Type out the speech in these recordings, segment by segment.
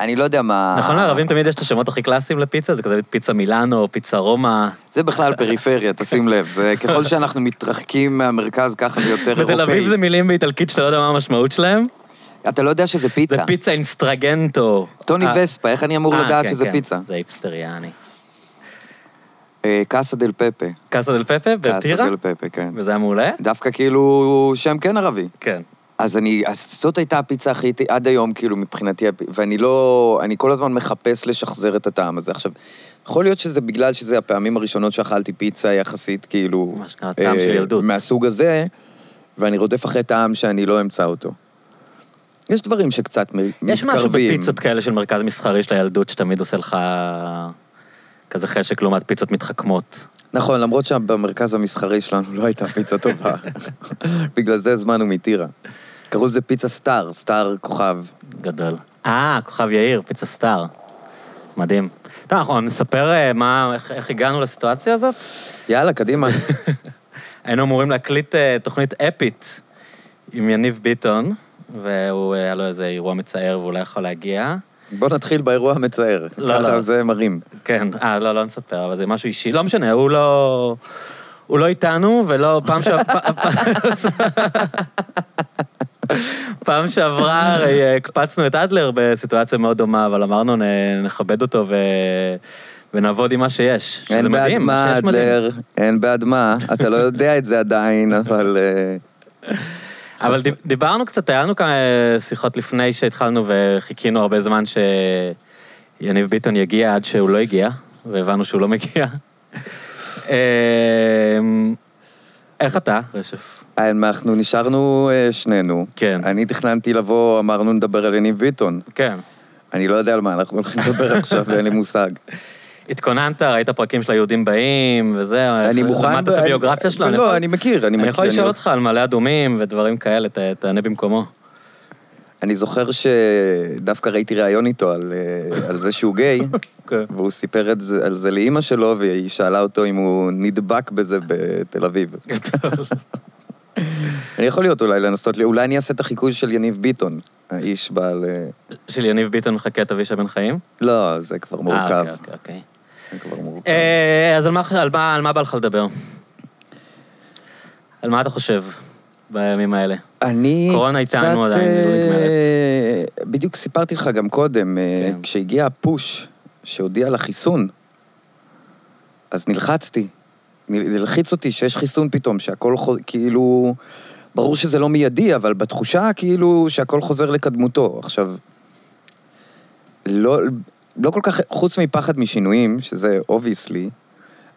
אני לא יודע מה... נכון, לערבים תמיד יש את השמות הכי קלאסיים לפיצה, זה כזה פיצה מילאנו, פיצה רומא. זה בכלל פריפריה, תשים לב. זה ככל שאנחנו מתרחקים מהמרכז, ככה זה יותר אירופאי. בתל אביב זה מילים באיטלקית שאתה לא יודע מה המשמעות שלהם. אתה לא יודע שזה פיצה. זה פיצה אינסטרגנטו. טוני אה, וספה, איך אני אמור אה, לדעת כן, שזה כן, פיצה? זה היפסטריאני. אה, קאסה דל פפה. קאסה דל פפה בטירה? קאסה דל פפה, כן. וזה היה מעולה? דווקא כאילו שם כן ערבי. כן. אז אני, אז זאת הייתה הפיצה הכי, עד היום, כאילו, מבחינתי, ואני לא, אני כל הזמן מחפש לשחזר את הטעם הזה. עכשיו, יכול להיות שזה בגלל שזה הפעמים הראשונות שאכלתי פיצה יחסית, כאילו... מה שנקרא, טעם של אה, ילדות. מהסוג הזה, ואני רודף אחרי טעם שאני לא אמצא אותו. יש דברים שקצת מתקרבים. יש משהו בפיצות כאלה של מרכז מסחרי של הילדות, שתמיד עושה לך כזה חשק לעומת פיצות מתחכמות. נכון, למרות שבמרכז המסחרי שלנו לא הייתה פיצה טובה. בגלל זה הזמנו מטירה. קראו לזה פיצה סטאר, סטאר כוכב. גדול. אה, כוכב יאיר, פיצה סטאר. מדהים. טוב, אנחנו נספר אה, מה, איך, איך הגענו לסיטואציה הזאת. יאללה, קדימה. היינו אמורים להקליט אה, תוכנית אפית עם יניב ביטון, והוא, אה, היה לו איזה אירוע מצער והוא לא יכול להגיע. בוא נתחיל באירוע המצער. לא, לא. זה מרים. כן, אה, לא, לא נספר, אבל זה משהו אישי. לא משנה, הוא לא... הוא לא איתנו, ולא... פעם ש... פעם שעברה הרי אה, הקפצנו את אדלר בסיטואציה מאוד דומה, אבל אמרנו נכבד אותו ו... ונעבוד עם מה שיש. אין בעד מה. אדלר, אין בעד מה. אתה לא יודע את זה עדיין, אבל... אה, אבל דיב- דיברנו קצת, היה לנו כמה שיחות לפני שהתחלנו וחיכינו הרבה זמן שיניב ביטון יגיע עד שהוא לא הגיע, והבנו שהוא לא מגיע. אמ, איך אתה, רשף? אנחנו נשארנו אה, שנינו. כן. אני תכננתי לבוא, אמרנו נדבר על יניב ביטון. כן. אני לא יודע על מה אנחנו הולכים לדבר עכשיו, ואין לי מושג. התכוננת, ראית פרקים של היהודים באים, וזה, אני מוכן... למדת ב- את הביוגרפיה שלו? לא, אני מכיר, אני מכיר. אני יכול לשאול אני- אותך על מעלה אדומים ודברים כאלה, תענה במקומו. אני זוכר שדווקא ראיתי ראיון איתו על, אה, על זה שהוא גיי, כן. והוא סיפר את זה, על זה לאימא שלו, והיא שאלה אותו אם הוא נדבק בזה בתל אביב. אני יכול להיות אולי לנסות, לי- אולי אני אעשה את החיקוי של יניב ביטון, האיש בעל... אה, של יניב ביטון מחכה את אבישע בן חיים? לא, זה כבר מורכב. אה, אוקיי, אוקיי. זה כבר מורכב. אה, אז על מה, על, מה, על מה בא לך לדבר? על מה אתה חושב בימים האלה? אני קורונה קצת... איתנו עדיין, היא לא נגמרת. בדיוק סיפרתי לך גם קודם, אה, כן. כשהגיע הפוש שהודיע על החיסון, אז נלחצתי. נ- הלחיץ אותי שיש חיסון פתאום, שהכל חוזר, כאילו... ברור שזה לא מיידי, אבל בתחושה כאילו שהכל חוזר לקדמותו. עכשיו, לא, לא כל כך, חוץ מפחד משינויים, שזה obviously,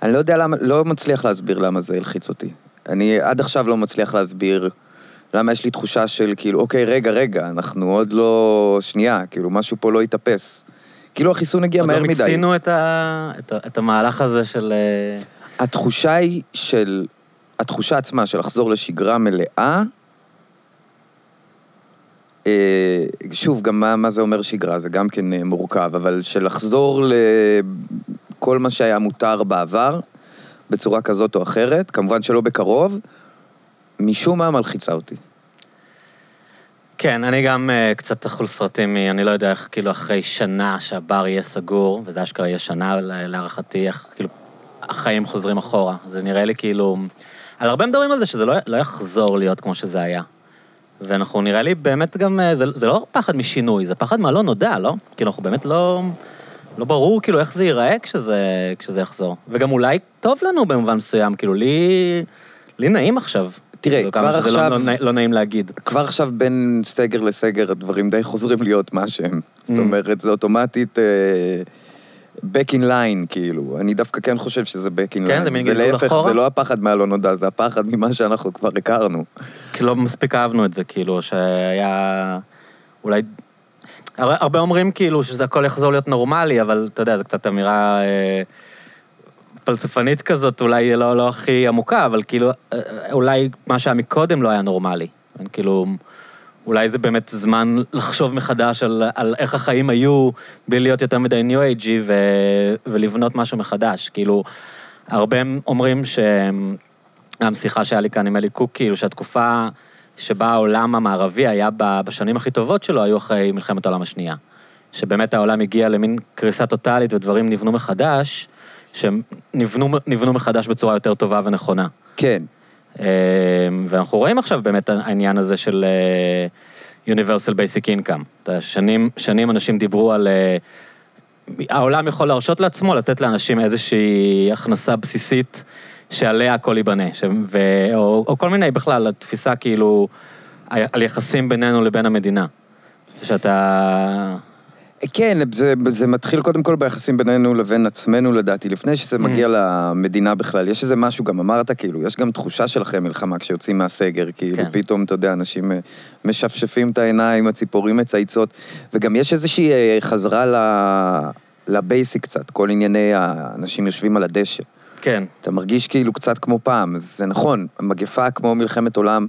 אני לא יודע למה, לא מצליח להסביר למה זה הלחיץ אותי. אני עד עכשיו לא מצליח להסביר למה יש לי תחושה של כאילו, אוקיי, רגע, רגע, אנחנו עוד לא... שנייה, כאילו, משהו פה לא התאפס. כאילו החיסון הגיע עוד מהר לא מדי. מיצינו את, ה, את, ה, את המהלך הזה של... התחושה היא של... התחושה עצמה של לחזור לשגרה מלאה, אה, שוב, גם מה, מה זה אומר שגרה, זה גם כן אה, מורכב, אבל של לחזור לכל מה שהיה מותר בעבר, בצורה כזאת או אחרת, כמובן שלא בקרוב, משום מה מלחיצה אותי. כן, אני גם uh, קצת אכול סרטים, אני לא יודע איך, כאילו, אחרי שנה שהבר יהיה סגור, וזה אשכרה יהיה שנה להערכתי, איך, כאילו, החיים חוזרים אחורה. זה נראה לי כאילו... על הרבה מדברים על זה שזה לא, לא יחזור להיות כמו שזה היה. ואנחנו, נראה לי באמת גם, אה, זה, זה לא פחד משינוי, זה פחד מהלא נודע, לא? כאילו, אנחנו באמת לא... לא ברור כאילו איך זה ייראה כשזה, כשזה יחזור. וגם אולי טוב לנו במובן מסוים, כאילו, לי... לי נעים עכשיו. תראה, כאילו, כבר לא, עכשיו- לא, נעים- לא נעים להגיד. כבר עכשיו בין סגר לסגר הדברים די חוזרים להיות מה שהם. זאת Mm. אומרת, זה אוטומטית אה, back in line, כאילו. אני דווקא כן חושב שזה back in line. כן, זה מין גלגול להפך, אחורה? זה לא הפחד מהלא נודע, זה הפחד ממה שאנחנו כבר הכרנו. כי לא מספיק אהבנו את זה, כאילו, שהיה... אולי... הר- הרבה אומרים כאילו שזה הכל יחזור להיות נורמלי, אבל אתה יודע, זו קצת אמירה אה, פלספנית כזאת, אולי לא, לא הכי עמוקה, אבל כאילו, אה, אולי מה שהיה מקודם לא היה נורמלי. כאילו, אולי זה באמת זמן לחשוב מחדש על, על איך החיים היו, בלי להיות יותר מדי ניו אייג'י, ו, ולבנות משהו מחדש. כאילו, הרבה אומרים ש... גם שיחה שהיה לי כאן עם אלי קוק, כאילו שהתקופה שבה העולם המערבי היה בשנים הכי טובות שלו, היו אחרי מלחמת העולם השנייה. שבאמת העולם הגיע למין קריסה טוטאלית ודברים נבנו מחדש, שהם נבנו, נבנו מחדש בצורה יותר טובה ונכונה. כן. אה, ואנחנו רואים עכשיו באמת העניין הזה של אה, Universal Basic Income. שנים, שנים אנשים דיברו על... אה, העולם יכול להרשות לעצמו לתת לאנשים איזושהי הכנסה בסיסית שעליה הכל ייבנה. ש... ו... או, או כל מיני בכלל, התפיסה כאילו על יחסים בינינו לבין המדינה. שאתה... כן, זה, זה מתחיל קודם כל ביחסים בינינו לבין עצמנו לדעתי, לפני שזה Mm. מגיע למדינה בכלל. יש איזה משהו, גם אמרת, כאילו, יש גם תחושה של אחרי מלחמה כשיוצאים מהסגר, כאילו, כן. פתאום, אתה יודע, אנשים אה, משפשפים את העיניים, הציפורים מצייצות, וגם יש איזושהי אה, חזרה ל... לבייסיק קצת, כל ענייני האנשים יושבים על הדשא. כן. אתה מרגיש כאילו קצת כמו פעם, זה נכון, מגפה כמו מלחמת עולם,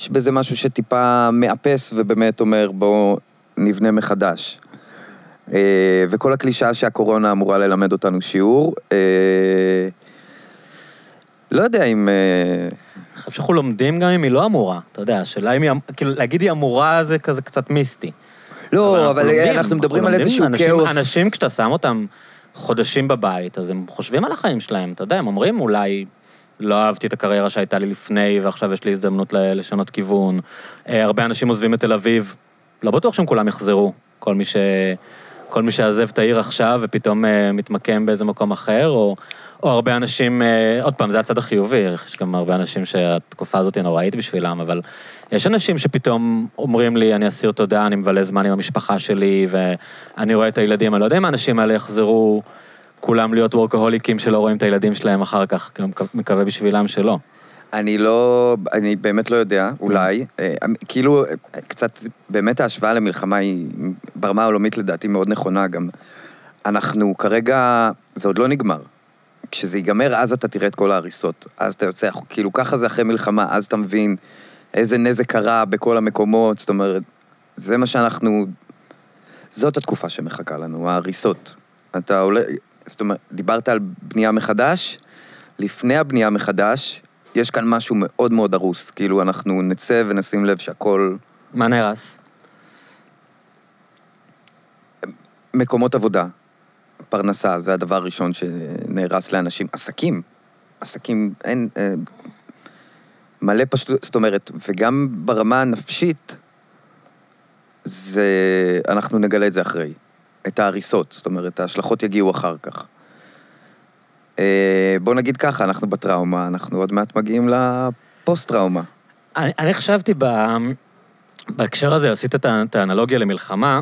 יש בזה משהו שטיפה מאפס ובאמת אומר, בואו נבנה מחדש. אה, וכל הקלישאה שהקורונה אמורה ללמד אותנו שיעור. אה, לא יודע אם... אה, אני חושב שאנחנו לומדים גם אם היא לא אמורה, אתה יודע, השאלה אם היא, אמ- כאילו, להגיד היא אמורה זה כזה קצת מיסטי. לא, אבל לומדים, אנחנו מדברים על. איזשהו אנשים- כאוס. אנשים, כשאתה שם אותם חודשים בבית, אז הם חושבים על החיים שלהם, אתה יודע, הם אומרים, אולי לא אהבתי את הקריירה שהייתה לי לפני, ועכשיו יש לי הזדמנות לשנות כיוון. הרבה אנשים עוזבים את תל אביב, לא בטוח שהם כולם יחזרו, כל מי ש... כל מי שעזב את העיר עכשיו ופתאום אה, מתמקם באיזה מקום אחר, או, או הרבה אנשים, אה, עוד פעם, זה הצד החיובי, יש גם הרבה אנשים שהתקופה הזאת היא נוראית בשבילם, אבל יש אנשים שפתאום אומרים לי, אני אסיר תודה, אני מבלה זמן עם המשפחה שלי, ואני רואה את הילדים, אני לא יודע אם האנשים האלה יחזרו כולם להיות וורקהוליקים שלא רואים את הילדים שלהם אחר כך, כאילו, מקו- מקווה בשבילם שלא. אני לא, אני באמת לא יודע, אולי. אה, כאילו, אה, קצת, באמת ההשוואה למלחמה היא ברמה העולמית לדעתי מאוד נכונה גם. אנחנו כרגע, זה עוד לא נגמר. כשזה ייגמר, אז אתה תראה את כל ההריסות. אז אתה יוצא, כאילו, ככה זה אחרי מלחמה, אז אתה מבין איזה נזק קרה בכל המקומות, זאת אומרת, זה מה שאנחנו... זאת התקופה שמחכה לנו, ההריסות. אתה עולה, זאת אומרת, דיברת על בנייה מחדש, לפני הבנייה מחדש, יש כאן משהו מאוד מאוד הרוס. כאילו, אנחנו נצא ונשים לב שהכל... מה נהרס? מקומות עבודה, פרנסה, זה הדבר הראשון שנהרס לאנשים. עסקים, עסקים, אין... אה, מלא פשטות, זאת אומרת, וגם ברמה הנפשית, זה... אנחנו נגלה את זה אחרי. את ההריסות, זאת אומרת, ההשלכות יגיעו אחר כך. אה, בוא נגיד ככה, אנחנו בטראומה, אנחנו עוד מעט מגיעים לפוסט-טראומה. אני, אני חשבתי ב... בהקשר הזה, עשית את האנלוגיה למלחמה,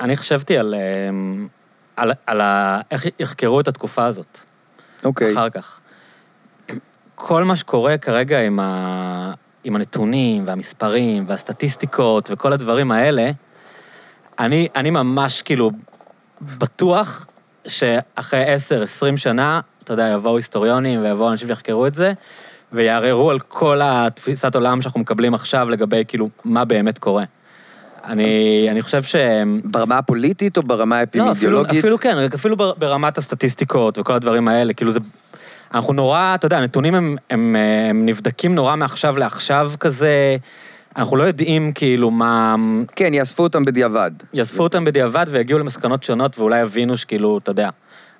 אני חשבתי על, אמ, על, על ה... איך יחקרו את התקופה הזאת, אוקיי. אחר כך. כל מה שקורה כרגע עם, ה... עם הנתונים והמספרים והסטטיסטיקות וכל הדברים האלה, אני, אני ממש כאילו בטוח שאחרי 10-20 שנה, אתה יודע, יבואו היסטוריונים ויבואו אנשים שיחקרו את זה, ויערערו על כל התפיסת עולם שאנחנו מקבלים עכשיו לגבי כאילו מה באמת קורה. אני, אני חושב שהם... ברמה הפוליטית או ברמה לא, אפילו, האפידמיולוגית? אפילו כן, אפילו בר- ברמת הסטטיסטיקות וכל הדברים האלה, כאילו זה... אנחנו נורא, אתה יודע, הנתונים הם, הם, הם נבדקים נורא מעכשיו לעכשיו כזה, אנחנו לא יודעים כאילו מה... כן, יאספו אותם בדיעבד. יאספו אותם בדיעבד ויגיעו למסקנות שונות ואולי יבינו שכאילו, אתה יודע,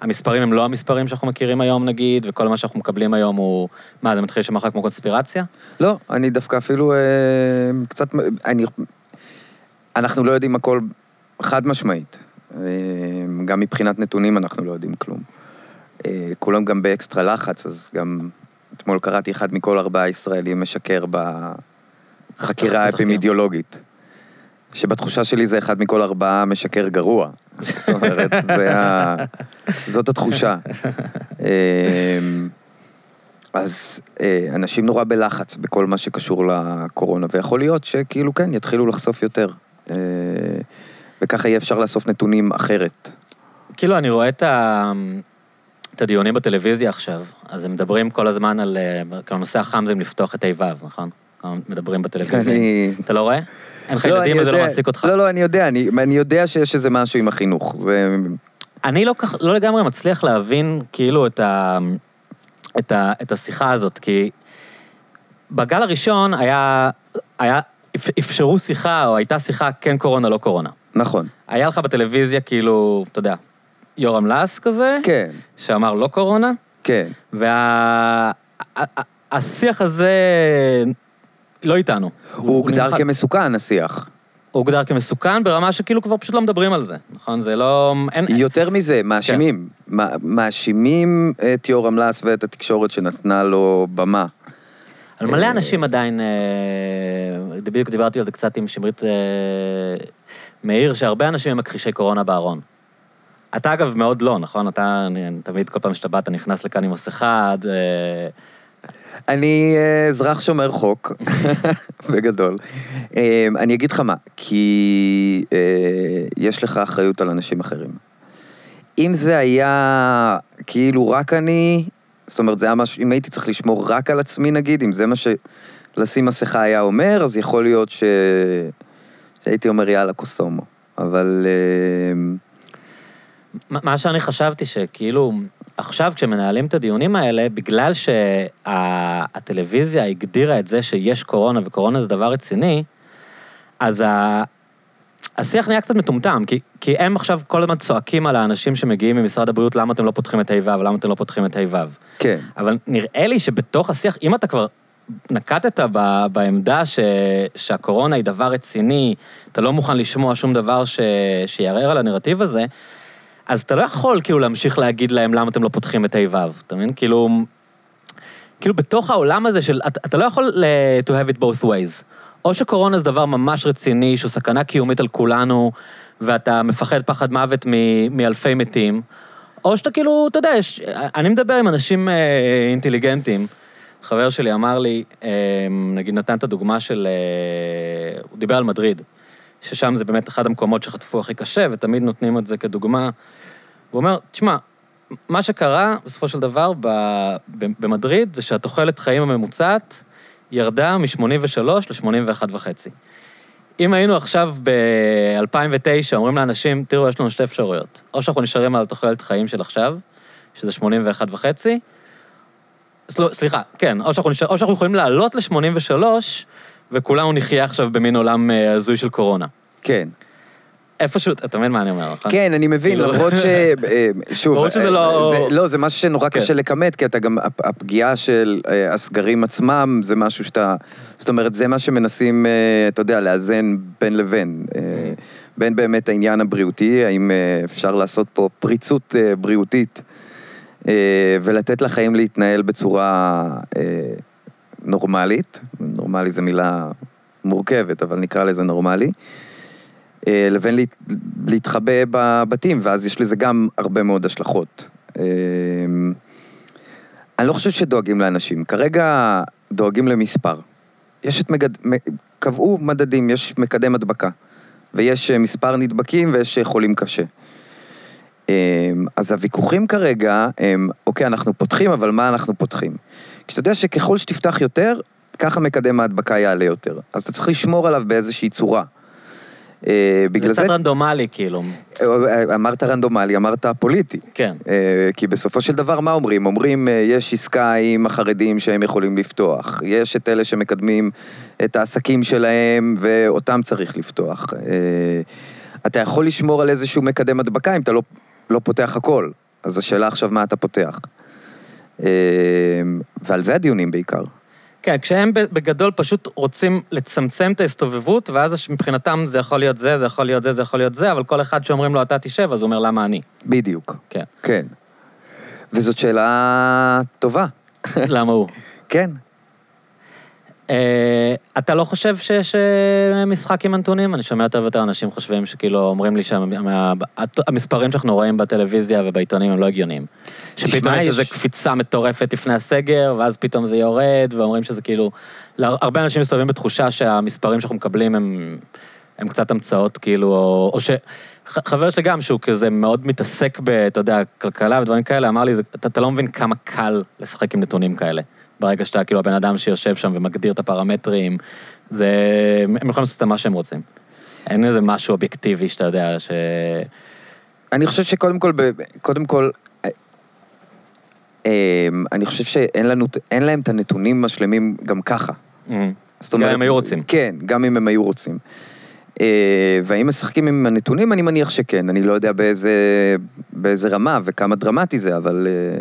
המספרים הם לא המספרים שאנחנו מכירים היום נגיד, וכל מה שאנחנו מקבלים היום הוא... מה, זה מתחיל להישמע לך כמו קונספירציה? לא, אני דווקא אפילו אה, קצת... אני... אנחנו לא יודעים הכל חד משמעית. אה, גם מבחינת נתונים אנחנו לא יודעים כלום. אה, כולם גם באקסטרה לחץ, אז גם אתמול קראתי אחד מכל ארבעה ישראלים משקר בחקירה בטח, האפידמיולוגית. שבתחושה שלי זה אחד מכל ארבעה משקר גרוע. זאת אומרת, זה ה... זאת התחושה. אה, אז אה, אנשים נורא בלחץ בכל מה שקשור לקורונה, ויכול להיות שכאילו כן, יתחילו לחשוף יותר. אה, וככה יהיה אפשר לאסוף נתונים אחרת. כאילו, אני רואה את, ה... את הדיונים בטלוויזיה עכשיו, אז הם מדברים כל הזמן על... אה, כאילו, הנושא החם זה לפתוח את ה'-ו', נכון? מדברים בטלוויזיה. אני... אתה לא רואה? אין לך לא, ילדים וזה לא מעסיק אותך? לא, לא, אני יודע, אני, אני יודע שיש איזה משהו עם החינוך. זה... אני לא, כך, לא לגמרי מצליח להבין כאילו את, ה, את, ה, את השיחה הזאת, כי בגל הראשון היה, היה, אפ- אפשרו שיחה, או הייתה שיחה כן קורונה, לא קורונה. נכון. היה לך בטלוויזיה כאילו, אתה יודע, יורם לס כזה, כן, שאמר לא קורונה, כן. והשיח הזה לא איתנו. הוא הוגדר נמחק. כמסוכן, השיח. הוא הוגדר כמסוכן ברמה שכאילו כבר פשוט לא מדברים על זה, נכון? זה לא... אין... יותר מזה, מאשימים. מה- מאשימים את יורם לס ואת התקשורת שנתנה לו במה. על מלא אנשים עדיין, אה, בדיוק דיברתי על זה קצת עם שמרית אה, מאיר, שהרבה אנשים הם מכחישי קורונה בארון. אתה אגב מאוד לא, נכון? אתה אני, תמיד, כל פעם שאתה בא, אתה נכנס לכאן עם מסכה, אה, אני אה, אזרח שומר חוק, בגדול. אה, אני אגיד לך מה, כי אה, יש לך אחריות על אנשים אחרים. אם זה היה כאילו רק אני, זאת אומרת, זה היה משהו, אם הייתי צריך לשמור רק על עצמי נגיד, אם זה מה שלשים מסכה היה אומר, אז יכול להיות ש... שהייתי אומר יאללה קוסומו. אבל... מה שאני חשבתי שכאילו, עכשיו כשמנהלים את הדיונים האלה, בגלל שהטלוויזיה הגדירה את זה שיש קורונה וקורונה זה דבר רציני, אז ה... השיח נהיה קצת מטומטם, כי, כי הם עכשיו כל הזמן צועקים על האנשים שמגיעים ממשרד הבריאות, למה אתם לא פותחים את ה'-ו', למה אתם לא פותחים את ה'-ו'. כן. אבל נראה לי שבתוך השיח, אם אתה כבר נקטת ב, בעמדה ש, שהקורונה היא דבר רציני, אתה לא מוכן לשמוע שום דבר ש, שיערער על הנרטיב הזה, אז אתה לא יכול כאילו להמשיך להגיד להם למה אתם לא פותחים את ה'-ו', אתה מבין? כאילו, כאילו בתוך העולם הזה של, אתה, אתה לא יכול ל- to have it both ways. או שקורונה זה דבר ממש רציני, שהוא סכנה קיומית על כולנו, ואתה מפחד פחד מוות מ- מאלפי מתים, או שאתה כאילו, אתה יודע, יש, אני מדבר עם אנשים אה, אינטליגנטים. חבר שלי אמר לי, אה, נגיד נתן את הדוגמה של, אה, הוא דיבר על מדריד, ששם זה באמת אחד המקומות שחטפו הכי קשה, ותמיד נותנים את זה כדוגמה. הוא אומר, תשמע, מה שקרה בסופו של דבר ב, במדריד זה שהתוחלת חיים הממוצעת ירדה מ-83 ל-81 וחצי. אם היינו עכשיו ב-2009 אומרים לאנשים, תראו, יש לנו שתי אפשרויות. או שאנחנו נשארים על תוחלת חיים של עכשיו, שזה 81 וחצי, סל- סליחה, כן, או שאנחנו, נשאר, או שאנחנו יכולים לעלות ל-83, וכולנו נחיה עכשיו במין עולם אה, הזוי של קורונה. כן. איפשהו, אתה מבין מה אני אומר, נכון? כן, אני מבין, כאילו- למרות ש... אה, שוב... למרות שזה אה, לא- זה- לא, זה משהו שנורא כן. קשה לכמת, כי אתה גם... הפ- הפגיעה של אה, הסגרים עצמם, זה משהו שאתה... זאת אומרת, זה מה שמנסים, אה, אתה יודע, לאזן בין לבין. אה, בין באמת העניין הבריאותי, האם אה, אפשר לעשות פה פריצות אה, בריאותית, אה, ולתת לחיים להתנהל בצורה אה, נורמלית. נורמלי זו מילה מורכבת, אבל נקרא לזה נורמלי. אה, לבין להת, להתחבא בבתים, ואז יש לזה גם הרבה מאוד השלכות. אה, אני לא חושב שדואגים לאנשים, כרגע דואגים למספר. יש את מגד... קבעו מדדים, יש מקדם הדבקה, ויש אה, מספר נדבקים ויש חולים קשה. אז הוויכוחים כרגע הם, אוקיי, אנחנו פותחים, אבל מה אנחנו פותחים? כשאתה יודע שככל שתפתח יותר, ככה מקדם ההדבקה יעלה יותר. אז אתה צריך לשמור עליו באיזושהי צורה. אה, בגלל זה זה... קצת רנדומלי, כאילו. אמרת רנדומלי, אמרת פוליטי. כן. אה, כי בסופו של דבר, מה אומרים? אומרים, אה, יש עסקה עם החרדים שהם יכולים לפתוח. יש את אלה שמקדמים את העסקים שלהם, ואותם צריך לפתוח. אה, אתה יכול לשמור על איזשהו מקדם הדבקה אם אתה לא, לא פותח הכל. אז השאלה עכשיו, מה אתה פותח? אה, ועל זה הדיונים בעיקר. כן, כשהם בגדול פשוט רוצים לצמצם את ההסתובבות, ואז מבחינתם זה יכול להיות זה, זה יכול להיות זה, זה יכול להיות זה, אבל כל אחד שאומרים לו, אתה תשב, אז הוא אומר, למה אני? בדיוק. כן. כן. וזאת שאלה טובה. למה הוא? כן. אה, אתה לא חושב שיש אה, משחק עם הנתונים? אני שומע יותר ויותר אנשים חושבים שכאילו אומרים לי שהמספרים שאנחנו רואים בטלוויזיה ובעיתונים הם לא הגיוניים. שפתאום יש איזו קפיצה מטורפת לפני הסגר, ואז פתאום זה יורד, ואומרים שזה כאילו... הרבה אנשים מסתובבים בתחושה שהמספרים שאנחנו מקבלים הם, הם קצת המצאות, כאילו, או, או ש... חבר שלי גם, שהוא כזה מאוד מתעסק ב, אתה יודע, כלכלה ודברים כאלה, אמר לי, "זה- אתה, אתה לא מבין כמה קל לשחק עם נתונים כאלה. ברגע שאתה כאילו הבן אדם שיושב שם ומגדיר את הפרמטרים, זה... הם יכולים לעשות את מה שהם רוצים. אין איזה משהו אובייקטיבי שאתה יודע, ש... אני חושב שקודם כל, קודם כל, אה, אה, אני חושב שאין לנו, אין להם את הנתונים השלמים גם ככה. זאת גם אם היו רוצים. כן, גם אם הם היו רוצים. אה, והאם משחקים עם הנתונים? אני מניח שכן. אני לא יודע באיזה, באיזה רמה וכמה דרמטי זה, אבל אה,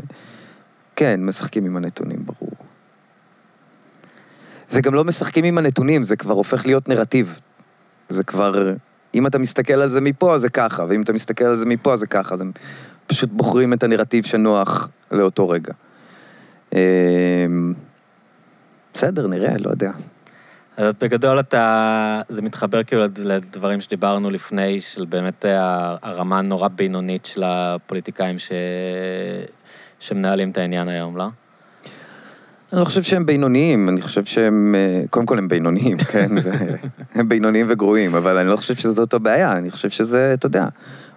כן, משחקים עם הנתונים, ברור. זה גם לא משחקים עם הנתונים, זה כבר הופך להיות נרטיב. זה כבר, אם אתה מסתכל על זה מפה, זה ככה, ואם אתה מסתכל על זה מפה, זה ככה. אז הם פשוט בוחרים את הנרטיב שנוח לאותו רגע. אה, בסדר, נראה, לא יודע. אז בגדול אתה, זה מתחבר כאילו לדברים שדיברנו לפני, של באמת הרמה הנורא בינונית של הפוליטיקאים ש... שמנהלים את העניין היום, לא? אני לא חושב שהם בינוניים, אני חושב שהם, אה, קודם כל הם בינוניים, כן? זה, הם בינוניים וגרועים, אבל אני לא חושב שזאת הבעיה, אני חושב שזה, אתה יודע,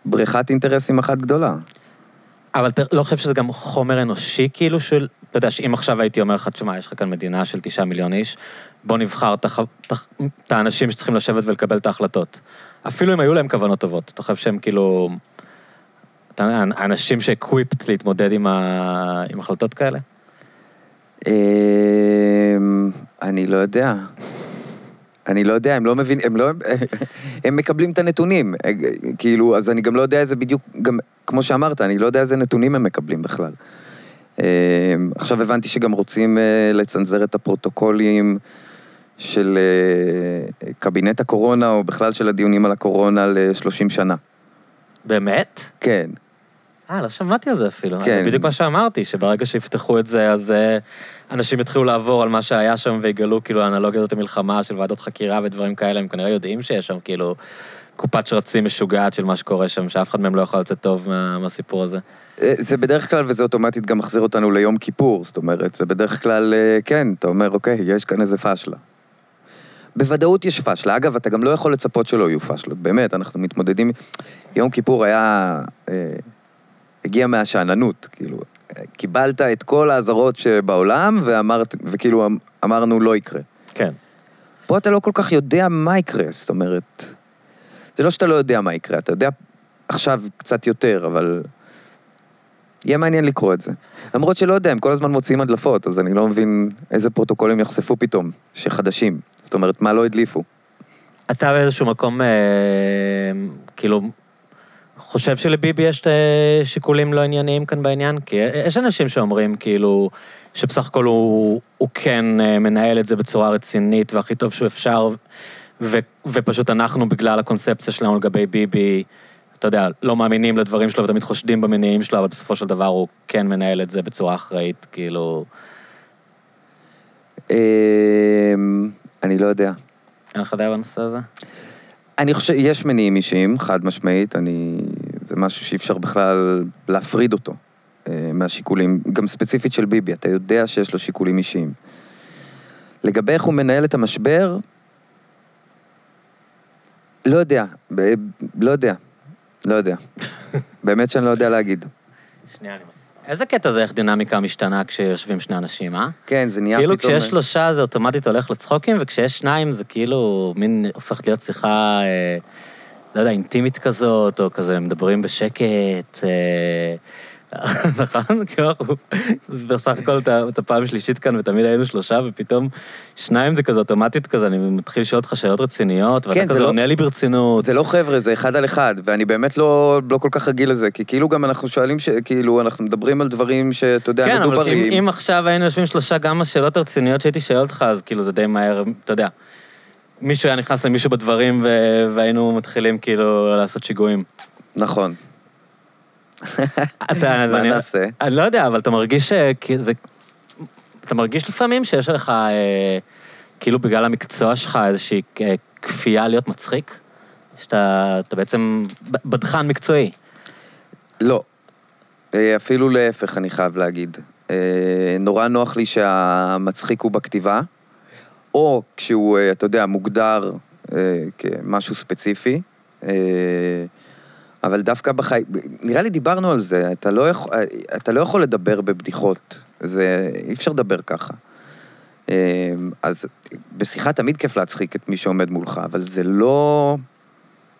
בריכת אינטרסים אחת גדולה. אבל אתה לא חושב שזה גם חומר אנושי, כאילו, של... אתה יודע, שאם עכשיו הייתי אומר לך, תשמע, יש לך כאן מדינה של תשעה מיליון איש, בוא נבחר את האנשים שצריכים לשבת ולקבל את ההחלטות. אפילו אם היו להם כוונות טובות, אתה חושב שהם כאילו... אתה יודע, אנשים שאקוויפט להתמודד עם, ה... עם החלטות כאלה? אמ, אני לא יודע. אני לא יודע, הם לא מבינים, הם לא... הם מקבלים את הנתונים. כאילו, אז אני גם לא יודע איזה בדיוק, גם, כמו שאמרת, אני לא יודע איזה נתונים הם מקבלים בכלל. אמ, עכשיו הבנתי שגם רוצים אה, לצנזר את הפרוטוקולים של אה, קבינט הקורונה, או בכלל של הדיונים על הקורונה ל-30 שנה. באמת? כן. אה, לא שמעתי על זה אפילו. כן. זה בדיוק מה שאמרתי, שברגע שיפתחו את זה, אז אה, אנשים יתחילו לעבור על מה שהיה שם ויגלו כאילו האנלוגיה הזאת למלחמה של ועדות חקירה ודברים כאלה, הם כנראה יודעים שיש שם כאילו קופת שרצים משוגעת של מה שקורה שם, שאף אחד מהם לא יכול לצאת טוב מה, מהסיפור הזה. אה, זה בדרך כלל, וזה אוטומטית גם מחזיר אותנו ליום כיפור, זאת אומרת, זה בדרך כלל, אה, כן, אתה אומר, אוקיי, יש כאן איזה פשלה. בוודאות יש פשלה. אגב, אתה גם לא יכול לצפות שלא יהיו פשלות, באמת, אנחנו מתמודדים... יום כיפור היה... אה, הגיע מהשאננות, כאילו, קיבלת את כל האזהרות שבעולם, ואמרת, וכאילו אמ- אמרנו, לא יקרה. כן. פה אתה לא כל כך יודע מה יקרה, זאת אומרת... זה לא שאתה לא יודע מה יקרה, אתה יודע עכשיו קצת יותר, אבל... יהיה מעניין לקרוא את זה. למרות שלא יודע, הם כל הזמן מוציאים הדלפות, אז אני לא מבין איזה פרוטוקולים יחשפו פתאום, שחדשים. זאת אומרת, מה לא הדליפו. אתה באיזשהו מקום, אה, כאילו, חושב שלביבי יש אה, שיקולים לא ענייניים כאן בעניין? כי יש אנשים שאומרים, כאילו, שבסך הכל הוא, הוא כן אה, מנהל את זה בצורה רצינית והכי טוב שהוא אפשר, ו, ופשוט אנחנו, בגלל הקונספציה שלנו לגבי ביבי, אתה יודע, לא מאמינים לדברים שלו ותמיד חושדים במניעים שלו, אבל בסופו של דבר הוא כן מנהל את זה בצורה אחראית, כאילו, אמ, אני לא יודע. אין לך דעה בנושא הזה? אני חושב, יש מניעים אישיים, חד משמעית, אני... זה משהו שאי אפשר בכלל להפריד אותו אה, מהשיקולים, גם ספציפית של ביבי, אתה יודע שיש לו שיקולים אישיים. לגבי איך הוא מנהל את המשבר, לא יודע, ב- לא יודע, לא יודע. באמת שאני לא יודע להגיד. שנייה, אני... איזה קטע זה איך דינמיקה משתנה כשיושבים שני אנשים, אה? כן, זה נהיה כאילו פתאום... כשיש שלושה זה אוטומטית הולך לצחוקים, וכשיש שניים זה כאילו מין הופכת להיות שיחה, אה, לא יודע, אינטימית כזאת, או כזה מדברים בשקט. אה, נכון? כאילו אנחנו בסך הכל את הפעם השלישית כאן, ותמיד היינו שלושה, ופתאום שניים זה כזה אוטומטית כזה, אני מתחיל לשאול אותך שאלות רציניות, ואתה כן, זה כזה לא- עונה לי ברצינות. זה לא חבר'ה, זה אחד על אחד, ואני באמת לא, לא כל כך רגיל לזה, כי כאילו גם אנחנו שואלים. כאילו, אנחנו מדברים על דברים שאתה יודע, כן, אבל מדוברים. אם, עכשיו היינו יושבים שלושה, גם השאלות הרציניות שהייתי שואל אותך, אז כאילו זה די מהר, אתה יודע. מישהו היה נכנס למישהו בדברים. והיינו מתחילים כאילו לעשות שיגועים. נכון. אתה, מה אני, נעשה? אני לא יודע, אבל אתה מרגיש ש... כי זה... אתה מרגיש לפעמים שיש לך, אה, כאילו בגלל המקצוע שלך, איזושהי אה, כפייה להיות מצחיק? שאתה אתה בעצם בדחן מקצועי. לא. אה, אפילו להפך, אני חייב להגיד. אה, נורא נוח לי שהמצחיק הוא בכתיבה, או כשהוא, אה, אתה יודע, מוגדר אה, כמשהו ספציפי. אבל דווקא בחיים, נראה לי דיברנו על זה, אתה לא יכול, אתה לא יכול לדבר בבדיחות, זה, אי אפשר לדבר ככה. אה, אז בשיחה תמיד כיף להצחיק את מי שעומד מולך, אבל זה לא...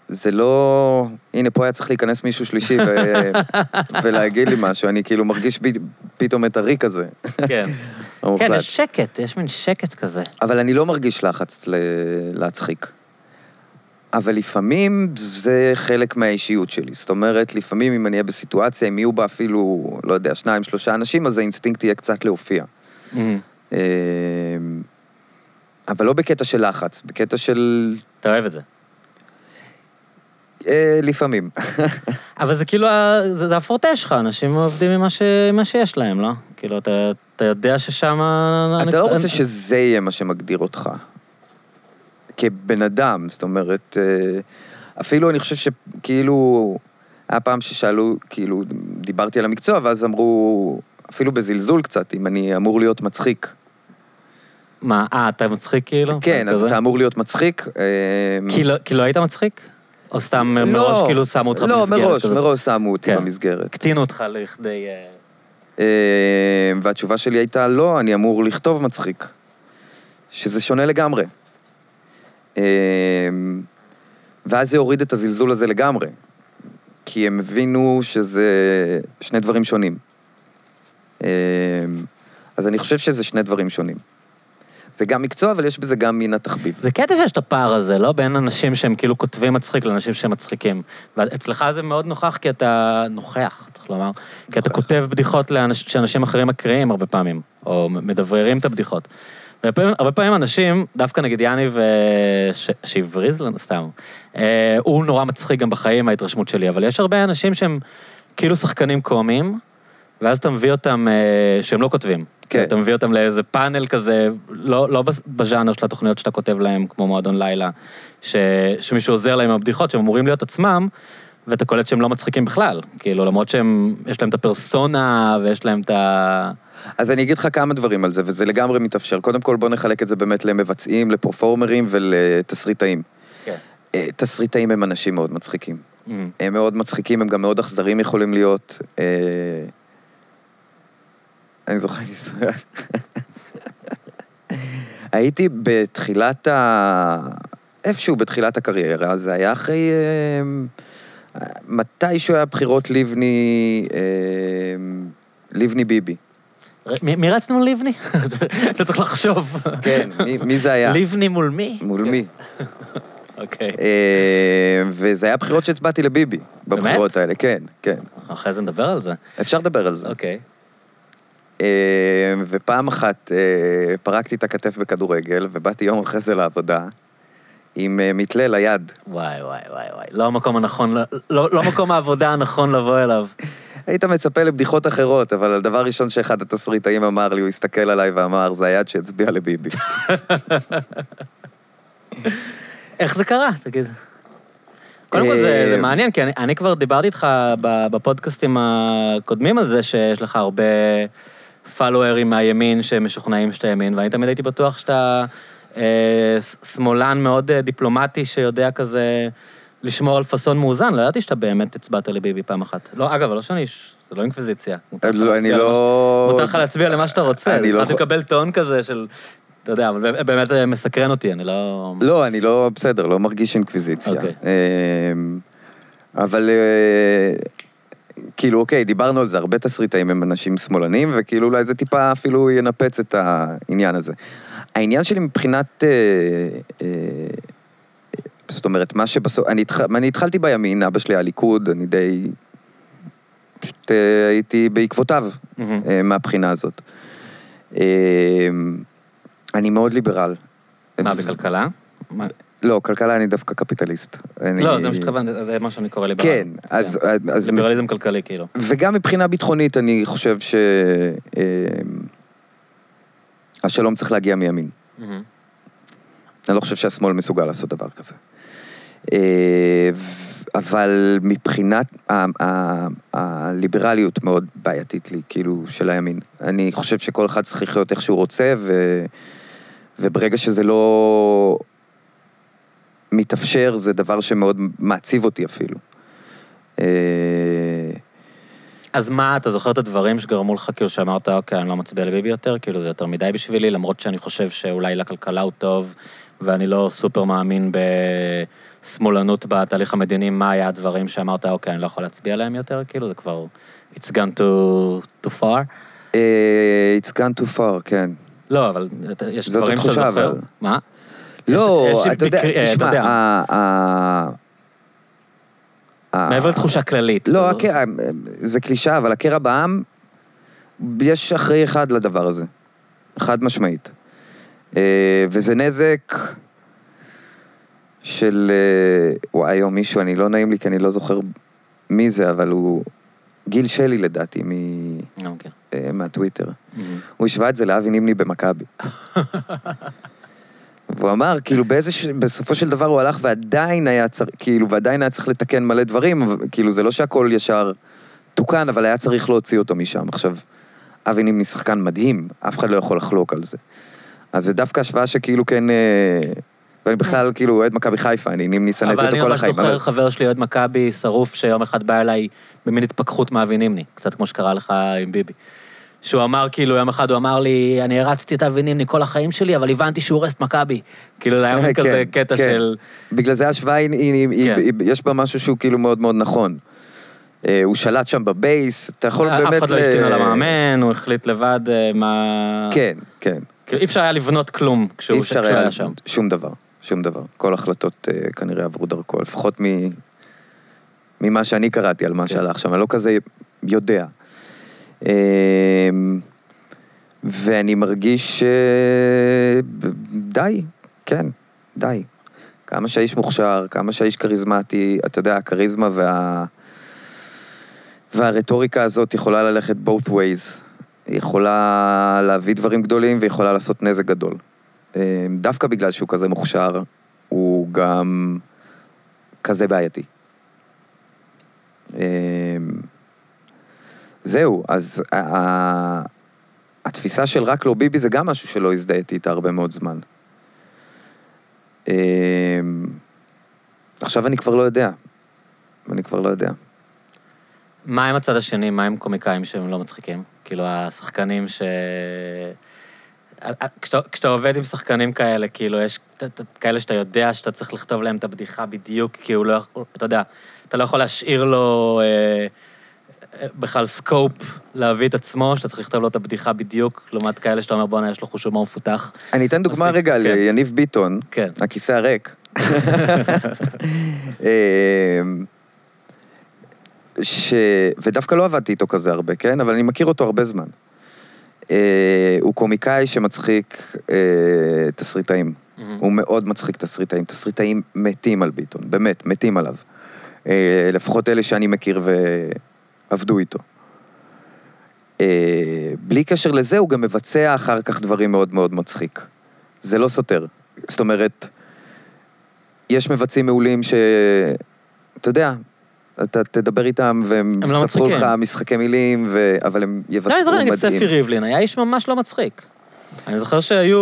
זה לא... הנה, פה היה צריך להיכנס מישהו שלישי ו... ולהגיד לי משהו, אני כאילו מרגיש ב... פתאום את הריק הזה, כן. כן, יש שקט, יש מין שקט כזה. אבל אני לא מרגיש לחץ ל... להצחיק. אבל לפעמים זה חלק מהאישיות שלי. זאת אומרת, לפעמים אם אני אהיה בסיטואציה, אם יהיו בה אפילו, לא יודע, שניים, שלושה אנשים, אז האינסטינקט יהיה קצת להופיע. אה, אבל לא בקטע של לחץ, בקטע של... אתה אוהב את זה. אה, לפעמים. אבל זה כאילו, זה, זה הפורטה שלך, אנשים עובדים עם מה, ש, מה שיש להם, לא? כאילו, אתה, אתה יודע ששם... אתה לא רוצה שזה יהיה מה שמגדיר אותך. כבן אדם, זאת אומרת, אה, אפילו אני חושב שכאילו, היה פעם ששאלו, כאילו, דיברתי על המקצוע, ואז אמרו, אפילו בזלזול קצת, אם אני אמור להיות מצחיק. מה, אה, אתה מצחיק כאילו? כן, אז? אתה אמור להיות מצחיק. אה, כי לא, כי לא היית מצחיק? או סתם לא, מראש כאילו שמו אותך לא, במסגרת מראש, כזאת? מראש שמו אותי כן. במסגרת. הקטינו אותך לכדי... אה, והתשובה שלי הייתה, לא, אני אמור לכתוב מצחיק. שזה שונה לגמרי. אה, ואז זה הוריד את הזלזול הזה לגמרי. כי הם הבינו שזה שני דברים שונים. אה, אז אני חושב שזה שני דברים שונים. זה גם מקצוע, אבל יש בזה גם מן התחביב. זה קטע שיש את הפער הזה, לא? בין אנשים שהם כאילו כותבים מצחיק לאנשים שהם מצחיקים. ואצלך זה מאוד נוכח כי אתה... נוכח, צריך לומר. כי אתה נוכח. כותב בדיחות לאנש... שאנשים אחרים מקריאים הרבה פעמים, או מדבררים את הבדיחות. הרבה פעמים אנשים, דווקא נגיד יאניב, אה, ש- שהבריז לנו סתם, אה, הוא נורא מצחיק גם בחיים, ההתרשמות שלי, אבל יש הרבה אנשים שהם כאילו שחקנים קומיים, ואז אתה מביא אותם, אה, שהם לא כותבים. כן. אתה מביא אותם לאיזה פאנל כזה, לא, לא בז- בז'אנר של התוכניות שאתה כותב להם, כמו מועדון לילה, ש, שמישהו עוזר להם עם הבדיחות, שהם אמורים להיות עצמם, ואתה קולט שהם לא מצחיקים בכלל. כאילו, למרות שהם, יש להם את הפרסונה, ויש להם את ה... אז אני אגיד לך כמה דברים על זה, וזה לגמרי מתאפשר. קודם כל, בוא נחלק את זה באמת למבצעים, לפרפורמרים ולתסריטאים. כן. אה, תסריטאים הם אנשים מאוד מצחיקים. הם מאוד מצחיקים, הם גם מאוד אכזריים יכולים להיות. אה, אני זוכר ניסיון. הייתי בתחילת ה... איפשהו בתחילת הקריירה, זה היה אחרי... אה, מתישהו היה בחירות לבני... לבני ביבי. מי, מי רץ לנו לבני? אתה צריך לחשוב. כן, מי, מי זה היה? לבני מול מי? מול מי? אוקיי. אה, וזה היה בחירות שהצבעתי לביבי, בבחירות האלה, כן, כן. אחרי זה נדבר על זה. אפשר לדבר על זה. אוקיי. אה, ופעם אחת אה, פרקתי את הכתף בכדורגל, ובאתי יום אחרי זה לעבודה עם מתלה ליד. וואי, וואי, וואי, וואי. לא המקום הנכון, לא, לא מקום העבודה הנכון לבוא אליו. היית מצפה לבדיחות אחרות, אבל הדבר הראשון שאחד התסריטאים אמר לי, הוא הסתכל עליי ואמר, זה היד שהצביע לביבי. איך זה קרה? תגיד. קודם כל, זה, זה אה, מעניין, כי אני, אני כבר דיברתי איתך בפודקאסטים הקודמים על זה, שיש לך הרבה פלוארים מהימין שמשוכנעים שאתה ימין, ואני תמיד הייתי בטוח שאתה אה, שמאלן מאוד אה, דיפלומטי, שיודע כזה לשמור על פאסון מאוזן. לא ידעתי שאתה באמת הצבעת לביבי פעם אחת. לא, אגב, לא שאני... זה לא אינקוויזיציה. לא, אני לא... מותר לך להצביע למה שאתה רוצה. אני לא יכול- לקבל טון כזה של... אתה יודע, אבל באמת- זה מסקרן אותי, אני לא... לא, אני לא, בסדר, לא מרגיש אינקוויזיציה. אוקיי. אמ, אבל אה, כאילו, אוקיי, דיברנו על זה, הרבה תסריטאים הם אנשים שמאלנים, וכאילו אולי זה טיפה אפילו ינפץ את העניין הזה. העניין שלי מבחינת... אה, אה, זאת אומרת, מה שבסוף... אני, התח... אני התחלתי בימין, אבא שלי היה ליכוד, אני די... פשוט אה, הייתי בעקבותיו. אה, מהבחינה הזאת. אה, אני מאוד ליברל. מה, בכלכלה? מה? לא, כלכלה אני דווקא קפיטליסט. אני... לא, זה מה שהתכוונתי, זה מה שאני קורא ליברל. כן, אז... אז ליברליזם כלכלי, כאילו. וגם מבחינה ביטחונית אני חושב ש... אה, השלום צריך להגיע מימין. אני לא חושב שהשמאל מסוגל לעשות דבר כזה. אה, אבל מבחינת הליברליות מאוד בעייתית לי, כאילו, של הימין. אני חושב שכל אחד צריך לחיות איך שהוא רוצה, ו... וברגע שזה לא מתאפשר, זה דבר שמאוד מעציב אותי אפילו. אז מה, אתה זוכר את הדברים שגרמו לך, כאילו, שאמרת, אוקיי, אני לא מצביע לביבי יותר, כאילו, זה יותר מדי בשבילי, למרות שאני חושב שאולי לכלכלה הוא טוב, ואני לא סופר מאמין בשמאלנות בתהליך המדיני, מה היה הדברים שאמרת, אוקיי, אני לא יכול להצביע עליהם יותר, כאילו, זה כבר... It's gone too, too far? אה, It's gone too far, כן. לא, אבל יש דברים שאתה זוכר. אבל. מה? לא, יש אתה יודע, אה, אתה תשמע, מעבר לתחושה כללית. לא, כאילו. הקרע, זה קלישאה, אבל הקרע בעם, יש אחראי אחד לדבר הזה. חד משמעית. אה, וזה נזק של... אה, וואי, היום מישהו, אני לא נעים לי כי אני לא זוכר מי זה, אבל הוא... גיל שלי לדעתי, מ... אני לא. אה, מהטוויטר. הוא השווה את זה לאבי נימני במכבי. והוא אמר, כאילו, באיזה... ש... בסופו של דבר הוא הלך ועדיין היה צריך, כאילו, ועדיין היה צריך לתקן מלא דברים, כאילו, זה לא שהכל ישר תוקן, אבל היה צריך להוציא אותו משם. עכשיו, אבי נימני שחקן מדהים, אף אחד לא יכול לחלוק על זה. אז זה דווקא השוואה שכאילו כן... אה, ואני בכלל, כאילו, אוהד מכבי חיפה, אני נימני שנאתי אבל אותו אני כל ממש החיים. זוכר אבל- חבר שלי, אוהד מכבי, שרוף, שיום אחד בא אליי במין התפכחות מאבי נימני, קצת כמו שקרה לך עם ביבי. שהוא אמר, כאילו, יום אחד הוא אמר לי, אני הרצתי את אבי נימני כל החיים שלי, אבל הבנתי שהוא הורס את מכבי. כאילו, זה היה מין כן, כזה קטע כן. של... בגלל זה ההשוואה, כן. יש בה משהו שהוא כאילו מאוד מאוד נכון. אה, הוא שלט שם בבייס, אתה יכול באמת... אף אחד לא השתין על המאמן, הוא החליט לבד אה, מה... כן, כן. כאילו, אי אפשר היה לבנות כלום כשהוא אי אפשר היה... היה שם. שום דבר, שום דבר. כל החלטות אה, כנראה עברו דרכו, לפחות. ממה שאני קראתי על מה כן. שהלך שם, אני לא כזה יודע. אה, ואני מרגיש. די, כן, די. כמה שהאיש מוכשר, כמה שהאיש כריזמטי, אתה יודע, הכריזמה וה... והרטוריקה הזאת יכולה ללכת both ways. היא יכולה להביא דברים גדולים ויכולה לעשות נזק גדול. אה, דווקא בגלל שהוא כזה מוכשר, הוא גם כזה בעייתי. אה, זהו, אז ה- ה- התפיסה של רק לא ביבי זה גם משהו שלא הזדהיתי איתה הרבה מאוד זמן. אה, עכשיו אני כבר לא יודע. אני כבר לא יודע. מה עם הצד השני? מה עם קומיקאים שהם לא מצחיקים? כאילו, השחקנים ש... כשאתה, כשאתה עובד עם שחקנים כאלה, כאילו, יש כאלה שאתה יודע שאתה צריך לכתוב להם את הבדיחה בדיוק, כי הוא לא יכול, אתה יודע, אתה לא יכול להשאיר לו אה, אה, בכלל סקופ להביא את עצמו, שאתה צריך לכתוב לו את הבדיחה בדיוק, לעומת כאלה שאתה אומר, בואנה, יש לו חוש הומור מפותח. אני אתן דוגמה מספיק, רגע כן. ליניב ביטון, כן. הכיסא הריק. אמ, ש... ודווקא לא עבדתי איתו כזה הרבה, כן? אבל אני מכיר אותו הרבה זמן. אה, הוא קומיקאי שמצחיק אה, תסריטאים. הוא מאוד מצחיק תסריטאים. תסריטאים מתים על ביטון, באמת, מתים עליו. אה, לפחות אלה שאני מכיר ועבדו איתו. אה, בלי קשר לזה, הוא גם מבצע אחר כך דברים מאוד מאוד מצחיק. זה לא סותר. זאת אומרת, יש מבצעים מעולים ש... אתה יודע, אתה תדבר איתם והם הם לא יספרו לך מצחיקים. משחקי מילים, ו... אבל הם יבצעו לא, אני זוכר נגיד מדהים. ספי ריבלין, היה איש ממש לא מצחיק. אני זוכר שהיו...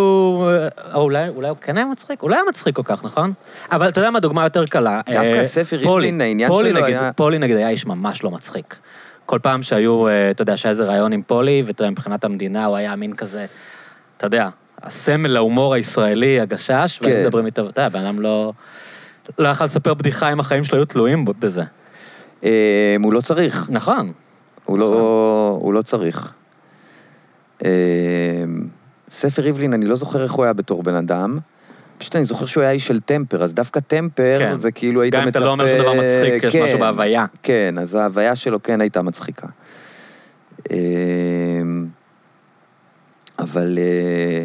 אה, אולי, אולי הוא כן היה מצחיק? לא היה מצחיק כל כך, נכון? אבל אתה יודע מה, דוגמה יותר קלה. דווקא אה, ספי פולי. ריבלין, העניין שלו נגיד, היה- פולי נגיד היה איש ממש לא מצחיק. כל פעם שהיו, אה, אתה יודע, שהיה איזה ראיון עם פולי, ואתה יודע, מבחינת המדינה הוא היה מין כזה, אתה יודע, הסמל להומור הישראלי, הגשש, כן. והיו מדברים איתו, אתה יודע, בן אדם לא... לא יכל לספר בדיחה אם החיים שלו היו תלויים בזה. הוא לא צריך. נכון. הוא לא, הוא לא צריך. אה, ספר ריבלין, אני לא זוכר איך הוא היה בתור בן אדם. פשוט אני זוכר שהוא היה איש של טמפר, אז דווקא טמפר כן. זה כאילו היית מצפה... גם אם אתה לא אומר שום דבר מצחיק, יש כן, משהו בהוויה. כן, אז ההוויה שלו כן הייתה מצחיקה. אה, אבל אה,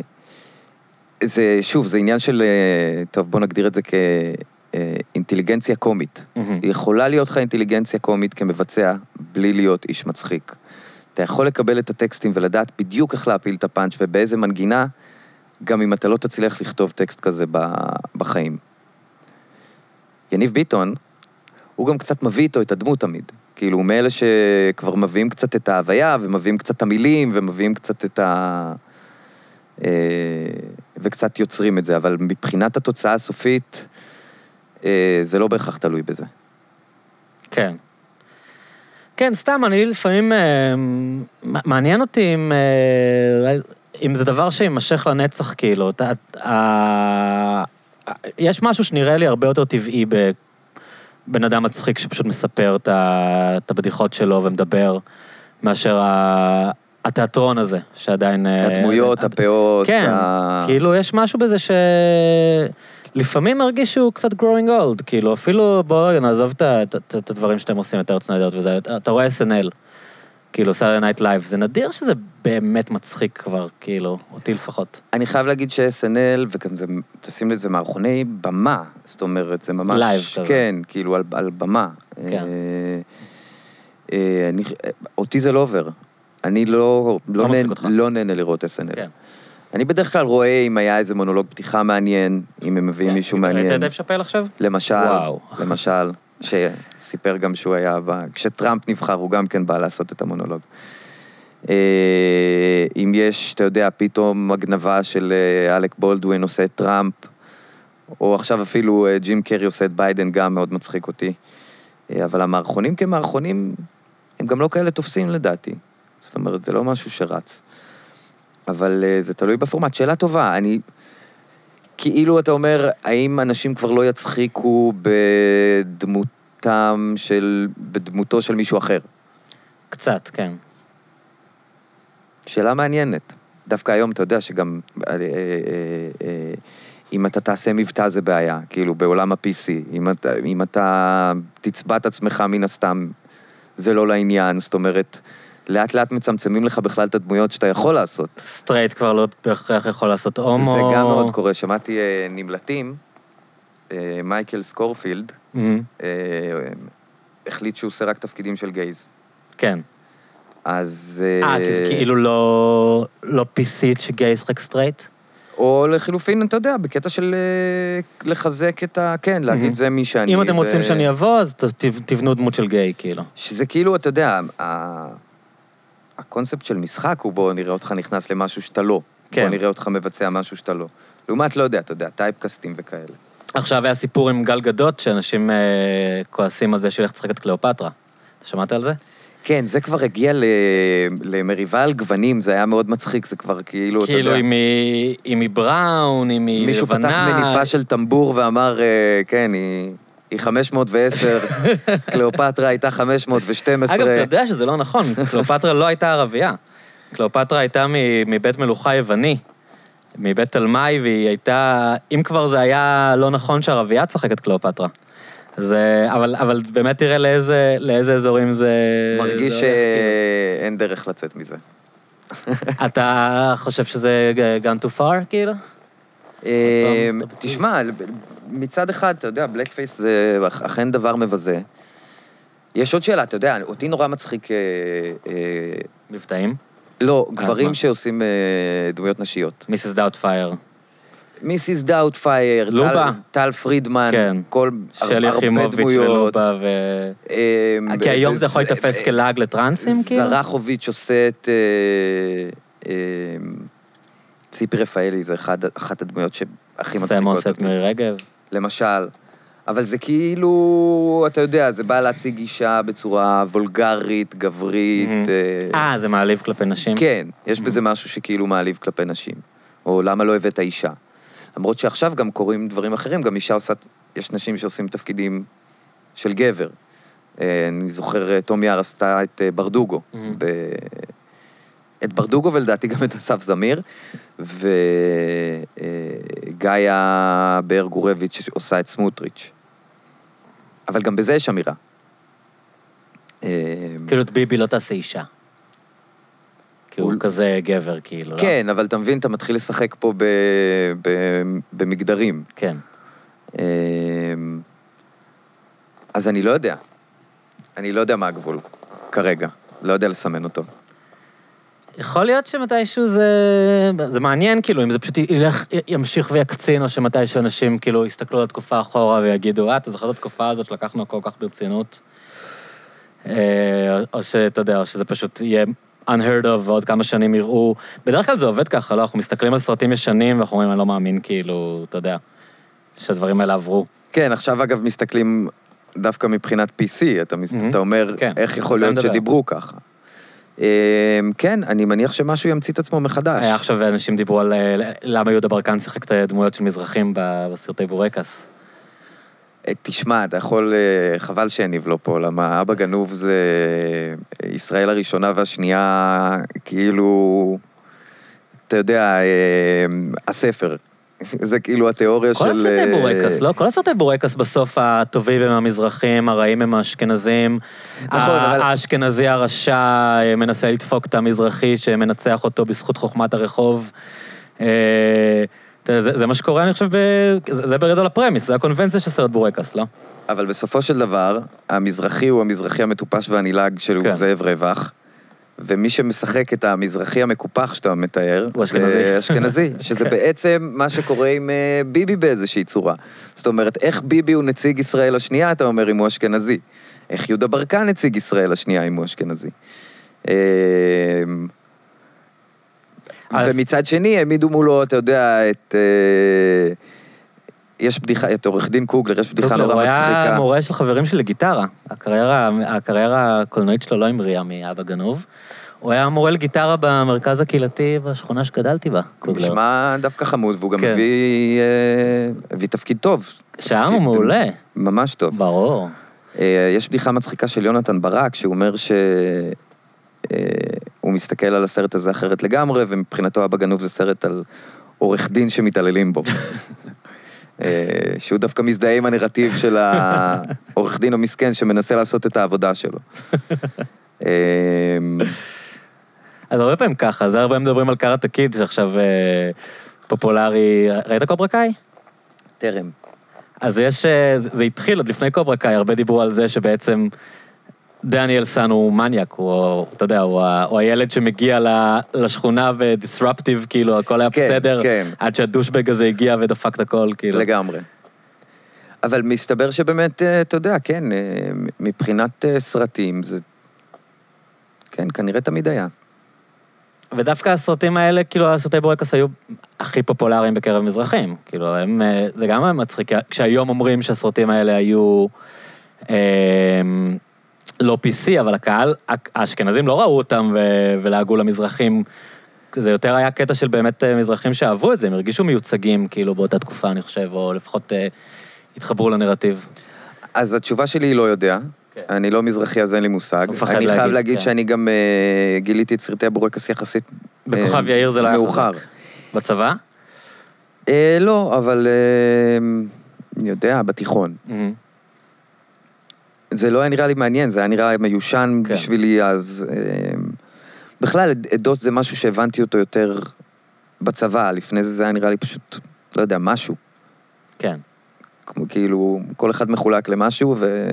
זה, שוב, זה עניין של, אה, טוב, בוא נגדיר את זה כאינטליגנציה קומית. מהמם. יכולה להיות לך אינטליגנציה קומית כמבצע, בלי להיות איש מצחיק. אתה יכול לקבל את הטקסטים ולדעת בדיוק איך להפיל את הפאנץ' ובאיזה מנגינה, גם אם אתה לא תצליח לכתוב טקסט כזה בחיים. יניב ביטון, הוא גם קצת מביא איתו את הדמות תמיד. כאילו, הוא מאלה שכבר מביאים קצת את ההוויה, ומביאים קצת את המילים, ומביאים קצת את ה... אה, וקצת יוצרים את זה, אבל מבחינת התוצאה הסופית, אה, זה לא בהכרח תלוי בזה. כן. כן, סתם, אני לפעמים... אה, מעניין אותי אם, אה, אם זה דבר שיימשך לנצח, כאילו. אתה, אה, יש משהו שנראה לי הרבה יותר טבעי בבן אדם מצחיק שפשוט מספר את, ה, את הבדיחות שלו ומדבר, מאשר ה, התיאטרון הזה, שעדיין... אה, הדמויות, הפאות. כן, ה- כאילו יש משהו בזה ש... לפעמים מרגיש שהוא קצת growing old, כאילו אפילו, בואו רגע נעזוב את ה- את- את הדברים שאתם עושים יותר צנדות וזה, אתה רואה SNL, כאילו Saturday Night Live, זה נדיר שזה באמת מצחיק כבר, כאילו, אותי לפחות. אני חייב להגיד ש-SNL, וגם זה, תשים לב זה מערכוני במה, זאת אומרת, זה ממש... לייב כזה. כן, כאילו על, על במה. כן. אה, אה, אני, אותי זה לא עובר. אני לא, לא, לא נהנה. לא נהנה לראות SNL. כן. אני בדרך כלל רואה אם היה איזה מונולוג פתיחה מעניין, אם הם מביאים מישהו ראית מעניין. את דייב שאפל עכשיו? למשל. למשל, שסיפר גם שהוא היה. כשטראמפ נבחר, הוא גם כן בא לעשות את המונולוג. אה, אם יש, אתה יודע, פתאום הגנבה של אה, אלק בולדווין עושה את טראמפ, או עכשיו אפילו אה, ג'ים קרי עושה את ביידן, גם מאוד מצחיק אותי. אבל המערכונים כמערכונים, הם גם לא כאלה תופסים לדעתי. זאת אומרת, זה לא משהו שרץ. אבל אה, זה תלוי בפורמט. שאלה טובה, אני... כאילו אתה אומר, האם אנשים כבר לא יצחיקו בדמותם של... בדמותו של מישהו אחר? קצת, כן. שאלה מעניינת. דווקא היום אתה יודע שגם... אה, אה, אה, אה, אם אתה תעשה מבטא זה בעיה, כאילו, בעולם ה-PC. אם אתה, אם אתה תצבע את עצמך מן הסתם, זה לא לעניין, זאת אומרת, לאט לאט מצמצמים לך בכלל את הדמויות שאתה יכול לעשות. סטרייט כבר לא בהכרח יכול לעשות הומו. זה גם מאוד קורה. שמעתי אה, נמלטים, אה, מייקל סקורפילד, מהמם. אה, החליט שהוא עושה רק תפקידים של gays. כן. אז... אה, כי זה כאילו לא לא PC שגיי ישחק סטרייט? או לחילופין, אתה יודע, בקטע של אה, לחזק את ה... כן, להגיד מהמם. זה מי שאני. אם אתם ו- רוצים שאני אבוא, אז תבנו דמות של גיי, כאילו. שזה כאילו, אתה יודע, ה- הקונספט של משחק הוא בוא נראה אותך נכנס למשהו שאתה לא. כן. בוא נראה אותך מבצע משהו שאתה לא. לעומת, לא יודע, אתה יודע, typecast ים וכאלה. עכשיו היה סיפור עם גל גדות, שאנשים אה, כועסים על זה שהוא הולך לשחק את קליאופטרה. אתה שמעת על זה? כן, זה כבר הגיע ל... למריבה על גוונים, זה היה מאוד מצחיק, זה כבר כאילו, אתה יודע... כאילו, אם היא- אם היא בראון, אם היא לבנה... מישהו פתח מניפה של טמבור ואמר, אה, כן, היא, היא 510, קליאופטרה הייתה 512. אגב, אתה יודע שזה לא נכון, קליאופטרה לא הייתה ערבייה. קליאופטרה הייתה מבית מלוכה יווני, מבית תלמי, והיא הייתה... אם כבר זה היה לא נכון שערבייה תשחק את קליאופטרה. זה, אבל, אבל באמת תראה לאיזה, לאיזה אזורים זה... מרגיש זה הולך, שאין דרך לצאת מזה. כאילו. אתה חושב שזה גם too far, כאילו? אה, תשמע, מצד אחד, אתה יודע, בלק פייס זה אכן דבר מבזה. יש עוד שאלה, אתה יודע, אותי נורא מצחיק... אה, אה, מבטאים? לא, אה, גברים? שעושים דמויות נשיות. מיסיס דאוטפייר. מיסיס דאוטפייר, טל- לובה. טל פרידמן, כן. כל... שלי יחימוביץ'. ולובה ו... אה, כי היום זה יכול להיתפס כלעג לטרנסים, כאילו? זרחוביץ' עושה את... אה, ציפי רפאלי, זה אחד- אחת הדמויות שהכי מצחיקות סם עושה את. מירי רגב. למשל. אבל זה כאילו, אתה יודע, זה בא להציג אישה בצורה וולגרית, גברית. אה, אה, זה מעליב כלפי נשים? כן, יש בזה משהו שכאילו מעליב כלפי נשים. או למה לא הבאת אישה. למרות שעכשיו גם קורים דברים אחרים, גם אישה עושה, יש נשים שעושים תפקידים של גבר. אה, אני זוכר, אה, תום יער עשתה את ברדוגו. מהמם. ב... את ברדוגו ולדעתי גם את אסף זמיר, וגאיה באר גורביץ' עושה את סמוטריץ'. אבל גם בזה יש אמירה. אה, כאילו, את ביבי לא תעשה אישה. כי הוא כזה גבר, כאילו, לא? כן, אבל אתה מבין, אתה מתחיל לשחק פה. במגדרים. כן. אה, אז אני לא יודע. אני לא יודע מה הגבול, כרגע. לא יודע לסמן אותו. יכול להיות שמתישהו זה... זה מעניין, כאילו, אם זה פשוט ילך, ימשיך ויקצין, או שמתישהו אנשים, כאילו, יסתכלו על התקופה אחורה ויגידו, אה, אתה זוכר את התקופה הזאת שלקחנו כל כך ברצינות? אה, או שאתה יודע, או שזה פשוט יהיה unheard of, ועוד כמה שנים יראו... בדרך כלל זה עובד ככה, לא? אנחנו מסתכלים על סרטים ישנים, ואנחנו אומרים, אני לא מאמין, כאילו, אתה יודע, שהדברים האלה עברו. כן, עכשיו אגב מסתכלים דווקא מבחינת PC, אתה. מהמם. אתה אומר, כן, איך יכול להיות. שדיברו ככה. אה, כן, אני מניח שמשהו ימציא את עצמו מחדש. היה עכשיו אנשים דיברו על אה, למה יהודה ברקן שיחק את הדמויות של מזרחים בסרטי בורקס. אה, תשמע, אתה יכול, אה, חבל שהניב לא פה, למה אבא גנוב זה ישראל הראשונה והשנייה, כאילו, אתה יודע, הספר. זה כאילו התיאוריה כל של... הסרטי אה, בורקס, לא? כל הסרטי בורקס בסוף הטובים הם המזרחים, הרעים הם האשכנזים. נכון, אבל- האשכנזי הרשע אה, מנסה לדפוק את המזרחי שמנצח אותו בזכות חוכמת הרחוב. אה, זה, זה מה שקורה, אני חושב, ב... זה, זה בגדול הפרמיס, זה הקונבנציה של סרט בורקס, לא? אבל בסופו של דבר, המזרחי הוא המזרחי המטופש והנלעג של כן. זאב רווח, ומי שמשחק את המזרחי המקופח שאתה מתאר, הוא אשכנזי. זה אשכנזי, שזה בעצם מה שקורה עם אה, ביבי באיזושהי צורה. זאת אומרת, איך ביבי הוא נציג ישראל השנייה, אתה אומר, אם הוא אשכנזי. איך יהודה ברקן נציג ישראל השנייה, אם הוא אשכנזי. אה, אז- ומצד שני, העמידו מולו, אתה יודע, את... יש בדיחה, את עורך דין קוגלר, יש בדיחה נורא הוא היה מצחיקה. מורה של חברים שלי לגיטרה. הקריירה, הקריירה הקולנועית שלו לא המריאה מאבא גנוב. הוא היה מורה לגיטרה במרכז הקהילתי בשכונה שגדלתי בה, קוגלר. נשמע דווקא חמוד, והוא גם כן. הביא, אה, הביא תפקיד טוב. שם הוא מעולה. ממש טוב. ברור. אה, יש בדיחה מצחיקה של יונתן ברק, שהוא אומר ש... אה, הוא מסתכל על הסרט הזה אחרת לגמרי, ומבחינתו אבא גנוב זה סרט על עורך דין שמתעללים בו. אה, שהוא דווקא מזדהה עם הנרטיב של העורך דין המסכן שמנסה לעשות את העבודה שלו. אה, אז הרבה פעמים ככה, זה הרבה מדברים על קארט הקיד שעכשיו אה, פופולרי. ראית קוברה קאי? טרם. אז יש, זה התחיל עוד לפני קוברה קאי, הרבה דיברו על זה שבעצם דניאל סן הוא מניאק, הוא, אתה יודע, הוא, הוא הילד שמגיע לשכונה ודיסרפטיב, כאילו, הכל היה כן, בסדר, כן. עד שהדושבג הזה הגיע ודפק את הכל, כאילו. לגמרי. אבל מסתבר שבאמת, אה, אתה יודע, כן, אה, מבחינת אה, סרטים זה... כן, כנראה תמיד היה. ודווקא הסרטים האלה, כאילו, הסרטי בורקס היו הכי פופולריים בקרב מזרחים. כאילו, הם, זה גם מצחיק, כשהיום אומרים שהסרטים האלה היו אה, לא PC, אבל הקהל, האשכנזים לא ראו אותם ו- ולעגו למזרחים. זה יותר היה קטע של באמת אה, מזרחים שאהבו את זה, הם הרגישו מיוצגים, כאילו, באותה תקופה, אני חושב, או לפחות אה, התחברו לנרטיב. אז התשובה שלי היא לא יודע. כן. אני לא מזרחי, אז אין לי מושג. אני חייב להגיד, להגיד כן. שאני גם אה, גיליתי את סרטי הבורקס יחסית... בכוכב אה, יאיר זה לא היה מאוחר. בצבא? אה, לא, אבל... אה, אני יודע, בתיכון. מהמם. זה לא היה נראה לי מעניין, זה היה נראה מיושן כן. בשבילי אז. אה, בכלל, עדות זה משהו שהבנתי אותו יותר בצבא, לפני זה זה היה נראה לי פשוט, לא יודע, משהו. כן. כמו כאילו, כל אחד מחולק למשהו, ו...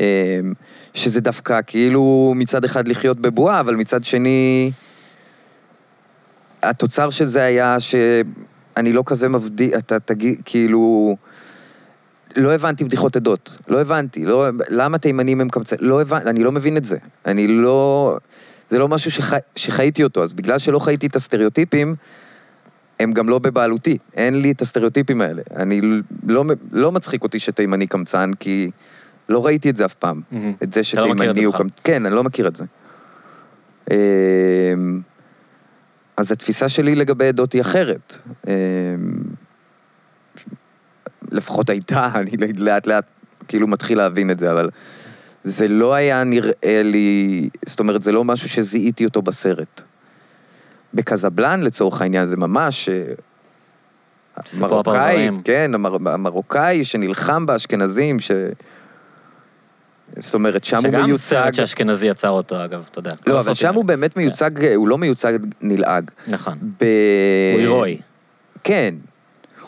אה, שזה דווקא כאילו מצד אחד לחיות בבועה, אבל מצד שני, התוצר של זה היה שאני לא כזה מבדיל, אתה תגיד, כאילו... לא הבנתי בדיחות עדות, לא הבנתי, לא, למה תימנים הם קמצנים, לא הבנתי, אני לא מבין את זה. אני לא, זה לא משהו שחי, שחייתי אותו, אז בגלל שלא חייתי את הסטריאוטיפים, הם גם לא בבעלותי, אין לי את הסטריאוטיפים האלה. אני לא, לא מצחיק אותי שתימני קמצן, כי לא ראיתי את זה אף פעם. מהמם. את זה לא שתימני זה הוא. קמצן, כן, אני לא מכיר את זה. אמ, אז התפיסה שלי לגבי עדות היא אחרת. לפחות הייתה, אני לאט לאט כאילו מתחיל להבין את זה, אבל זה לא היה נראה לי, זאת אומרת, זה לא משהו שזיהיתי אותו בסרט. בקזבלן, לצורך העניין, זה ממש... אה, מרוקאי. כן, המר, המרוקאי שנלחם באשכנזים, ש... זאת אומרת, שם הוא שגם מיוצג... סרט שאשכנזי יצר אותו, אגב, אתה יודע. כל לא, אבל שם. הוא באמת מיוצג, הוא לא מיוצג נלעג. נכון. ב... הוא הירואי. כן.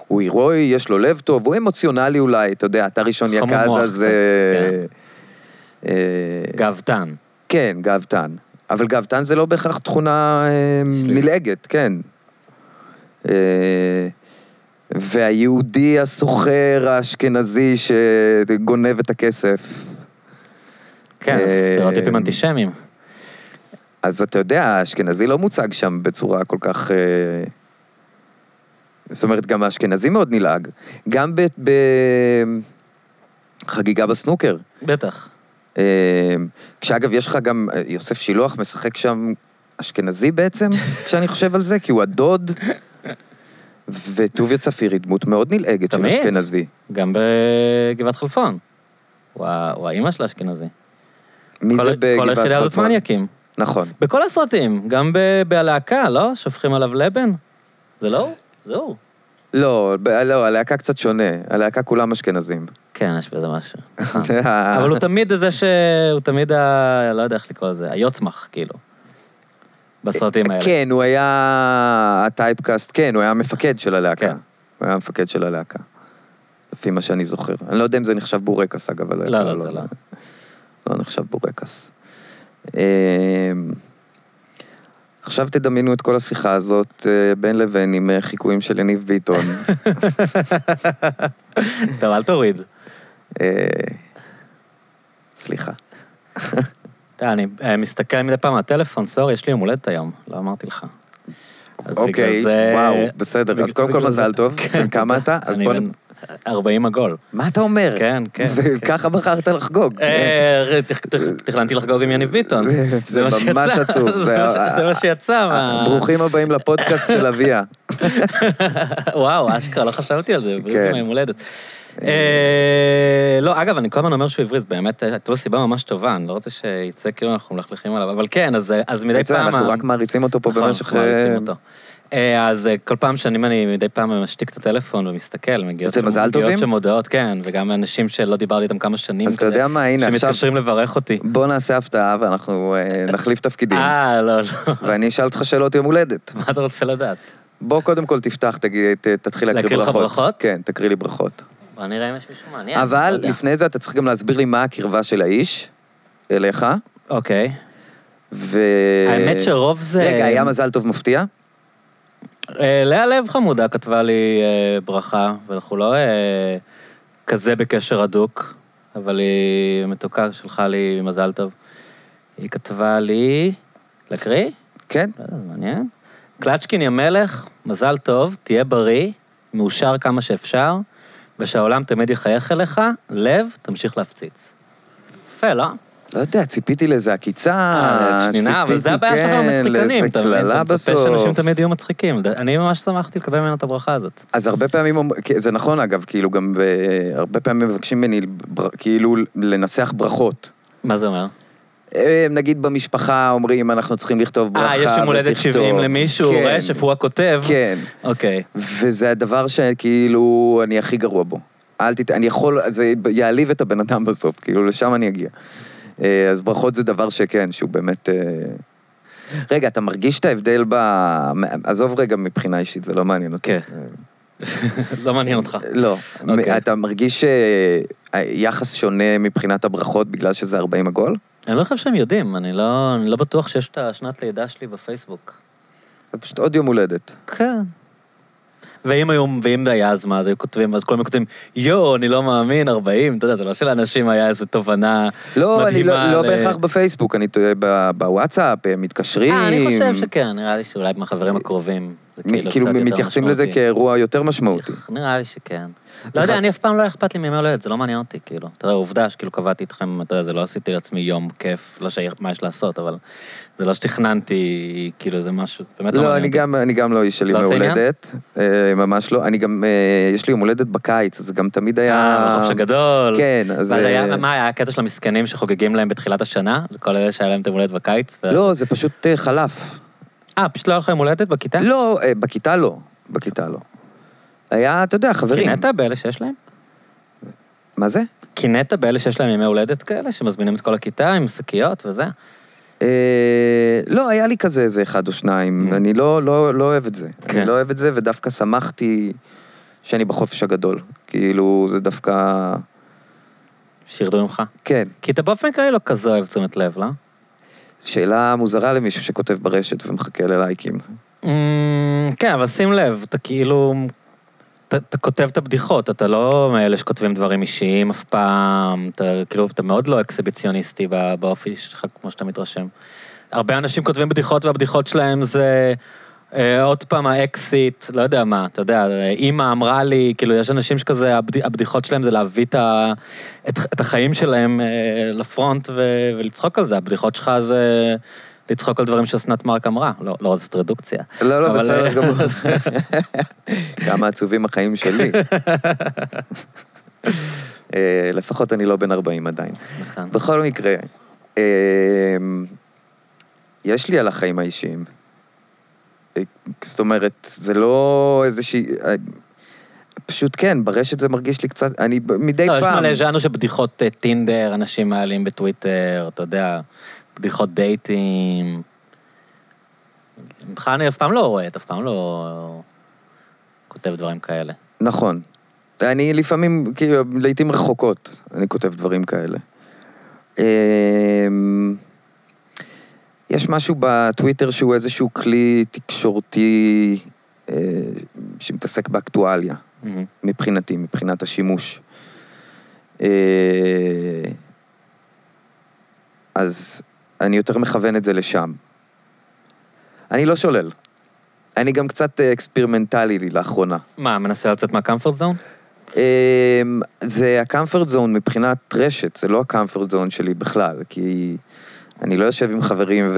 הוא הירואי, יש לו לב טוב, הוא אמוציונלי אולי, אתה יודע, אתה ראשון יקז, אז... קצת, אה, אה, גאוותן. כן, גאוותן. אבל גאוותן זה לא בהכרח תכונה. נלעגת, כן. אה, והיהודי הסוחר האשכנזי שגונב את הכסף. כן, סטריאוטיפים אנטישמיים. אז אתה יודע, האשכנזי לא מוצג שם בצורה כל כך... זאת אומרת, גם האשכנזי מאוד נלעג. גם בחגיגה בסנוקר. בטח. אה, כשאגב, יש לך גם, אה, יוסף שילוח משחק שם אשכנזי בעצם, כשאני חושב על זה, כי הוא הדוד. וטוביה צפיר היא דמות מאוד נלעגת של. אשכנזי. גם בגבעת חלפון. הוא האימא של האשכנזי. מי כל- זה בגבעת כל היחידה הזאת חלפון? מניאקים. נכון. בכל הסרטים, גם ב- ב"הלהקה", לא? שופכים עליו לבן? זה לא הוא? זה הוא. לא, לא, הלהקה קצת שונה. הלהקה כולם אשכנזים. כן, יש בזה משהו. ה- אבל הוא תמיד זה ש... הוא תמיד ה... לא יודע איך לקרוא לזה, היוצמח, כאילו. בסרטים האלה. כן, הוא היה הטייפקאסט, כן, הוא היה המפקד של הלהקה. כן. הוא היה המפקד של הלהקה. לפי מה שאני זוכר. אני לא יודע אם זה נחשב בורקס, אגב. לא, לא, זה לא. לא נחשב בורקס. עכשיו תדמיינו את כל השיחה הזאת אה, בין לבין עם אה, חיקויים של יניב ביטון. טוב, אל תוריד. אה, סליחה. אני מסתכל מדי פעם על הטלפון, סורי, יש לי יום הולדת היום, לא אמרתי לך. אוקיי, וואו, בסדר, אז קודם כל מזל טוב. כן, כמה אתה? אני בן 40 עגול. מה אתה אומר? כן, כן, זה- כן. ככה בחרת לחגוג. אה, תכ- תכ- תכננתי לחגוג עם יניב ביטון. זה- זה מה שיצא. ממש עצוב, זה מה מה שיצא. מה- ברוכים הבאים לפודקאסט של אביה. וואו, אשכרה, לא חשבתי על זה, כן. בריאות עם היום הולדת. אה, לא, אגב, אני כל הזמן אומר שהוא הבריז, באמת, הייתה לו סיבה ממש טובה, אני לא רוצה שיצא כאילו אנחנו מלכלכים עליו, אבל כן, אז מדי פעם... אנחנו רק מעריצים אותו פה נכון, במשך... אנחנו מעריצים אה, אותו. אה, אז אה, כל פעם שאני אני מדי פעם משתיק את הטלפון ומסתכל, מגיעות שם- הודעות, כן, וגם אנשים שלא דיברתי איתם כמה שנים. אז אתה יודע מה, הנה עכשיו, שמתקשרים לברך אותי. בוא נעשה הפתעה ואנחנו אה, נחליף תפקידים. אה, לא, לא. ואני אשאל אותך שאלות יום הולדת. מה אתה רוצה לדעת? בוא קודם כל תפתח, תגיד, תתחיל להקריא להקריא לך ברכות. ברכות? כן, תקריא לי ברכות. בוא נראה אם יש מישהו מעניין. אבל. לפני זה אתה צריך גם להסביר לי מה הקרבה של האיש אליך, אוקיי. ו... האמת שרוב זה... רגע, היה מזל טוב מפתיע? אה, לאה לב חמודה כתבה לי אה, ברכה, ואנחנו לא אה, כזה בקשר הדוק, אבל היא מתוקה, שלחה לי מזל טוב. היא כתבה לי... להקריא? כן? זה מעניין. קלצ'קין יא מלך, מזל טוב, תהיה בריא, מאושר כמה שאפשר, ושהעולם תמיד יחייך אליך, לב, תמשיך להפציץ. יפה, לא? לא יודע, ציפיתי לאיזה עקיצה, אה, שנינה, אבל זה ציפיתי, הבעיה שלך כן, במצחיקנים, לאיזה אתה מבין? אתה מצפה שאנשים. תמיד יהיו מצחיקים. אני ממש שמחתי לקבל ממנו את הברכה הזאת. אז הרבה פעמים, זה נכון אגב, כאילו גם ב- הרבה פעמים מבקשים ממני כאילו לנסח ברכות. מה זה אומר? אה, נגיד במשפחה אומרים, אנחנו צריכים לכתוב ברכה אה, יש יום הולדת ותכתוב." 70 למישהו, כן, רשף, הוא הכותב. כן, אוקיי. וזה הדבר שכאילו אני הכי גרוע בו. אל תת... אני יכול, זה יעליב את הבן אדם בסוף, כאילו לשם אני אגיע. אה, אז ברכות זה דבר שכן, שהוא באמת... אה, רגע, אתה מרגיש את ההבדל ב... עזוב רגע מבחינה אישית, זה לא מעניין אותי. כן. לא מעניין אותך. לא. אוקיי. אתה מרגיש אה, יחס שונה מבחינת הברכות בגלל שזה 40 עגול? אני לא חושב שהם יודעים, אני לא אני לא בטוח שיש את השנת לידה שלי בפייסבוק. זה פשוט עוד יום הולדת. כן. ואם היו, ואם היה אז מה, אז היו כותבים, אז כולם כותבים, יואו, אני לא מאמין, 40, אתה יודע, זה לא שלאנשים היה איזו תובנה לא, אני לא, מדהימה לא ל- בהכרח בפייסבוק, אני טועה בוואטסאפ, הם מתקשרים. אה, אני חושב שכן, נראה לי שאולי מהחברים הקרובים, זה מ- כאילו כאילו מתייחסים לזה. כאירוע יותר משמעותי. נראה לי שכן. לא יודע, אני אף פעם לא אכפת לי מימי הולדת, זה לא מעניין אותי, כאילו. אתה יודע, עובדה שכאילו קבעתי איתכם, אתה יודע, זה לא עשיתי לעצמי יום כיף, לא שמה יש לעשות, אבל זה לא שתכננתי, כאילו, איזה משהו, באמת לא לא, אני. גם, אני גם לא איש של לא עושה עניין? הולדת, אה, ממש לא. אני גם, אה, יש לי יום הולדת בקיץ, אז זה גם תמיד היה... אה, בחופש הגדול. כן, אז... ואז היה, אה, מה היה הקטע של המסכנים שחוגגים להם בתחילת השנה? לכל אלה שהיה להם את יום הולדת בקיץ? ו- לא, זה פשוט אה, חלף. אה, פשוט לא היה לך יום הולדת בכיתה? לא, אה, בכיתה לא. בכיתה לא. היה, אתה יודע, חברים. קינאת באלה שיש להם? מה זה? קינאת באלה שיש להם ימי הולדת כאלה, שמזמינים את כל הכיתה עם שקיות וזה? אה, לא, היה לי כזה איזה אחד או שניים. Mm. אני לא, לא, לא אוהב את זה. כן. אני לא אוהב את זה, ודווקא שמחתי שאני בחופש הגדול. כאילו, זה דווקא... שירדו ממך. כן. כי אתה באופן כללי לא כזה אוהב תשומת לב, לא? שאלה מוזרה למישהו שכותב ברשת ומחכה ללייקים. אמ, כן, אבל שים לב, אתה כאילו... אתה, אתה כותב את הבדיחות, אתה לא מאלה שכותבים דברים אישיים אף פעם, אתה כאילו, אתה מאוד לא אקסיביציוניסטי בא- באופי שלך, כמו שאתה מתרשם. הרבה אנשים כותבים בדיחות והבדיחות שלהם זה אה, עוד פעם האקסיט, לא יודע מה, אתה יודע, אימא אמרה לי, כאילו, יש אנשים שכזה, הבד, הבדיחות שלהם זה להביא את, ה, את, את החיים שלהם אה, לפרונט ו, ולצחוק על זה, הבדיחות שלך זה לצחוק על דברים שאסנת מארק אמרה, לא לא לעשות רדוקציה. לא, לא, אבל, בסדר אה, גמור. כמה עצובים החיים שלי. אה, לפחות אני לא בן 40 עדיין. נכון. בכל מקרה, אה, יש לי על החיים האישיים. זאת אומרת, זה לא איזושהי... פשוט כן, ברשת זה מרגיש לי קצת... אני מדי לא, יש פעם... מלא ז'אנר של בדיחות אה, טינדר, אנשים מעלים בטוויטר, אתה יודע, בדיחות דייטים. בכלל אני אף פעם לא רואה, אף פעם לא כותב דברים כאלה. נכון. אני לפעמים, כאילו, לעיתים רחוקות, אני כותב דברים כאלה. אמ, יש משהו בטוויטר שהוא איזשהו כלי תקשורתי אה, שמתעסק באקטואליה. מבחינתי, מבחינת השימוש. אה, אז אני יותר מכוון את זה לשם. אני לא שולל. אני גם קצת אה, אקספרימנטלי לי לאחרונה. מה, מנסה לצאת מה comfort zone? אמ, זה ה comfort zone מבחינת רשת, זה לא ה comfort zone שלי בכלל, כי אני לא יושב עם חברים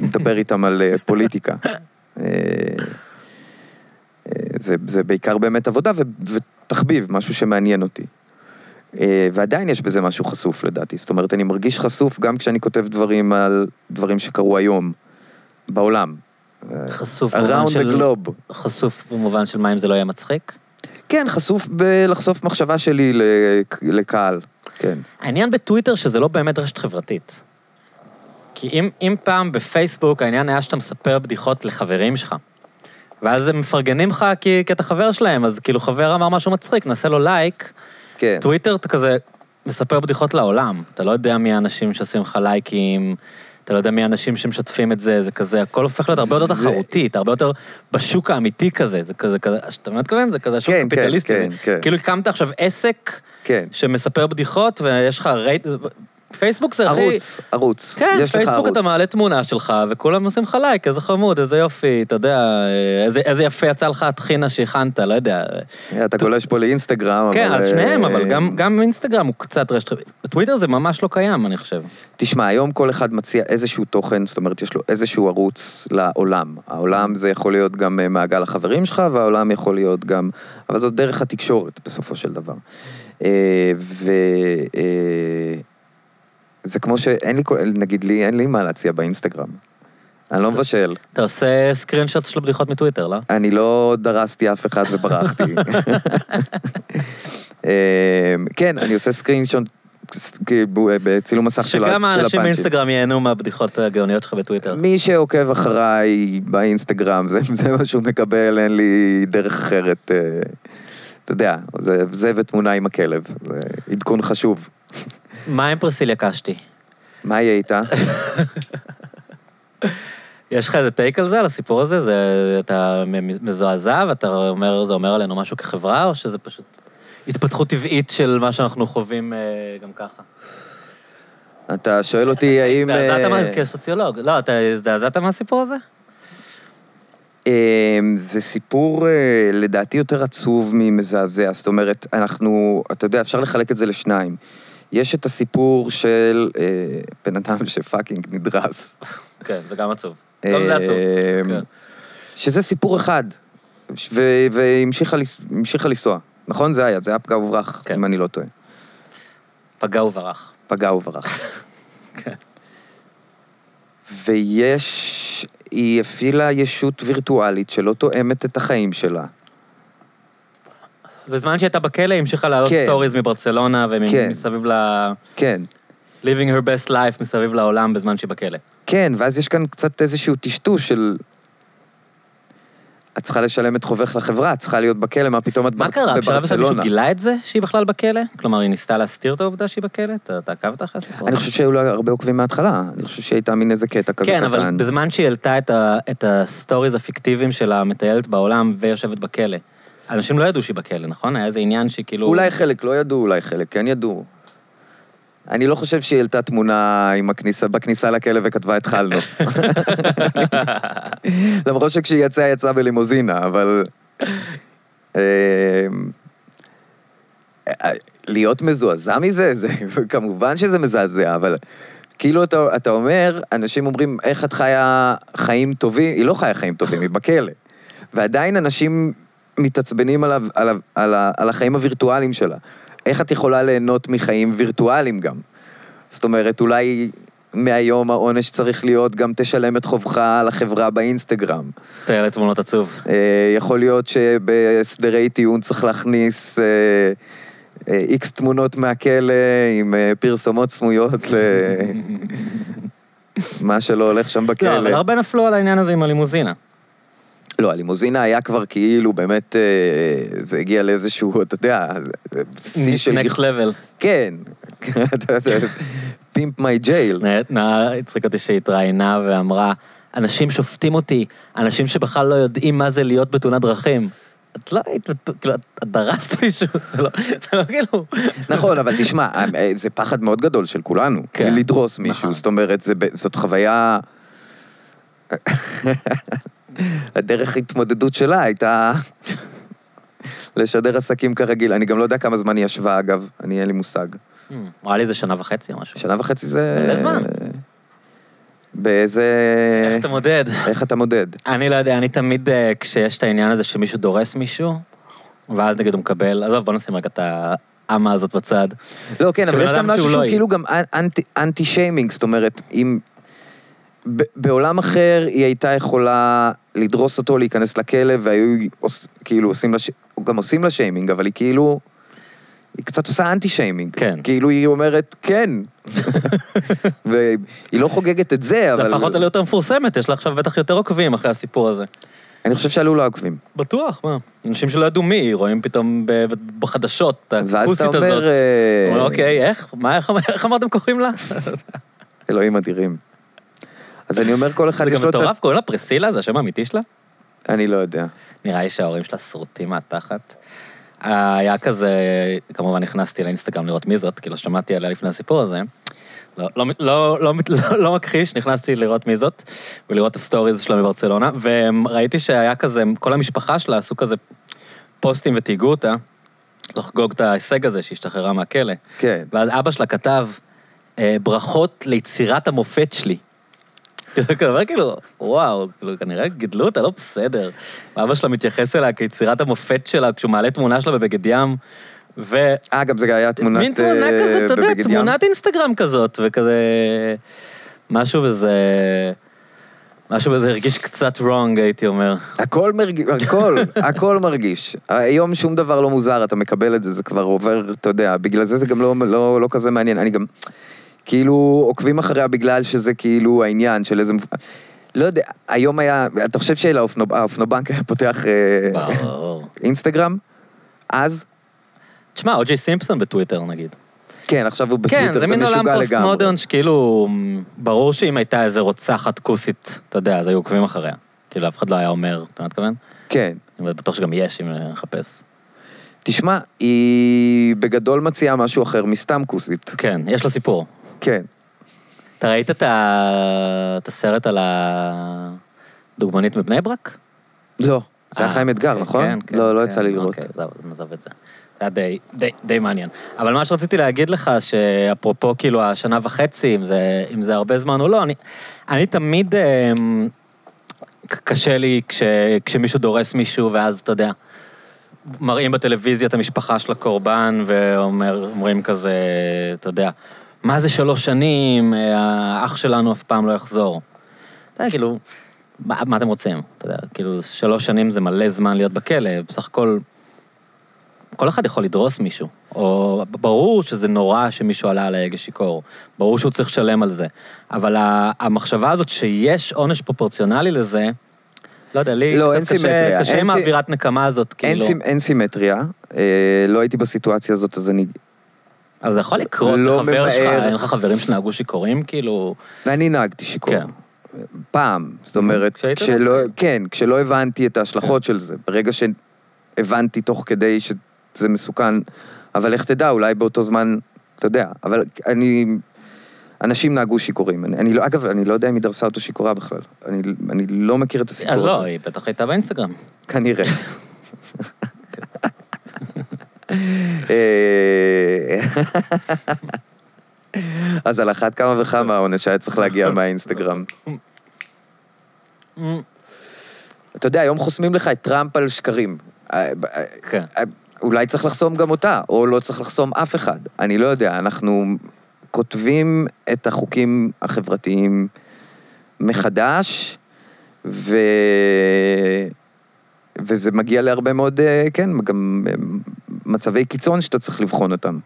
ומדבר איתם על אה, פוליטיקה. אה, אה, זה, זה בעיקר באמת עבודה ו- ותחביב, משהו שמעניין אותי. אה, ועדיין יש בזה משהו חשוף לדעתי, זאת אומרת, אני מרגיש חשוף גם כשאני כותב דברים על דברים שקרו היום, בעולם. חשוף במובן around של... the globe. חשוף במובן של מה אם זה לא יהיה מצחיק? כן, חשוף בלחשוף מחשבה שלי לק- לקהל, כן. העניין בטוויטר שזה לא באמת רשת חברתית. כי אם, אם פעם בפייסבוק העניין היה שאתה מספר בדיחות לחברים שלך, ואז הם מפרגנים לך כי, כי אתה חבר שלהם, אז כאילו חבר אמר משהו מצחיק, נעשה לו לייק, כן. טוויטר אתה כזה מספר בדיחות לעולם. אתה לא יודע מי האנשים שעושים לך לייקים, אתה לא יודע מי האנשים שמשתפים את זה, זה כזה, הכל הופך להיות הרבה יותר תחרותי, אתה הרבה יותר בשוק האמיתי כזה, זה כזה, כזה, שאתה מתכוון, זה כזה שוק כן, כן, קפיטליסטי. כן, כן. כאילו הקמת עכשיו עסק כן. שמספר בדיחות ויש לך רייט... פייסבוק זה הכי... ערוץ, ערוץ. כן, יש לך פייסבוק ערוץ. אתה מעלה תמונה שלך, וכולם עושים לך לייק, איזה חמוד, איזה יופי, אתה יודע, איזה, איזה יפה יצא לך הטחינה שהכנת, לא יודע. אתה גולש פה לאינסטגרם, אבל... כן, אז שניהם, אה, אבל גם, גם אינסטגרם הוא קצת רשת... טוויטר זה ממש לא קיים, אני חושב. תשמע, היום כל אחד מציע איזשהו תוכן, זאת אומרת, יש לו איזשהו ערוץ לעולם. העולם זה יכול להיות גם אה, מעגל החברים שלך, והעולם יכול להיות גם... אבל זאת דרך התקשורת, בסופו של דבר. אה, ו... אה, זה כמו שאין לי, נגיד לי, אין לי מה להציע באינסטגרם. אני לא מבשל. אתה עושה סקרין שוט של הבדיחות מטוויטר, לא? אני לא דרסתי אף אחד וברחתי. אמ, כן, אני עושה סקרינשוט בצילום מסך של ה- של שגם האנשים הפאנצ'ים. באינסטגרם ייהנו מהבדיחות הגאוניות שלך בטוויטר. מי שעוקב אחריי באינסטגרם, זה, זה מה שהוא מקבל, אין לי דרך אחרת. אתה יודע, זה, זה ותמונה עם הכלב, זה עדכון חשוב. מה עם פרסיליה קשתי? מה יהיה איתה? יש לך איזה טייק על זה, על הסיפור הזה? זה, אתה מזועזע ואתה אומר, זה אומר עלינו משהו כחברה, או שזה פשוט התפתחות טבעית של מה שאנחנו חווים אה, גם ככה? אתה שואל אותי האם... הזדעזעת אה, כסוציולוג. לא, אתה הזדעזעת מהסיפור הזה? אמ, זה סיפור אה, לדעתי יותר עצוב ממזעזע, זאת אומרת, אנחנו, אתה יודע, אפשר לחלק את זה לשניים. יש את הסיפור של אה, בן אדם שפאקינג נדרס, כן, זה גם עצוב. גם זה עצוב. אמ, כן. שזה סיפור אחד, והמשיכה לנסוע, נכון? זה היה, זה היה פגע וברח, כן. אם אני לא טועה. פגע וברח. פגע וברח. כן. ויש, היא הפעילה ישות וירטואלית שלא תואמת את החיים שלה. בזמן שהייתה בכלא, היא המשיכה להעלות כן. סטוריז מברצלונה כן. ומסביב ל... כן. living her best life מסביב לעולם בזמן שהיא בכלא. כן, ואז יש כאן קצת איזשהו טשטוש של... את צריכה לשלם את חובך לחברה, את צריכה להיות בכלא, מה פתאום את מה ברצ- קרה? בשלב מסוים מישהו בברצלונה. גילה את זה שהיא בכלל בכלא? כלומר, היא ניסתה להסתיר את העובדה שהיא בכלא? אתה עקבת אחרי הסיפור? אני חושב שהיו לה הרבה עוקבים מההתחלה, אני חושב שהיא הייתה מין איזה קטע כזה כן, קטן. אבל בזמן שהיא העלתה את הסטוריז הפיקטיביים של המטיילת בעולם ויושבת בכלא, אנשים לא ידעו שהיא בכלא, נכון? היה איזה עניין שכאילו... אולי חלק לא ידעו, אולי חלק כן ידעו. אני לא חושב שהיא העלתה תמונה עם הכניסה, בכניסה לכלא וכתבה התחלנו. למרות שכשהיא יצאה, יצאה בלימוזינה, אבל... אמ, אה, להיות מזועזע מזה, זה כמובן שזה מזעזע, אבל כאילו אתה, אתה אומר, אנשים אומרים, איך את חיה חיים טובים? היא לא חיה חיים טובים, היא בכלא. ועדיין אנשים מתעצבנים עליו, עליו, על, ה, על החיים הווירטואליים שלה. איך את יכולה ליהנות מחיים וירטואליים גם? זאת אומרת, אולי מהיום העונש צריך להיות גם תשלם את חובך לחברה באינסטגרם. תאר תמונות עצוב. אה, יכול להיות שבהסדרי טיעון צריך להכניס איקס תמונות מהכלא עם אה, פרסומות סמויות למה שלא הולך שם בכלא. לא, אבל הרבה נפלו על העניין הזה עם הלימוזינה. לא, הלימוזינה היה כבר כאילו באמת, אה, זה הגיע לאיזשהו, אתה יודע, שיא של... נקסט לבל. כן, פימפ מי ג'ייל. נאה הצחיק אותי שהתראיינה ואמרה, אנשים שופטים אותי, אנשים שבכלל לא יודעים מה זה להיות בתאונת דרכים. את לא היית, כאילו, את דרסת מישהו, זה לא, זה לא כאילו... נכון, אבל תשמע, אה, זה פחד מאוד גדול של כולנו, כן. לדרוס מישהו, נכון. זאת אומרת, זאת חוויה... הדרך התמודדות שלה הייתה לשדר עסקים כרגיל. אני גם לא יודע כמה זמן היא ישבה, אגב, אני אין לי מושג. נראה לי זה שנה וחצי או משהו. שנה וחצי זה... מלא זמן. באיזה... איך אתה מודד? איך אתה מודד? אני לא יודע, אני תמיד, אה, כשיש את העניין הזה שמישהו דורס מישהו, ואז נגיד הוא מקבל, עזוב, בוא נשים רגע את האמה הזאת בצד. לא, כן, אבל יש גם משהו שהוא לא כאילו גם אנטי שיימינג, זאת אומרת, אם... בעולם אחר היא הייתה יכולה לדרוס אותו, להיכנס לכלא, והיו כאילו עושים לה, גם עושים לה שיימינג, אבל היא כאילו... היא קצת עושה אנטי שיימינג. כן. כאילו היא אומרת, כן. והיא לא חוגגת את זה, אבל... לפחות עלי יותר מפורסמת, יש לה עכשיו בטח יותר עוקבים אחרי הסיפור הזה. אני חושב שעלו לה עוקבים. בטוח, מה? אנשים שלא ידעו מי, רואים פתאום בחדשות, ואז אתה הכוסית הזאת. אומר, אה, אומרים, אוקיי, איך? מה, איך איך אמרתם קוראים לה? אלוהים אדירים. אז אני אומר, כל אחד זה יש גם לו את ה... מטורף, קוראים לה פרסילה, זה השם האמיתי שלה? אני לא יודע. נראה לי שההורים שלה שרוטים מהתחת. היה כזה, כמובן נכנסתי לאינסטגרם לראות מי זאת, כאילו שמעתי עליה לפני הסיפור הזה. לא, לא, לא, לא, לא, לא מכחיש, נכנסתי לראות מי זאת, ולראות את הסטוריז שלה מברצלונה, וראיתי שהיה כזה, כל המשפחה שלה עשו כזה פוסטים ותייגו אותה, לחגוג את ההישג הזה שהשתחררה מהכלא. כן. ואז אבא שלה כתב, אה, ברכות ליצירת המופת שלי. כאילו, כאילו, וואו, כאילו, כנראה גידלו אותה לא בסדר. ואבא שלה מתייחס אליה כיצירת המופת שלה, כשהוא מעלה תמונה שלה בבגד ים, ו... אה, גם זה היה תמונת... מין תמונה אה, כזאת, אתה יודע. תמונת אינסטגרם כזאת, וכזה... משהו בזה... משהו בזה הרגיש קצת wrong, הייתי אומר. הכל מרגיש, הכל, הכל מרגיש. היום שום דבר לא מוזר, אתה מקבל את זה, זה כבר עובר, אתה יודע, בגלל זה זה גם לא, לא, לא כזה מעניין. אני גם, כאילו, עוקבים אחריה בגלל שזה כאילו העניין של איזה... לא יודע, היום היה, אתה חושב שהאופנובנק היה פותח אה. אינסטגרם? אז? תשמע, או.ג'יי סימפסון בטוויטר נגיד. כן, עכשיו הוא כן, בטוויטר, זה זה מין עולם משוגע פוסט לגמרי. מודרן שכאילו, ברור שאם הייתה איזה רוצחת כוסית, אתה יודע, אז היו עוקבים אחריה. כאילו, אף אחד לא היה אומר, אתה מתכוון? כן. אני בטוח שגם יש, אם נחפש. תשמע, היא בגדול מציעה משהו אחר מסתם כוסית. כן, יש לה סיפור. כן. אתה ראית את ה- את הסרט על הדוגמנית מבני ברק? לא. זה היה אה, חיים אתגר, כן, נכון? כן, כן, לא, לא כן, יצא לי לראות. אוקיי, עזוב, נעזוב את זה. זה היה די, די, די מעניין. אבל מה שרציתי להגיד לך, שאפרופו כאילו השנה וחצי, אם זה, אם זה הרבה זמן או לא, אני, אני תמיד, ק- קשה לי כש, כשמישהו דורס מישהו, ואז אתה יודע, מראים בטלוויזיה את המשפחה של הקורבן, ואומרים כזה, אתה יודע, מה זה שלוש שנים, אה, האח שלנו אף פעם לא יחזור. אתה יודע, כאילו, מה, מה אתם רוצים? אתה יודע, כאילו, שלוש שנים זה מלא זמן להיות בכלא, בסך הכל, כל אחד יכול לדרוס מישהו. או ברור שזה נורא שמישהו עלה על ההגה שיכור, ברור שהוא צריך לשלם על זה, אבל המחשבה הזאת שיש עונש פרופורציונלי לזה, לא יודע, לי לא, אין קשה, סימטריה. קשה אין עם האווירת נקמה הזאת, אין, כאילו. סימ, אין סימטריה, אה, לא הייתי בסיטואציה הזאת, אז אני... אז זה יכול לקרות לא לחבר שלך, ממהר. אין לך חברים שנהגו שיכורים, כאילו... אני נהגתי שיכור. כן. פעם, זאת אומרת, כשלא. כן, כשלא הבנתי את ההשלכות של זה. ברגע שהבנתי תוך כדי שזה מסוכן, אבל איך תדע, אולי באותו זמן, אתה יודע, אבל אני... אנשים נהגו שיכורים. אני, אני לא, אגב, אני לא יודע אם היא דרסה אותו שיכורה בכלל. אני, אני לא מכיר את הסיפור אז הזה. לא, היא בטח הייתה באינסטגרם. כנראה. אה, אז על אחת כמה וכמה העונש היה צריך להגיע מהאינסטגרם. אתה יודע, היום חוסמים לך את טראמפ על שקרים. אה, אה, כן. אולי צריך לחסום גם אותה, או לא צריך לחסום אף אחד. אני לא יודע, אנחנו כותבים את החוקים החברתיים מחדש, ו... וזה מגיע להרבה מאוד, כן, גם מצבי קיצון שאתה צריך לבחון אותם.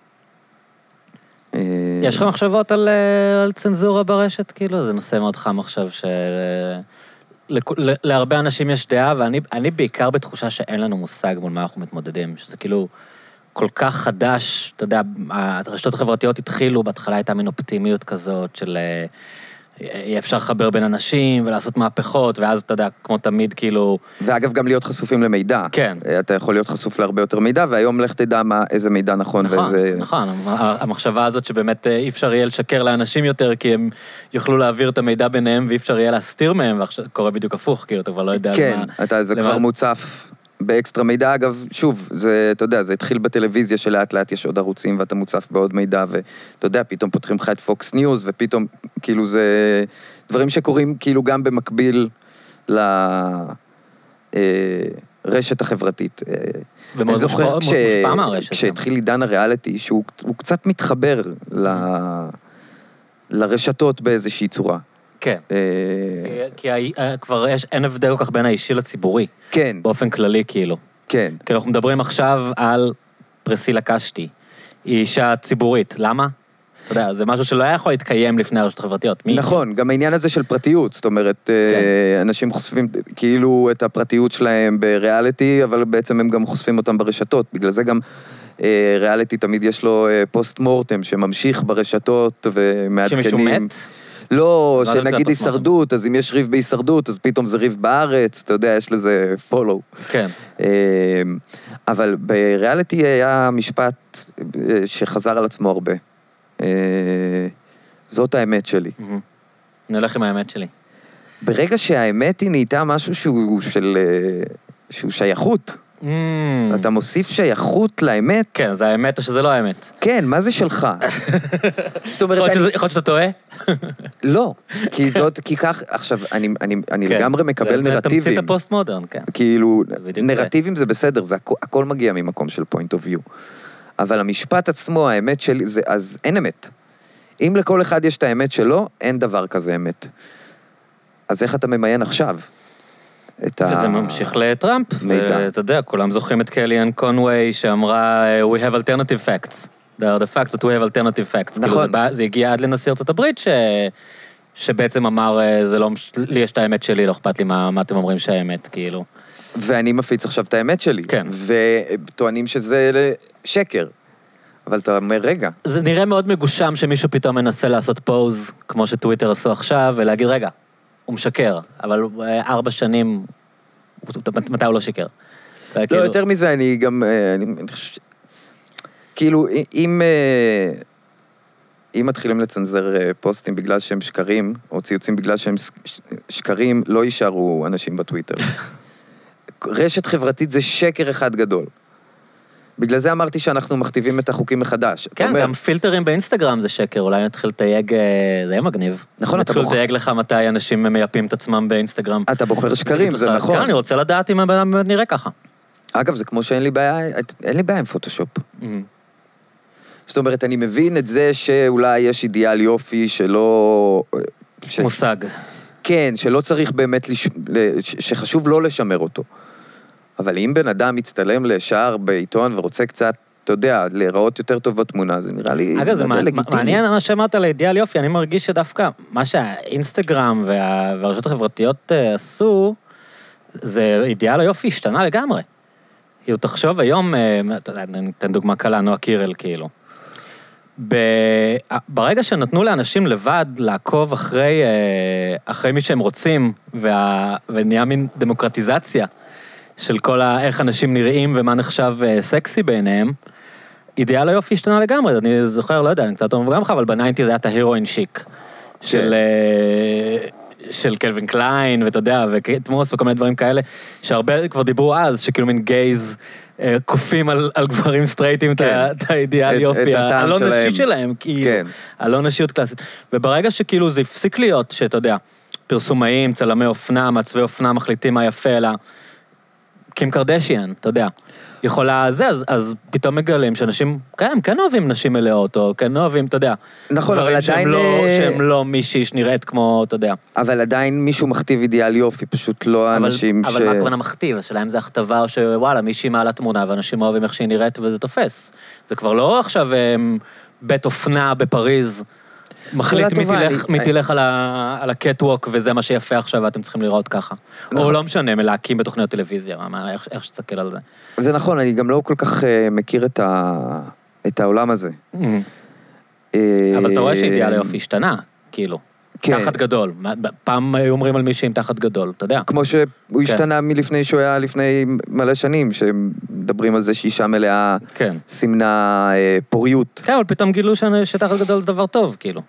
אה, יש לך מחשבות על, אה, על צנזורה ברשת? כאילו, זה נושא מאוד חם עכשיו, של... לכ- ל- להרבה אנשים יש דעה, ואני אני בעיקר בתחושה שאין לנו מושג מול מה אנחנו מתמודדים, שזה כאילו כל כך חדש, אתה יודע, הרשתות החברתיות התחילו, בהתחלה הייתה מין אופטימיות כזאת של אה, אפשר לחבר בין אנשים ולעשות מהפכות, ואז אתה יודע, כמו תמיד, כאילו, ואגב, גם להיות חשופים למידע. כן. אתה יכול להיות חשוף להרבה יותר מידע, והיום לך תדע מה, איזה מידע נכון, נכון, ואיזה... נכון, המחשבה הזאת שבאמת אה, אי אפשר יהיה לשקר לאנשים יותר, כי הם יוכלו להעביר את המידע ביניהם ואי אפשר יהיה להסתיר מהם, ועכשיו קורה בדיוק הפוך, כאילו, אתה כבר לא יודע כן, למה... אתה, זה למה- כבר מוצף באקסטרה מידע. אגב, שוב, זה, אתה יודע, זה התחיל בטלוויזיה שלאט לאט יש עוד ערוצים ואתה מוצף בעוד מידע, ואתה יודע, פתאום פותחים לך את פוקס ניוז, ופתאום, כאילו זה דברים שקורים כאילו גם במקביל לרשת החברתית. אה, ומאוד אני זוכר מושפע- מושפע מהרשת. כשהתחיל עידן הריאליטי, שהוא הוא קצת מתחבר ל... לרשתות באיזושהי צורה. כן. אה, כי אה, כבר אין הבדל כל כך בין האישי לציבורי, כן, באופן כללי, כאילו. כן. כי אנחנו מדברים עכשיו על פרסילה קשתי. היא אישה ציבורית, למה? אתה יודע, זה משהו שלא היה יכול להתקיים לפני הרשתות החברתיות. מי? נכון, גם העניין הזה של פרטיות, זאת אומרת, כן. אה, אנשים חושפים כאילו את הפרטיות שלהם בריאליטי, אבל בעצם הם גם חושפים אותם ברשתות, בגלל זה גם ריאליטי תמיד יש לו פוסט מורטם שממשיך ברשתות ומעדכנים. שמישהו מת? לא, זה שנגיד. הישרדות, אז אם יש ריב בהישרדות, אז פתאום זה ריב בארץ, אתה יודע, יש לזה פולו. כן. אה, אבל בריאליטי היה משפט אה, שחזר על עצמו הרבה. אה, זאת האמת שלי. אני הולך עם האמת שלי. ברגע שהאמת היא נהייתה משהו שהוא של... אה, שהוא שייכות. אתה מוסיף שייכות לאמת, כן, זה האמת או שזה לא האמת. כן, מה זה שלך? זאת אומרת, אני... יכול להיות שאתה טועה. לא, כי זאת, כי כך, עכשיו, אני, אני, אני כן. לגמרי מקבל זה- זה נרטיבים. תמצית הפוסט מודרן, כן. כאילו, נרטיבים זה בסדר, זה הכ- הכל מגיע ממקום של point of view. אבל המשפט עצמו, האמת שלי, זה, אז אין אמת. אם לכל אחד יש את האמת שלו, אין דבר כזה אמת. אז איך אתה ממיין עכשיו? את ה... וזה ממשיך לטראמפ. מידע. ואתה יודע, כולם זוכרים את קליאן קונווי שאמרה, We have alternative facts. They are the facts, but we have alternative facts. כאילו, נכון. זה בא- זה הגיע עד לנשיא ארצות הברית, ש... שבעצם אמר, אה, זה לא, לי יש את האמת שלי, לא אכפת לי מה, מה אתם אומרים שהאמת, כאילו. ואני מפיץ עכשיו את האמת שלי. כן. וטוענים שזה שקר. אבל אתה אומר, רגע, זה נראה מאוד מגושם שמישהו פתאום מנסה לעשות פוז, כמו שטוויטר עשו עכשיו, ולהגיד, רגע, הוא משקר, אבל אה, ארבע שנים, מתי הוא לא שיקר? לא, כאילו- יותר מזה, אני גם... אה, אני חושב... כאילו, אם... אה, אם מתחילים לצנזר פוסטים בגלל שהם שקרים, או ציוצים בגלל שהם שקרים, לא יישארו אנשים בטוויטר. רשת חברתית זה שקר אחד גדול. בגלל זה אמרתי שאנחנו מכתיבים את החוקים מחדש. כן, אומר, גם פילטרים באינסטגרם זה שקר, אולי נתחיל לתייג, אה, זה יהיה מגניב. נכון, אתה נתחיל בוח- לתייג לך מתי אנשים מייפים את עצמם באינסטגרם. אתה בוחר שקרים, זה כן, נכון. אני רוצה לדעת אם הבן אדם באמת נראה ככה. אגב, זה כמו שאין לי בעיה, אין לי בעיה עם פוטושופ. זאת אומרת, אני מבין את זה שאולי יש אידיאל יופי שלא... ש... מושג. כן, שלא צריך באמת, לש... שחשוב לא לשמר אותו. אבל אם בן אדם מצטלם לשער בעיתון ורוצה קצת, אתה יודע, להיראות יותר טוב בתמונה, זה נראה לי אגב, זה. מעניין מה שאמרת על אידיאל יופי, אני מרגיש שדווקא מה שהאינסטגרם וה- והרשתות החברתיות אה, עשו, זה אידיאל היופי השתנה לגמרי. כאילו, תחשוב היום, אה, אתן דוגמה קלה, נועה קירל, כאילו. ב- ברגע שנתנו לאנשים לבד לעקוב אחרי, אה, אחרי מי שהם רוצים, וה- ונהיה מין דמוקרטיזציה של כל ה... איך אנשים נראים ומה נחשב אה, סקסי בעיניהם, אידיאל היופי השתנה לגמרי, אני זוכר, לא יודע, אני קצת יותר מבוגר ממך, אבל ב ניינטיז היה את ה heroin chic. של, אה, של קלווין קליין, ואתה יודע, וקייט מוס וכל מיני דברים כאלה, שהרבה כבר דיברו אז, שכאילו male gaze אה, כופים על, על גברים סטרייטים כן. את האידיאל יופי, את הטעם הלא שלהם. נשי שלהם, כאילו, כן. הלא נשיות קלאסית. וברגע שכאילו זה הפסיק להיות, שאתה יודע, פרסומאים, צלמי אופנה, מעצבי אופנה מחליטים מה יפה, אלא קים קרדשיאן, אתה יודע. יכולה זה, אז, אז פתאום מגלים שאנשים, כן, כן אוהבים נשים מלאות, או כן אוהבים, אתה יודע. נכון, אבל עדיין, לא, אה, שהם לא מישהי שנראית כמו, אתה יודע. אבל עדיין מישהו מכתיב אידיאל יופי, פשוט לא אבל, האנשים ש... אבל מה הכוונה מכתיב? השאלה אם זה הכתבה או שוואלה, מישהי מעלה תמונה ואנשים אוהבים איך שהיא נראית וזה תופס. זה כבר לא עכשיו הם, בית אופנה בפריז, מחליט מי תלך, מי תלך על, ה, על הקטווק וזה מה שיפה עכשיו ואתם צריכים לראות ככה. או נכון. לא משנה, מלהקים בתוכניות טלוויזיה, מה, איך, איך שתסתכל על זה. זה נכון, אני גם לא כל כך אה, מכיר את, ה... את העולם הזה. אבל אתה רואה אה, שאידיאל היופי השתנה, כאילו. כן. תחת גדול. פעם היו אומרים על מישהי עם תחת גדול, אתה יודע. כמו שהוא כן. השתנה מלפני שהוא היה לפני מלא שנים, שמדברים על זה שאישה מלאה כן. סימנה אה, פוריות. כן, אבל פתאום גילו ש- שתחת גדול זה דבר טוב, כאילו.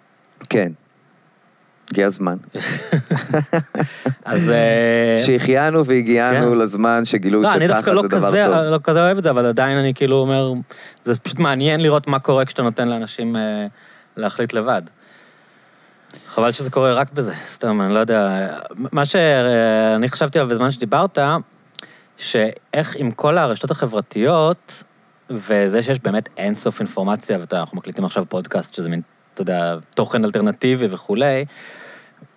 כן. הגיע הזמן. אז... אה, שהחיינו והגיענו כן. לזמן שגילו לא, אני שתחת דווקא לא זה דבר כזה, טוב. לא כזה אוהב את זה, אבל עדיין אני כאילו אומר, זה פשוט מעניין לראות מה קורה כשאתה נותן לאנשים אה, להחליט לבד. חבל שזה קורה רק בזה, סתם, אני לא יודע. מה שאני חשבתי עליו בזמן שדיברת, שאיך עם כל הרשתות החברתיות, וזה שיש באמת אינסוף אינפורמציה, ואנחנו מקליטים עכשיו פודקאסט, שזה מין, אתה יודע, תוכן אלטרנטיבי וכולי,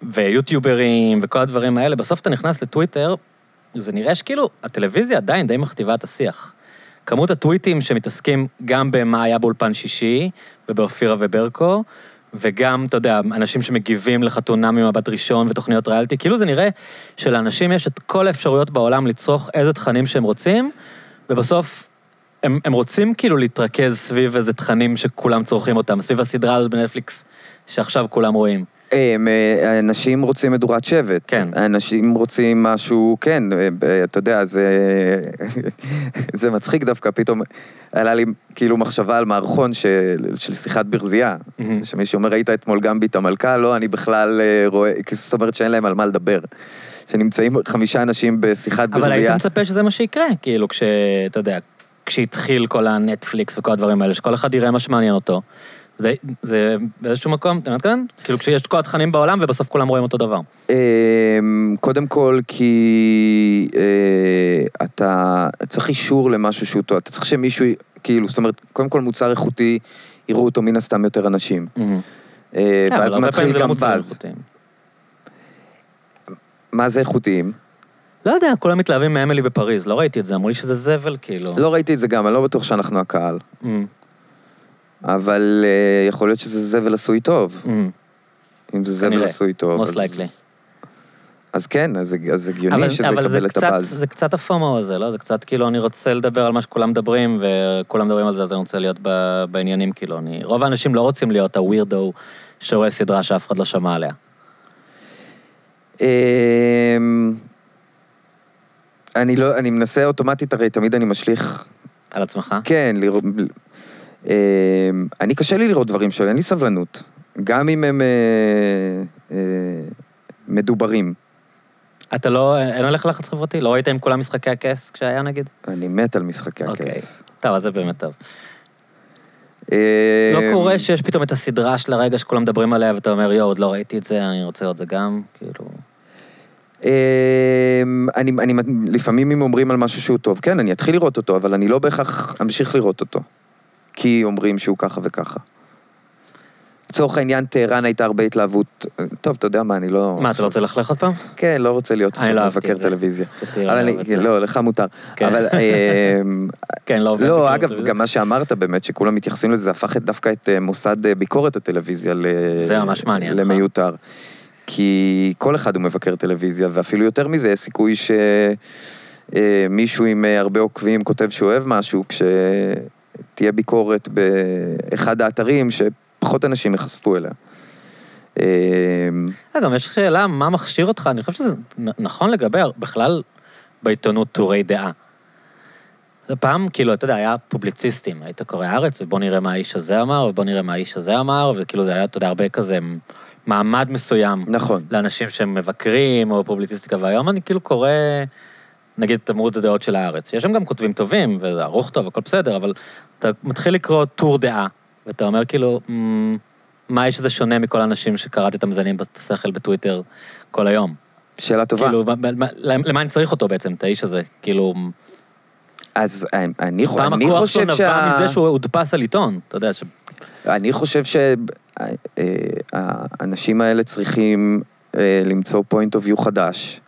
ויוטיוברים וכל הדברים האלה, בסוף אתה נכנס לטוויטר, זה נראה שכאילו, הטלוויזיה עדיין די מכתיבה את השיח. כמות הטוויטים שמתעסקים גם במה היה באולפן שישי, ובאופירה וברקו, וגם, אתה יודע, אנשים שמגיבים לחתונה ממבט ראשון ותוכניות ריאליטי, כאילו זה נראה שלאנשים יש את כל האפשרויות בעולם לצרוך איזה תכנים שהם רוצים, ובסוף הם, הם רוצים כאילו להתרכז סביב איזה תכנים שכולם צורכים אותם, סביב הסדרה הזאת בנטפליקס שעכשיו כולם רואים. הם, אה, אנשים רוצים מדורת שבט. כן. אנשים רוצים משהו, כן, אה, אתה יודע, זה, זה מצחיק דווקא, פתאום עלה לי כאילו מחשבה על מערכון של, של שיחת ברזייה. מהמם. שמישהו אומר, ראית אתמול גמביט המלכה? לא, אני בכלל אה, רואה, זאת אומרת שאין להם על מה לדבר. שנמצאים חמישה אנשים בשיחת אבל היית ברזייה. מצפה שזה מה שיקרה, כאילו, כש... אתה יודע, כשהתחיל כל הנטפליקס וכל הדברים האלה, שכל אחד יראה מה שמעניין אותו. זה, זה באיזשהו מקום, אתה כאן? כאילו, כשיש את כל התכנים בעולם ובסוף כולם רואים אותו דבר. אמ, קודם כל, כי אה, אתה צריך אישור למשהו שהוא טוב, אתה צריך שמישהו, כאילו, זאת אומרת, קודם כל מוצר איכותי, יראו אותו מן הסתם יותר אנשים. אה, כן, ואז מתחיל לא גם באז. מה זה איכותיים? לא יודע, כולם מתלהבים מאמילי בפריז, לא ראיתי את זה, אמרו לי שזה זבל, כאילו. לא ראיתי את זה גם, אני לא בטוח שאנחנו הקהל. Mm, אבל אה, יכול להיות שזה זבל עשוי טוב. mm, אם זה זבל. עשוי טוב. most אז- likely. אז כן, אז אז הגיוני אבל- שזה אבל יקבל את קצת- הבאז. זה קצת הפומו הזה, לא? זה קצת כאילו, אני רוצה לדבר על מה שכולם מדברים, וכולם מדברים על זה, אז אני רוצה להיות ב- בעניינים, כאילו, אני... רוב האנשים לא רוצים להיות הווירדו שרואה סדרה שאף אחד לא שמע עליה. אני לא, אני מנסה אוטומטית, הרי תמיד אני משליך, על עצמך? כן, לראות, אמ, אני קשה לי לראות דברים שאין לי סבלנות, גם אם הם אה, אה, מדוברים. אתה לא, אין עליך לחץ חברתי? לא ראית עם כולם משחקי הכס כשהיה נגיד? אני מת על משחקי אוקיי. הכס. טוב, אז זה באמת טוב. לא קורה שיש פתאום את הסדרה של הרגע שכולם מדברים עליה, ואתה אומר, יואו, עוד לא ראיתי את זה, אני רוצה לראות זה גם, כאילו... אמ, אני, אני, לפעמים אם אומרים על משהו שהוא טוב, כן, אני אתחיל לראות אותו, אבל אני לא בהכרח אמשיך לראות אותו. כי אומרים שהוא ככה וככה. לצורך העניין, טהרן הייתה הרבה התלהבות. טוב, אתה יודע מה, אני לא... מה, אתה לא רוצה ללכלך עוד פעם? כן, לא רוצה להיות עכשיו לא אהבתי מבקר זה. טלוויזיה. לא אבל אני, זה. לא, לך מותר. כן. אבל, אמ, כן, לא עובד. לא, אגב. גם מה שאמרת באמת, שכולם מתייחסים לזה, הפך את- דווקא את אה, מוסד אה, ביקורת הטלוויזיה ל... זה ממש מעניין. למיותר. כי כל אחד הוא מבקר טלוויזיה, ואפילו יותר מזה, יש סיכוי שמישהו עם אה, הרבה עוקבים כותב שהוא אוהב משהו, כשתהיה ביקורת באחד האתרים שפחות אנשים ייחשפו אליה. אה, גם יש שאלה, מה מכשיר אותך? אני חושב שזה נכון לגבי בכלל בעיתונות טורי דעה. פעם, כאילו, אתה יודע, היה פובליציסטים, היית קורא הארץ, ובוא נראה מה האיש הזה אמר, ובוא נראה מה האיש הזה אמר, וכאילו זה היה, אתה יודע, הרבה כזה מעמד מסוים נכון. לאנשים שהם מבקרים, או פובליציסטיקה, והיום אני כאילו קורא, נגיד תמרות הדעות של הארץ. יש שם גם כותבים טובים, וזה ערוך טוב, הכל בסדר, אבל אתה מתחיל לקרוא טור דעה, ואתה אומר כאילו, "מ, מה יש שזה שונה מכל האנשים שקראתי את המזיינים בשכל בטוויטר כל היום? שאלה טובה. כאילו, מה- מה- למה אני צריך אותו בעצם, את האיש הזה? כאילו, אז אני, אני, פעם אני הכוח שלו חושב נבע שה... מזה שהוא הודפס על עיתון, אתה יודע, ש... אני חושב שהאנשים האלה צריכים אה, למצוא point of view חדש.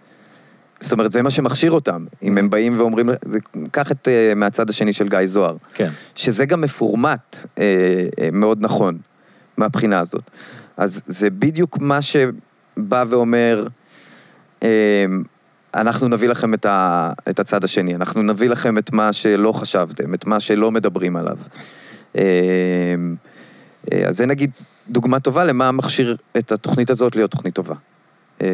זאת אומרת, זה מה שמכשיר אותם. אם הם באים ואומרים, זה- קח את אה, מהצד השני של גיא זוהר, כן. שזה גם מפורמט אה, אה, מאוד נכון מהבחינה הזאת. אז זה בדיוק מה שבא ואומר, אה, אנחנו נביא לכם את, ה, את הצד השני, אנחנו נביא לכם את מה שלא חשבתם, את מה שלא מדברים עליו. אה, אה, אז זה נגיד דוגמה טובה למה מכשיר את התוכנית הזאת להיות תוכנית טובה. אה,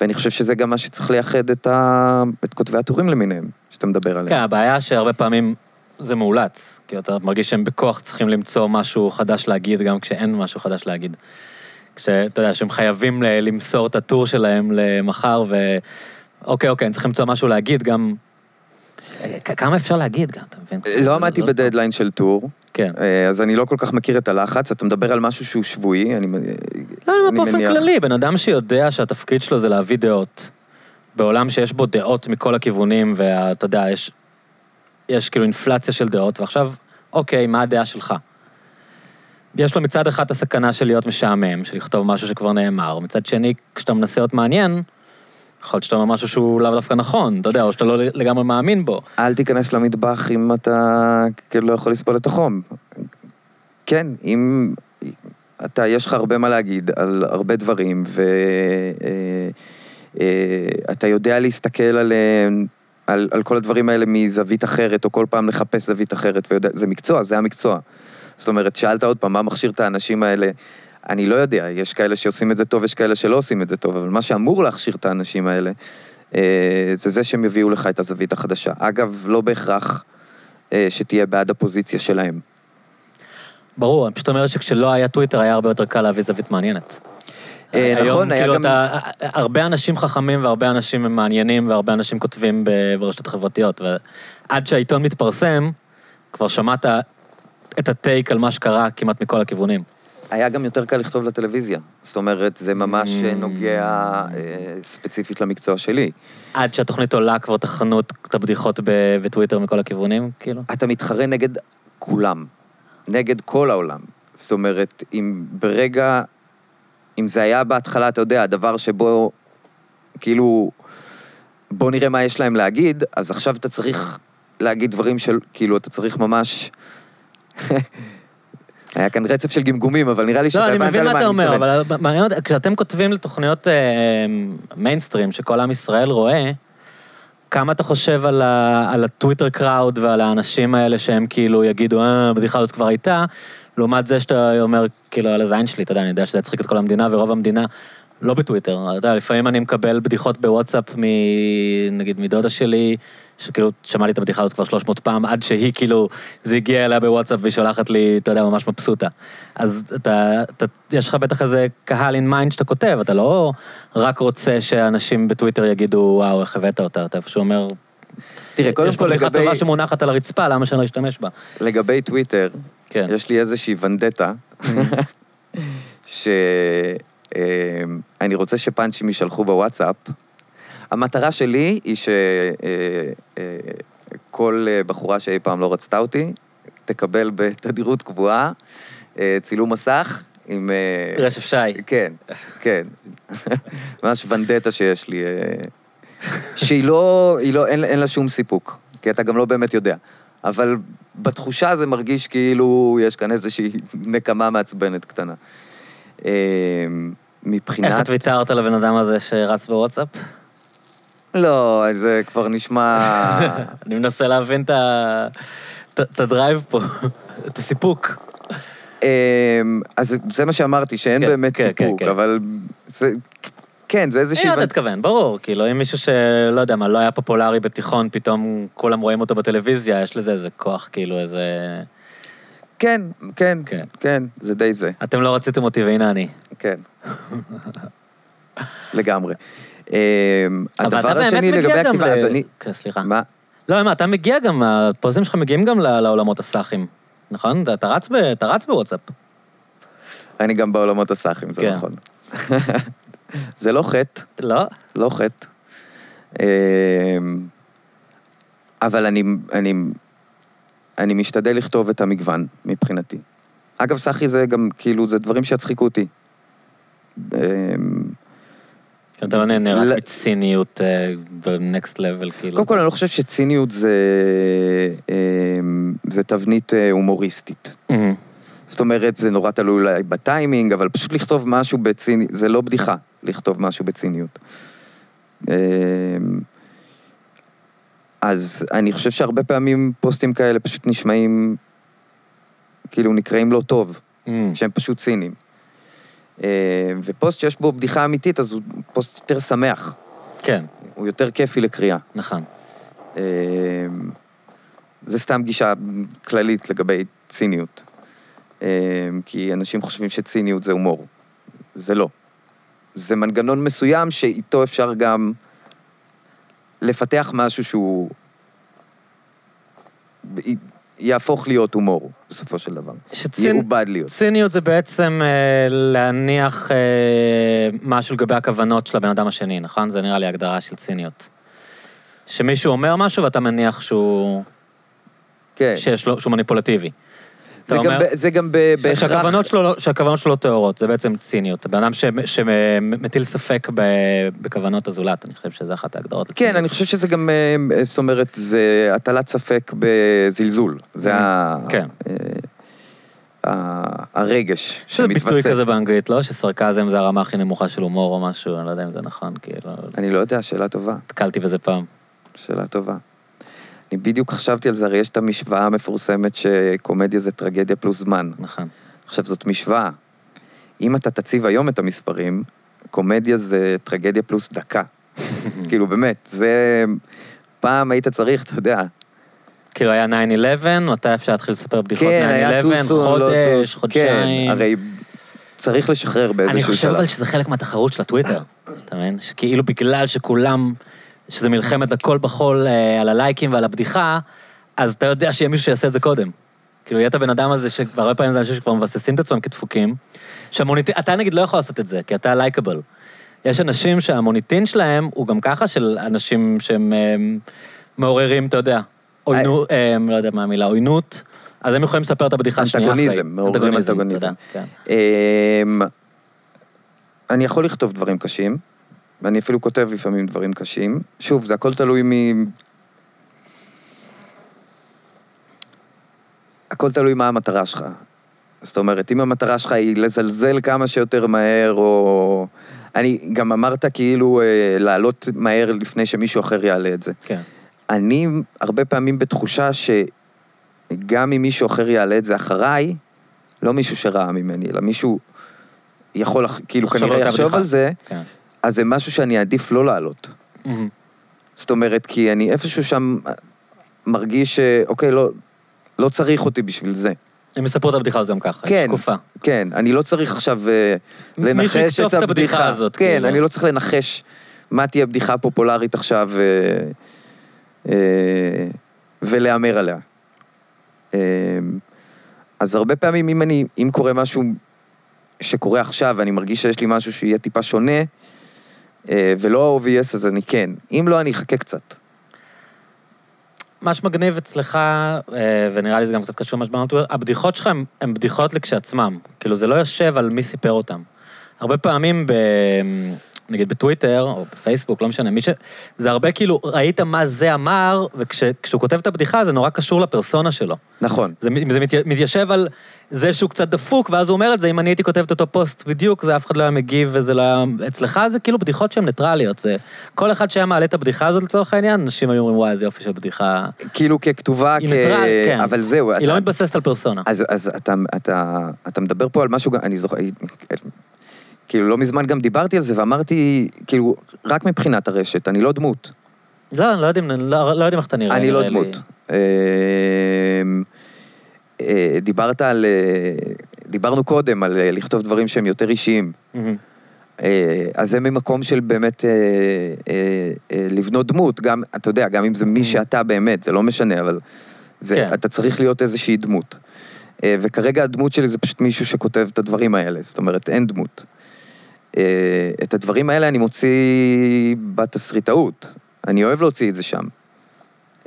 ואני חושב שזה גם מה שצריך לייחד את, ה, את כותבי הטורים למיניהם, שאתה מדבר עליהם. כן, הבעיה שהרבה פעמים זה מאולץ. כי אתה מרגיש שהם בכוח צריכים למצוא משהו חדש להגיד, גם כשאין משהו חדש להגיד. כשאתה יודע, שהם חייבים ל- למסור את הטור שלהם למחר, ו... אוקיי, אוקיי, הם צריכים למצוא משהו להגיד, גם... כ- כמה אפשר להגיד גם, אתה מבין? לא עמדתי בדדליין של טור, כן. אה, אז אני לא כל כך מכיר את הלחץ. אתה מדבר על משהו שהוא שבועי, אני, לא, אני באופן מניח- כללי, בן אדם שיודע שהתפקיד שלו זה להביא דעות, בעולם שיש בו דעות מכל הכיוונים, ואתה יודע, יש, יש כאילו אינפלציה של דעות, ועכשיו, אוקיי, מה הדעה שלך? יש לו מצד אחד את הסכנה של להיות משעמם, של לכתוב משהו שכבר נאמר, מצד שני, כשאתה מנסה להיות מעניין, יכול להיות שאתה אומר משהו שהוא לאו דווקא נכון, אתה יודע, או שאתה לא לגמרי מאמין בו. אל תיכנס למטבח אם אתה כאילו לא יכול לסבול את החום. כן, אם אתה, יש לך הרבה מה להגיד על הרבה דברים, ואתה יודע להסתכל עליהם, על, על כל הדברים האלה מזווית אחרת, או כל פעם לחפש זווית אחרת, ויודע, זה מקצוע, זה המקצוע. זאת אומרת, שאלת עוד פעם, מה מכשיר את האנשים האלה? אני לא יודע, יש כאלה שעושים את זה טוב, יש כאלה שלא עושים את זה טוב, אבל מה שאמור להכשיר את האנשים האלה, אה, זה זה שהם יביאו לך את הזווית החדשה. אגב, לא בהכרח אה, שתהיה בעד הפוזיציה שלהם. ברור, אני פשוט אומר שכשלא היה טוויטר, היה הרבה יותר קל להביא זווית מעניינת. אה, היום, נכון, היה כאילו, גם... אתה, הרבה אנשים חכמים והרבה אנשים הם מעניינים והרבה אנשים כותבים ברשתות החברתיות, ועד שהעיתון מתפרסם, כבר שמעת את הטייק על מה שקרה כמעט מכל הכיוונים. היה גם יותר קל לכתוב לטלוויזיה. זאת אומרת, זה ממש Mm. נוגע אה, ספציפית למקצוע שלי. עד שהתוכנית עולה כבר תחנו את הבדיחות בטוויטר מכל הכיוונים, כאילו. אתה מתחרה נגד כולם, נגד כל העולם. זאת אומרת, אם ברגע, אם זה היה בהתחלה, אתה יודע, הדבר שבו, כאילו, בוא נראה מה יש להם להגיד, אז עכשיו אתה צריך להגיד דברים של, כאילו, אתה צריך ממש... היה כאן רצף של גמגומים, אבל נראה לי שאתה לא, אני הבנת מבין מה למה אתה אני אומר, מתכוון. אבל מעניין אותי, כשאתם כותבים לתוכניות אה, מיינסטרים שכל עם ישראל רואה, כמה אתה חושב על, ה, על הטוויטר קראוד ועל האנשים האלה שהם כאילו יגידו, אה, הבדיחה הזאת כבר הייתה, לעומת זה שאתה אומר, כאילו, על הזין שלי, אתה יודע, אני יודע שזה יצחיק את כל המדינה, ורוב המדינה לא בטוויטר. אתה יודע, לפעמים אני מקבל בדיחות בוואטסאפ, מ, נגיד, מדודה שלי, שכאילו, שמעתי את הבדיחה הזאת כבר 300 פעם, עד שהיא כאילו, זה הגיע אליה בוואטסאפ והיא שולחת לי, אתה יודע, ממש מבסוטה. אז אתה, אתה, יש לך בטח איזה קהל in mind שאתה כותב, אתה לא רק רוצה שאנשים בטוויטר יגידו, וואו, איך הבאת אותה, אתה איפשהו אומר, תראה, קודם יש פה כל בדיחה לגבי, טובה שמונחת על הרצפה, למה שאני לא אשתמש בה? לגבי טוויטר, כן. יש לי איזושהי ונדטה, שאני רוצה שפאנצ'ים יישלחו בוואטסאפ. המטרה שלי היא שכל בחורה שאי פעם לא רצתה אותי, תקבל בתדירות קבועה אה, צילום מסך עם... אה, רשף שי. כן, כן. ממש ונדטה שיש לי. אה, שהיא לא, לא, אין, אין לה שום סיפוק, כי אתה גם לא באמת יודע. אבל בתחושה זה מרגיש כאילו יש כאן איזושהי נקמה מעצבנת קטנה. אה, מבחינת... איך את ויתרת לבן אדם הזה שרץ בוואטסאפ? לא, זה כבר נשמע... אני מנסה להבין את הדרייב פה, את הסיפוק. אה, אז זה מה שאמרתי, שאין כן, באמת כן, סיפוק, כן. אבל זה... כן, זה איזושהי... אני יודע ונ- אתה תתכוון, ברור, כאילו, אם מישהו שלא יודע מה, לא היה פופולרי בתיכון, פתאום כולם רואים אותו בטלוויזיה, יש לזה איזה כוח, כאילו, איזה... כן, כן, כן. כן, זה די זה, אתם לא רציתם אותי והנה אני. כן. לגמרי. אמ, הדבר השני לגבי הכתיבה, אז אני... כן, סליחה. מה? לא, מה, אתה מגיע גם, הפוסטים שלך מגיעים גם לעולמות הסאחים, נכון? אתה- רץ ב- אתה רץ בוואטסאפ. אני גם בעולמות הסאחים, זה כן. נכון. זה לא חטא, לא? לא חטא. אמ, אבל אני, אני, אני משתדל לכתוב את המגוון מבחינתי. אגב, סאחי זה גם, כאילו, זה דברים שיצחיקו אותי. אתה לא נהנה רק מציניות בנקסט לבל, כאילו. קודם כל, אני לא חושב שציניות זה, אמ, זה תבנית אה, הומוריסטית. זאת אומרת, זה נורא תלוי אולי בטיימינג, אבל פשוט לכתוב משהו בציניות, זה לא בדיחה, לכתוב משהו בציניות. אז אני חושב שהרבה פעמים פוסטים כאלה פשוט נשמעים, כאילו נקראים לא טוב. שהם פשוט ציניים. אמ, ופוסט שיש בו בדיחה אמיתית, אז הוא פוסט יותר שמח, כן, הוא יותר כיפי לקריאה. נכון. אמ, זה סתם גישה כללית לגבי ציניות. אמ, כי אנשים חושבים שציניות זה הומור. זה לא. זה מנגנון מסוים שאיתו אפשר גם לפתח משהו שהוא יהפוך להיות הומור, בסופו של דבר. שצין- יעובד להיות. ציניות זה בעצם אה, להניח אה, משהו לגבי הכוונות של הבן אדם השני, נכון? זה נראה לי הגדרה של ציניות. שמישהו אומר משהו ואתה מניח שהוא... כן. שיש לו, שהוא מניפולטיבי. זה גם, זה גם ב- בהכרח... שהכוונות שלו, לא- שהכוונות שלו לא טהורות, זה בעצם ציניות. בן אדם שמטיל ספק ב- בכוונות הזולת, אני חושב שזה אחת ההגדרות. כן. אני חושב שזה גם, אה, זאת אומרת, זה הטלת ספק בזלזול. זה ה... כן. אה, הרגש יש איזה ביטוי שמתווסף. כזה באנגלית, לא? שסרקזם זה הרמה הכי נמוכה של הומור או משהו, אני לא יודע אם זה נכון, כאילו, אני לא יודע, שאלה טובה. נתקלתי בזה פעם. שאלה טובה. אני בדיוק חשבתי על זה, הרי יש את המשוואה המפורסמת שקומדיה זה טרגדיה פלוס זמן. נכון. עכשיו, זאת משוואה. אם אתה תציב היום את המספרים, קומדיה זה טרגדיה פלוס דקה. כאילו, באמת, זה... פעם היית צריך, אתה יודע, כאילו היה 9-11, מתי אפשר להתחיל לספר בדיחות 9-11? כן, היה טוסו, לא חודש, טוס, חודשיים. כן, הרי צריך לשחרר אני באיזשהו חושב שלב. אבל שזה חלק מהתחרות של הטוויטר, אתה מבין? שכאילו בגלל שכולם, שזה מלחמת הכל בחול אה, על הלייקים ועל הבדיחה, אז אתה יודע שיהיה מישהו שיעשה את זה קודם. כאילו, יהיה את הבן אדם הזה, שהרבה פעמים זה אנשים שכבר מבססים את עצמם כדפוקים, שהמוניטין, אתה נגיד לא יכול לעשות את זה, כי אתה לייקable. יש אנשים שהמוניטין שלהם הוא גם ככה של אנשים שהם אה, מעוררים, אתה יודע, עוינות, אה, לא יודע מה המילה, עוינות, אז הם יכולים לספר את הבדיחה השנייה אחרי. אנטגוניזם, מעוררים אנטגוניזם. תודה, כן. אמ, אני יכול לכתוב דברים קשים, ואני אפילו כותב לפעמים דברים קשים. שוב, זה הכל תלוי מ... הכל תלוי מה המטרה שלך. זאת אומרת, אם המטרה שלך היא לזלזל כמה שיותר מהר, או... אני גם אמרת כאילו אה, לעלות מהר לפני שמישהו אחר יעלה את זה. כן. אני הרבה פעמים בתחושה שגם אם מישהו אחר יעלה את זה אחריי, לא מישהו שראה ממני, אלא מישהו יכול, כאילו כנראה יחשוב. על זה, כן. אז זה משהו שאני אעדיף לא לעלות. זאת אומרת, כי אני איפשהו שם מרגיש שאוקיי, לא, לא צריך אותי בשביל זה. הם יספרו את הבדיחה הזאת גם ככה, היא כן. שקופה. כן, אני לא צריך עכשיו מישהו לנחש את את הבדיחה הבדיחה. הזאת, כן, כאילו. אני לא צריך לנחש מה תהיה בדיחה פופולרית עכשיו אה, אה, ולהמר עליה. אה, אז הרבה פעמים אם אני, אם קורה משהו שקורה עכשיו ואני מרגיש שיש לי משהו שיהיה טיפה שונה, ולא ה-OVS, אז אני כן. אם לא, אני אחכה קצת. מה שמגניב אצלך, אה, ונראה לי זה גם קצת קשור למה שאמרנו, הבדיחות שלך הן- בדיחות לכשעצמם. כאילו, זה לא יושב על מי סיפר אותם. הרבה פעמים, ב, נגיד בטוויטר, או בפייסבוק, לא משנה, מי ש... זה הרבה כאילו, ראית מה זה אמר, וכשהוא כותב את הבדיחה, זה נורא קשור לפרסונה שלו. נכון. זה, זה מת, מתיישב על זה שהוא קצת דפוק, ואז הוא אומר את זה, אם אני הייתי כותב את אותו פוסט בדיוק, זה אף אחד לא היה מגיב, וזה לא היה... אצלך זה כאילו בדיחות שהן ניטרליות. זה... כל אחד שהיה מעלה את הבדיחה הזאת לצורך העניין, אנשים היו אומרים, וואי, איזה יופי של בדיחה. כאילו ככתובה, היא כ... ניטרל, כן. אבל זהו, היא אתה- לא מתבססת על פרסונה. אז, אז אתה, אתה, אתה מדבר פה על משהו, אני זוכר, כאילו לא מזמן גם דיברתי על זה ואמרתי, כאילו, רק מבחינת הרשת, אני לא דמות. לא, לא יודעים, לא, לא יודעים איך אתה נראה. אני לא לי. דמות. אמ, אה, דיברת על, אה, דיברנו קודם על אה, לכתוב דברים שהם יותר אישיים. אז זה ממקום של באמת לבנות דמות, גם, אתה יודע, גם אם זה מי. שאתה באמת, זה לא משנה, אבל זה, כן. אתה צריך להיות איזושהי דמות. וכרגע הדמות שלי זה פשוט מישהו שכותב את הדברים האלה, זאת אומרת, אין דמות. אה, את הדברים האלה אני מוציא בתסריטאות, אני אוהב להוציא את זה שם.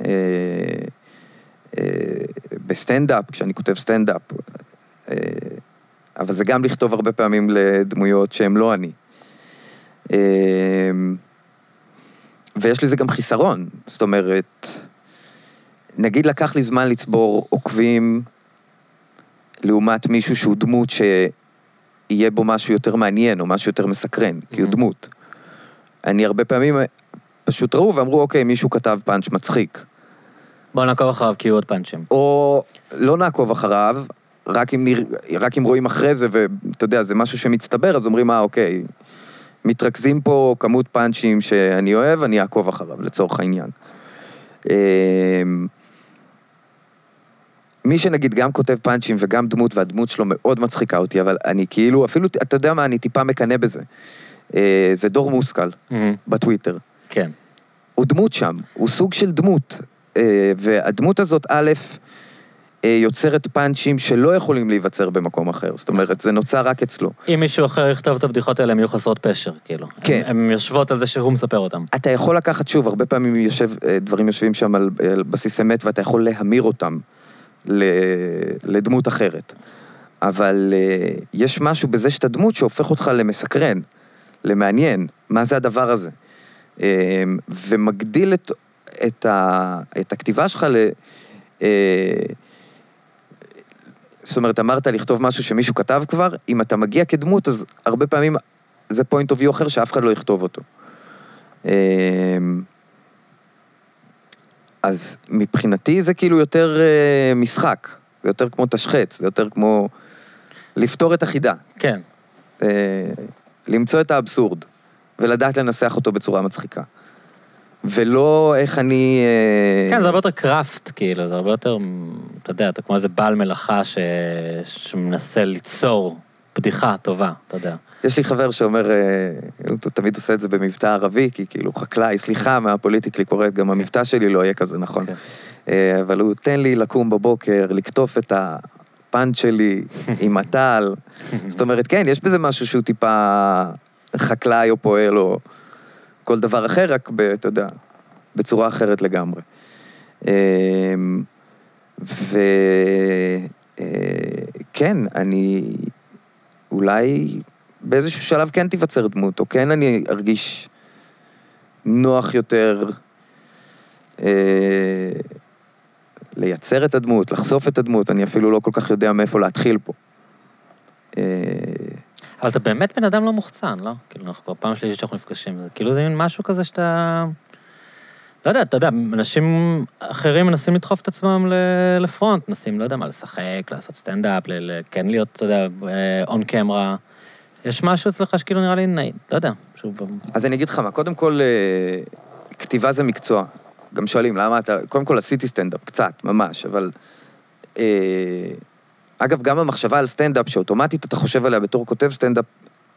אה, אה, בסטנדאפ, כשאני כותב סטנדאפ. אבל זה גם לכתוב הרבה פעמים לדמויות שהן לא אני. ויש לזה גם חיסרון, זאת אומרת, נגיד לקח לי זמן לצבור עוקבים לעומת מישהו שהוא דמות שיהיה בו משהו יותר מעניין או משהו יותר מסקרן, כי הוא Mhm. דמות. אני הרבה פעמים פשוט ראו ואמרו, אוקיי, מישהו כתב פאנץ' מצחיק. בוא נעקוב אחריו כי יהיו עוד פאנצ'ים. או לא נעקוב אחריו, רק אם, נרא... רק אם רואים אחרי זה, ואתה יודע, זה משהו שמצטבר, אז אומרים, אה, אוקיי, מתרכזים פה כמות פאנצ'ים שאני אוהב, אני אעקוב אחריו, לצורך העניין. מי שנגיד גם כותב פאנצ'ים וגם דמות, והדמות שלו מאוד מצחיקה אותי, אבל אני כאילו, אפילו, אתה יודע מה, אני טיפה מקנא בזה. אה, זה דור מושכל מהמם. בטוויטר. כן. הוא דמות שם, הוא סוג של דמות. אה, והדמות הזאת, א', אה, יוצרת פאנצ'ים שלא יכולים להיווצר במקום אחר. זאת אומרת, זה נוצר רק אצלו. אם מישהו אחר יכתוב את הבדיחות האלה, הם יהיו חסרות פשר, כאילו. כן. הן הן יושבות על זה שהוא מספר אותם. אתה יכול לקחת, שוב, הרבה פעמים יושב, אה, דברים יושבים שם על, על בסיס אמת, ואתה יכול להמיר אותם לדמות אחרת. אבל אה, יש משהו בזה שאתה דמות שהופך אותך למסקרן, למעניין. מה זה הדבר הזה? אה, ומגדיל את, את, ה, את הכתיבה שלך ל... אה, זאת אומרת, אמרת לכתוב משהו שמישהו כתב כבר, אם אתה מגיע כדמות, אז הרבה פעמים זה point of view אחר שאף אחד לא יכתוב אותו. אז מבחינתי זה כאילו יותר אה, משחק, זה יותר כמו תשחץ, זה יותר כמו לפתור את החידה, כן. אה, למצוא את האבסורד ולדעת לנסח אותו בצורה מצחיקה. ולא איך אני... אה, כן, זה הרבה יותר קראפט, כאילו, זה הרבה יותר, אתה יודע, אתה כמו איזה בעל מלאכה ש... שמנסה ליצור בדיחה טובה, אתה יודע. יש לי חבר שאומר, אה, הוא תמיד עושה את זה במבטא ערבי, כי כאילו חקלאי, סליחה מהפוליטיקלי קורקט, גם המבטא שלי לא יהיה כזה נכון. כן. אה, אבל הוא, תן לי לקום בבוקר, לקטוף את הפאנץ' שלי עם הטל. זאת אומרת, כן, יש בזה משהו שהוא טיפה חקלאי או פועל או כל דבר אחר, רק, ב, אתה יודע, בצורה אחרת לגמרי. וכן, אני אולי באיזשהו שלב כן תיווצר דמות, או כן אני ארגיש נוח יותר אה, לייצר את הדמות, לחשוף את הדמות, אני אפילו לא כל כך יודע מאיפה להתחיל פה. אה, אבל אתה באמת בן אדם לא מוחצן, לא? כאילו, אנחנו כבר פעם שלישית שאנחנו נפגשים, זה כאילו זה מין משהו כזה שאתה... לא יודע, אתה יודע, אנשים אחרים מנסים לדחוף את עצמם לפרונט, מנסים, לא יודע מה, לשחק, לעשות סטנדאפ, כן להיות, אתה יודע, און קמרה. יש משהו אצלך שכאילו נראה לי נעים, לא יודע, שהוא... ב- אז אני אגיד לך מה, קודם כל, אה, כתיבה זה מקצוע. גם שואלים, למה אתה... קודם כל עשיתי סטנדאפ, קצת, ממש, אבל... אה, אגב, גם המחשבה על סטנדאפ, שאוטומטית אתה חושב עליה בתור כותב סטנדאפ,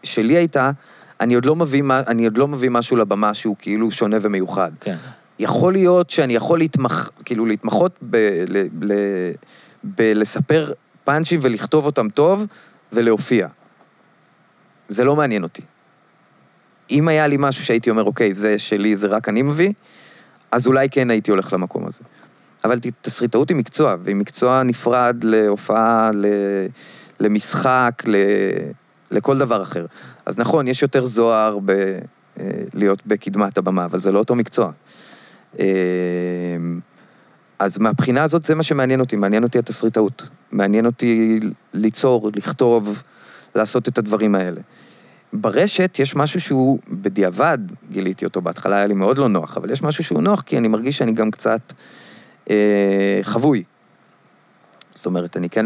שלי הייתה, אני עוד לא מביא, אני עוד לא מביא משהו לבמה שהוא כאילו שונה ומיוחד. כן. יכול להיות שאני יכול להתמח, כאילו להתמחות ב, ל, ל, בלספר פאנצ'ים ולכתוב אותם טוב ולהופיע. זה לא מעניין אותי. אם היה לי משהו שהייתי אומר, אוקיי, זה שלי, זה רק אני מביא, אז אולי כן הייתי הולך למקום הזה. אבל תסריטאות היא מקצוע, והיא מקצוע נפרד להופעה, ל, למשחק, ל, לכל דבר אחר. אז נכון, יש יותר זוהר ב, אה, להיות בקדמת הבמה, אבל זה לא אותו מקצוע. אה, אז מהבחינה הזאת זה מה שמעניין אותי, מעניין אותי התסריטאות. מעניין אותי ליצור, לכתוב, לעשות את הדברים האלה. ברשת יש משהו שהוא בדיעבד, גיליתי אותו, בהתחלה היה לי מאוד לא נוח, אבל יש משהו שהוא נוח כי אני מרגיש שאני גם קצת אה, חבוי. זאת אומרת, אני כן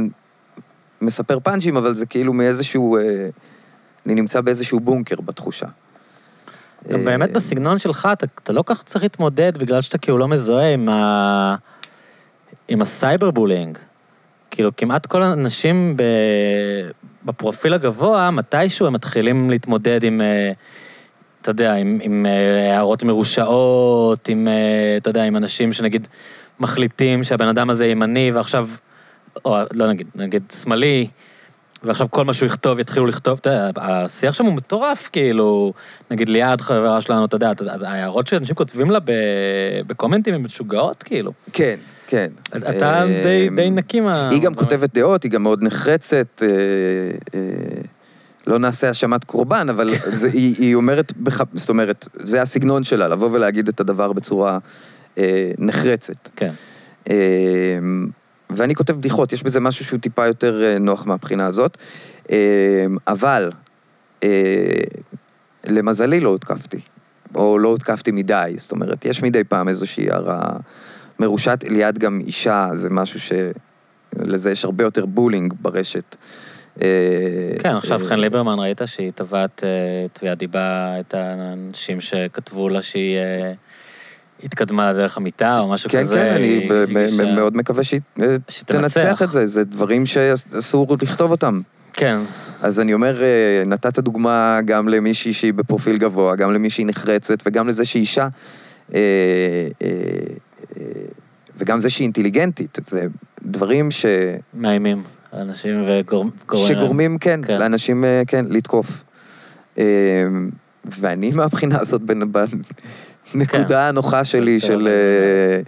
מספר פאנצ'ים, אבל זה כאילו מאיזשהו... אה, אני נמצא באיזשהו בונקר בתחושה. גם אה, באמת בסגנון שלך, אתה, אתה לא כך צריך להתמודד בגלל שאתה כאילו לא מזוהה עם, ה... עם ה cyber bullying. כאילו, כמעט כל האנשים ב... בפרופיל הגבוה, מתישהו הם מתחילים להתמודד עם, אה, אתה יודע, עם, עם אה, הערות מרושעות, עם, אתה יודע, עם אנשים שנגיד מחליטים שהבן אדם הזה ימני, ועכשיו, או לא נגיד, נגיד שמאלי, ועכשיו כל מה שהוא יכתוב יתחילו לכתוב, אתה יודע, השיח שם הוא מטורף, כאילו, נגיד ליעד חברה שלנו, אתה יודע, ההערות שאנשים כותבים לה בקומנטים הן משוגעות, כאילו. כן, כן. אתה די, די נקי מה... היא גם כותבת דעות, היא גם מאוד נחרצת. אה, אה, לא נעשה האשמת קורבן, אבל זה, היא, היא אומרת, בח... זאת אומרת, זה הסגנון שלה, לבוא ולהגיד את הדבר בצורה אה, נחרצת. כן. אה, ואני כותב בדיחות, יש בזה משהו שהוא טיפה יותר אה, נוח מהבחינה הזאת. אה, אבל, אה, למזלי לא הותקפתי, או לא הותקפתי מדי, זאת אומרת, יש מדי פעם איזושהי הערה מרושעת, ליד גם אישה, זה משהו ש... לזה יש הרבה יותר בולינג ברשת. כן, עכשיו חן ליברמן, ראית שהיא תבעת תביעת דיבה את האנשים שכתבו לה שהיא התקדמה דרך המיטה או משהו כן, כזה. כן, כן, אני מאוד מקווה שהיא תנצח את זה, זה דברים שאסור לכתוב אותם. כן. אז אני אומר, אה, נתת דוגמה גם למישהי שהיא בפרופיל גבוה, גם למישהי נחרצת, וגם לזה שהיא אישה, אה, אה, וגם זה שהיא אינטליגנטית. זה דברים ש... מאיימים אנשים וגורמים... שגורמים, כן, כן, לאנשים, כן, לתקוף. ואני מהבחינה הזאת, נקודה כן. הנוחה שלי של... אה,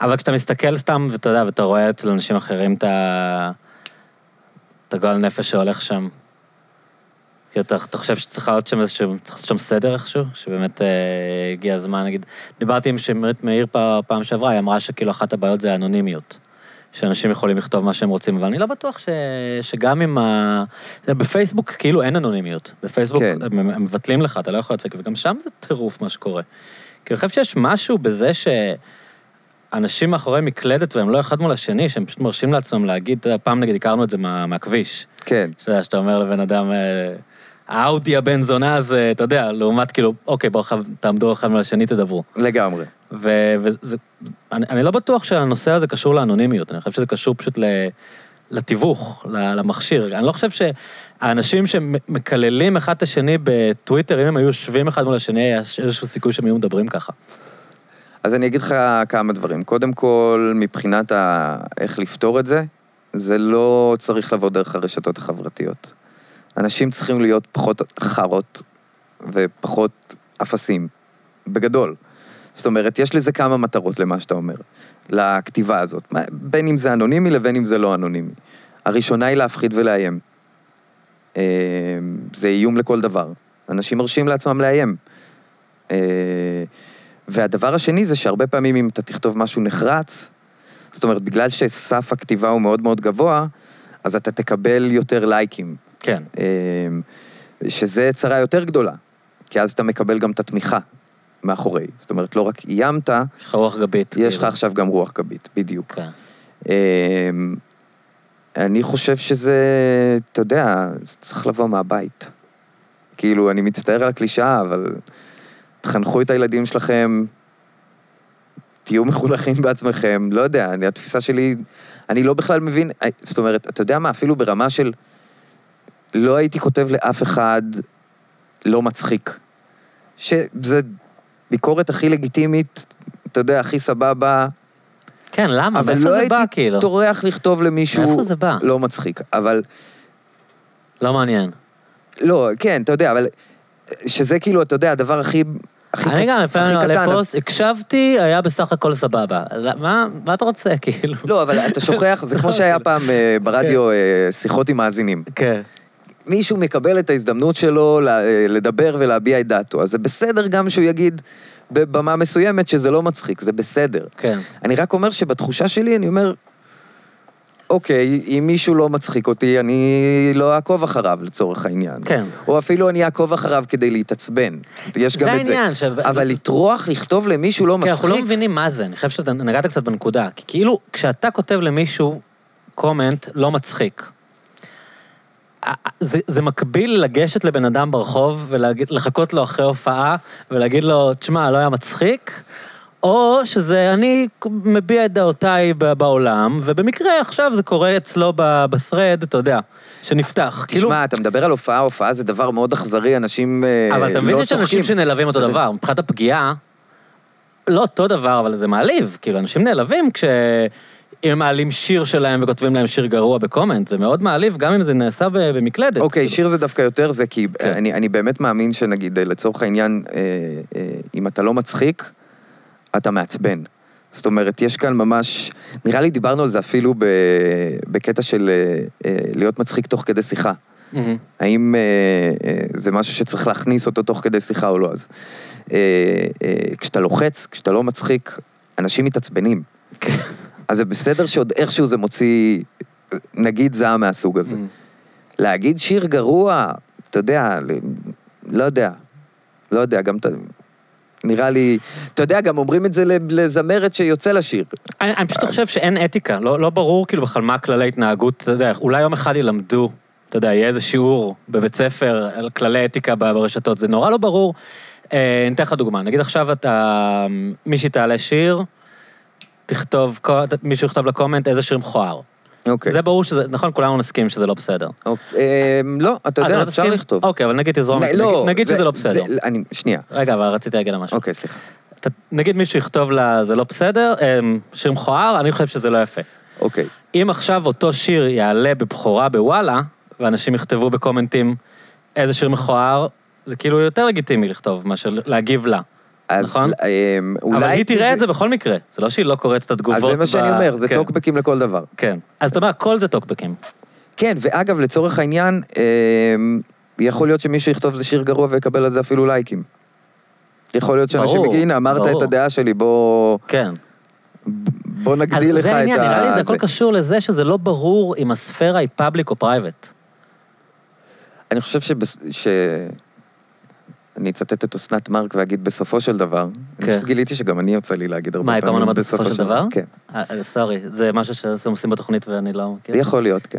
אבל כשאתה מסתכל סתם, ואתה יודע, ואתה רואה אצל אנשים אחרים את ה... את הגועל נפש שהולך שם. כי אתה, אתה חושב שצריך להיות שם איזשהו, צריך לעשות שם סדר איכשהו? שבאמת אה, הגיע הזמן, נגיד, דיברתי עם שמרית מאיר פעם שעברה, היא אמרה שכאילו אחת הבעיות זה האנונימיות. שאנשים יכולים לכתוב מה שהם רוצים, אבל אני לא בטוח ש... שגם עם ה... בפייסבוק כאילו אין אנונימיות. בפייסבוק כן. הם, הם מבטלים לך, אתה לא יכול לדפק, וגם שם זה טירוף מה שקורה. כי אני חושב שיש משהו בזה שאנשים מאחורי מקלדת והם לא אחד מול השני, שהם פשוט מרשים לעצמם להגיד, פעם נגיד הכרנו את זה מה, מהכביש. כן. שאתה אומר לבן אדם... האאודי הבן זונה הזה, אתה יודע, לעומת כאילו, אוקיי, בואו תעמדו אחד מול השני, תדברו. לגמרי. וזה, אני, אני לא בטוח שהנושא הזה קשור לאנונימיות, אני חושב שזה קשור פשוט ל, לתיווך, למכשיר. אני לא חושב שהאנשים שמקללים אחד את השני בטוויטר, אם הם היו יושבים אחד מול השני, היה איזשהו סיכוי שהם היו מדברים ככה. אז אני אגיד לך כמה דברים. קודם כל, מבחינת ה... איך לפתור את זה, זה לא צריך לבוא דרך הרשתות החברתיות. אנשים צריכים להיות פחות חארות ופחות אפסים, בגדול. זאת אומרת, יש לזה כמה מטרות למה שאתה אומר, לכתיבה הזאת, בין אם זה אנונימי לבין אם זה לא אנונימי. הראשונה היא להפחיד ולאיים. אה, זה איום לכל דבר. אנשים מרשים לעצמם לאיים. אה, והדבר השני זה שהרבה פעמים אם אתה תכתוב משהו נחרץ, זאת אומרת, בגלל שסף הכתיבה הוא מאוד מאוד גבוה, אז אתה תקבל יותר לייקים. כן. אמ, שזה צרה יותר גדולה, כי אז אתה מקבל גם את התמיכה מאחורי. זאת אומרת, לא רק איימת... יש לך רוח גבית. יש לך כאילו. עכשיו גם רוח גבית, בדיוק. כן. אמ, אני חושב שזה, אתה יודע, צריך לבוא מהבית. כאילו, אני מצטער על הקלישאה, אבל תחנכו את הילדים שלכם, תהיו מחונכים בעצמכם, לא יודע, אני, התפיסה שלי, אני לא בכלל מבין, זאת אומרת, אתה יודע מה, אפילו ברמה של... לא הייתי כותב לאף אחד לא מצחיק. שזה ביקורת הכי לגיטימית, אתה יודע, הכי סבבה. כן, למה? מאיפה לא זה בא, כאילו? אבל לא הייתי טורח לכתוב למישהו לא מצחיק, אבל... לא מעניין. לא, כן, אתה יודע, אבל... שזה כאילו, אתה יודע, הדבר הכי... הכי אני גם לפעמים עולה פוסט, הקשבתי, היה בסך הכל סבבה. מה, מה אתה רוצה, כאילו? לא, אבל אתה שוכח, זה כמו שהיה פעם אה, ברדיו כן. אה, שיחות עם מאזינים. כן. מישהו מקבל את ההזדמנות שלו לדבר ולהביע את דעתו, אז זה בסדר גם שהוא יגיד בבמה מסוימת שזה לא מצחיק, זה בסדר. כן. אני רק אומר שבתחושה שלי, אני אומר, אוקיי, אם מישהו לא מצחיק אותי, אני לא אעקוב אחריו לצורך העניין. כן. או אפילו אני אעקוב אחריו כדי להתעצבן. יש גם את זה. זה העניין. ש... אבל לטרוח לכתוב למישהו לא מצחיק... כן, אנחנו לא מבינים מה זה, אני חושב שאתה נגעת קצת בנקודה. כי כאילו, כשאתה כותב למישהו קומנט לא מצחיק, זה, זה מקביל לגשת לבן אדם ברחוב ולחכות לו אחרי הופעה ולהגיד לו, תשמע, לא היה מצחיק, או שזה אני מביע את דעותיי בעולם, ובמקרה עכשיו זה קורה אצלו ב- ב-thread, אתה יודע, שנפתח. כאילו, תשמע, אתה מדבר על הופעה, הופעה זה דבר מאוד אכזרי, אנשים אה, אבל אתה מבין לא שיש אנשים צוחקים. שנעלבים אותו דבר, מבחינת הפגיעה, לא אותו דבר, אבל זה מעליב, כאילו, אנשים נעלבים כש... אם הם מעלים שיר שלהם וכותבים להם שיר גרוע בקומנט, זה מאוד מעליב, גם אם זה נעשה במקלדת. אוקיי, כאילו. שיר זה דווקא יותר זה, כי כן. אני, אני באמת מאמין שנגיד, אה, לצורך העניין, אה, אה, אם אתה לא מצחיק, אתה מעצבן. זאת אומרת, יש כאן ממש, נראה לי דיברנו על זה אפילו ב, בקטע של אה, אה, להיות מצחיק תוך כדי שיחה. מהמם. האם אה, אה, זה משהו שצריך להכניס אותו תוך כדי שיחה או לא? אז אה, אה, כשאתה לוחץ, כשאתה לא מצחיק, אנשים מתעצבנים. אז זה בסדר שעוד איכשהו זה מוציא, נגיד זעם מהסוג הזה. מהמם. להגיד שיר גרוע, אתה יודע, לא יודע. לא יודע, גם... אתה- נראה לי... אתה יודע, גם אומרים את זה לזמרת שיוצא לשיר. אני, אני פשוט חושב שאין אתיקה, לא, לא ברור כאילו בכלל מה כללי התנהגות, אתה יודע, אולי יום אחד ילמדו, אתה יודע, יהיה איזה שיעור בבית ספר על כללי אתיקה ברשתות, זה נורא לא ברור. אה, אני אתן לך דוגמה, נגיד עכשיו אתה, מישהי תעלה שיר, תכתוב, מישהו יכתוב לקומנט איזה שיר מכוער. אוקיי. זה ברור שזה, נכון, כולנו נסכים שזה לא בסדר. אוקיי. אה, לא, אתה אה, יודע, לא אפשר? לכתוב. אוקיי, אבל נגיד תזרום, נגיד, לא, נגיד זה- שזה לא בסדר. שנייה. רגע, אבל רציתי להגיד לה משהו. אוקיי, סליחה. נגיד מישהו יכתוב לה, זה לא בסדר, אה, שיר מכוער, אני חושב שזה לא יפה. אוקיי. אם עכשיו אותו שיר יעלה בבכורה בוואלה, ואנשים יכתבו בקומנטים איזה שיר מכוער, זה כאילו יותר לגיטימי לכתוב מאשר להגיב לה. אז, נכון? אה, אולי... אבל היא תראה את זה בכל מקרה, זה לא שהיא לא קוראת את התגובות. אז זה מה שאני אומר, זה כן, טוקבקים לכל דבר. כן. אז אתה אומר, הכל זה טוקבקים. כן, ואגב, לצורך העניין, אה, יכול להיות שמישהו יכתוב זה שיר גרוע ויקבל על זה אפילו לייקים. יכול להיות שאנשים יגידו, הנה, אמרת. את הדעה שלי, בוא, כן. בוא נגדיל לך את ה... זה העניין, נראה לי זה הכל. קשור לזה שזה לא ברור אם הספירה היא public או private. אני חושב שבס... ש... אני אצטט את אסנת מארק ואגיד בסופו של דבר, אני כן. פשוט גיליתי שגם אני יוצא לי להגיד הרבה מה, פעמים כל הזמן אומרת בסופו של דבר? כן, אה, אה, sorry, זה משהו שאתם עושים בתוכנית ואני לא מכיר. יכול להיות, כן.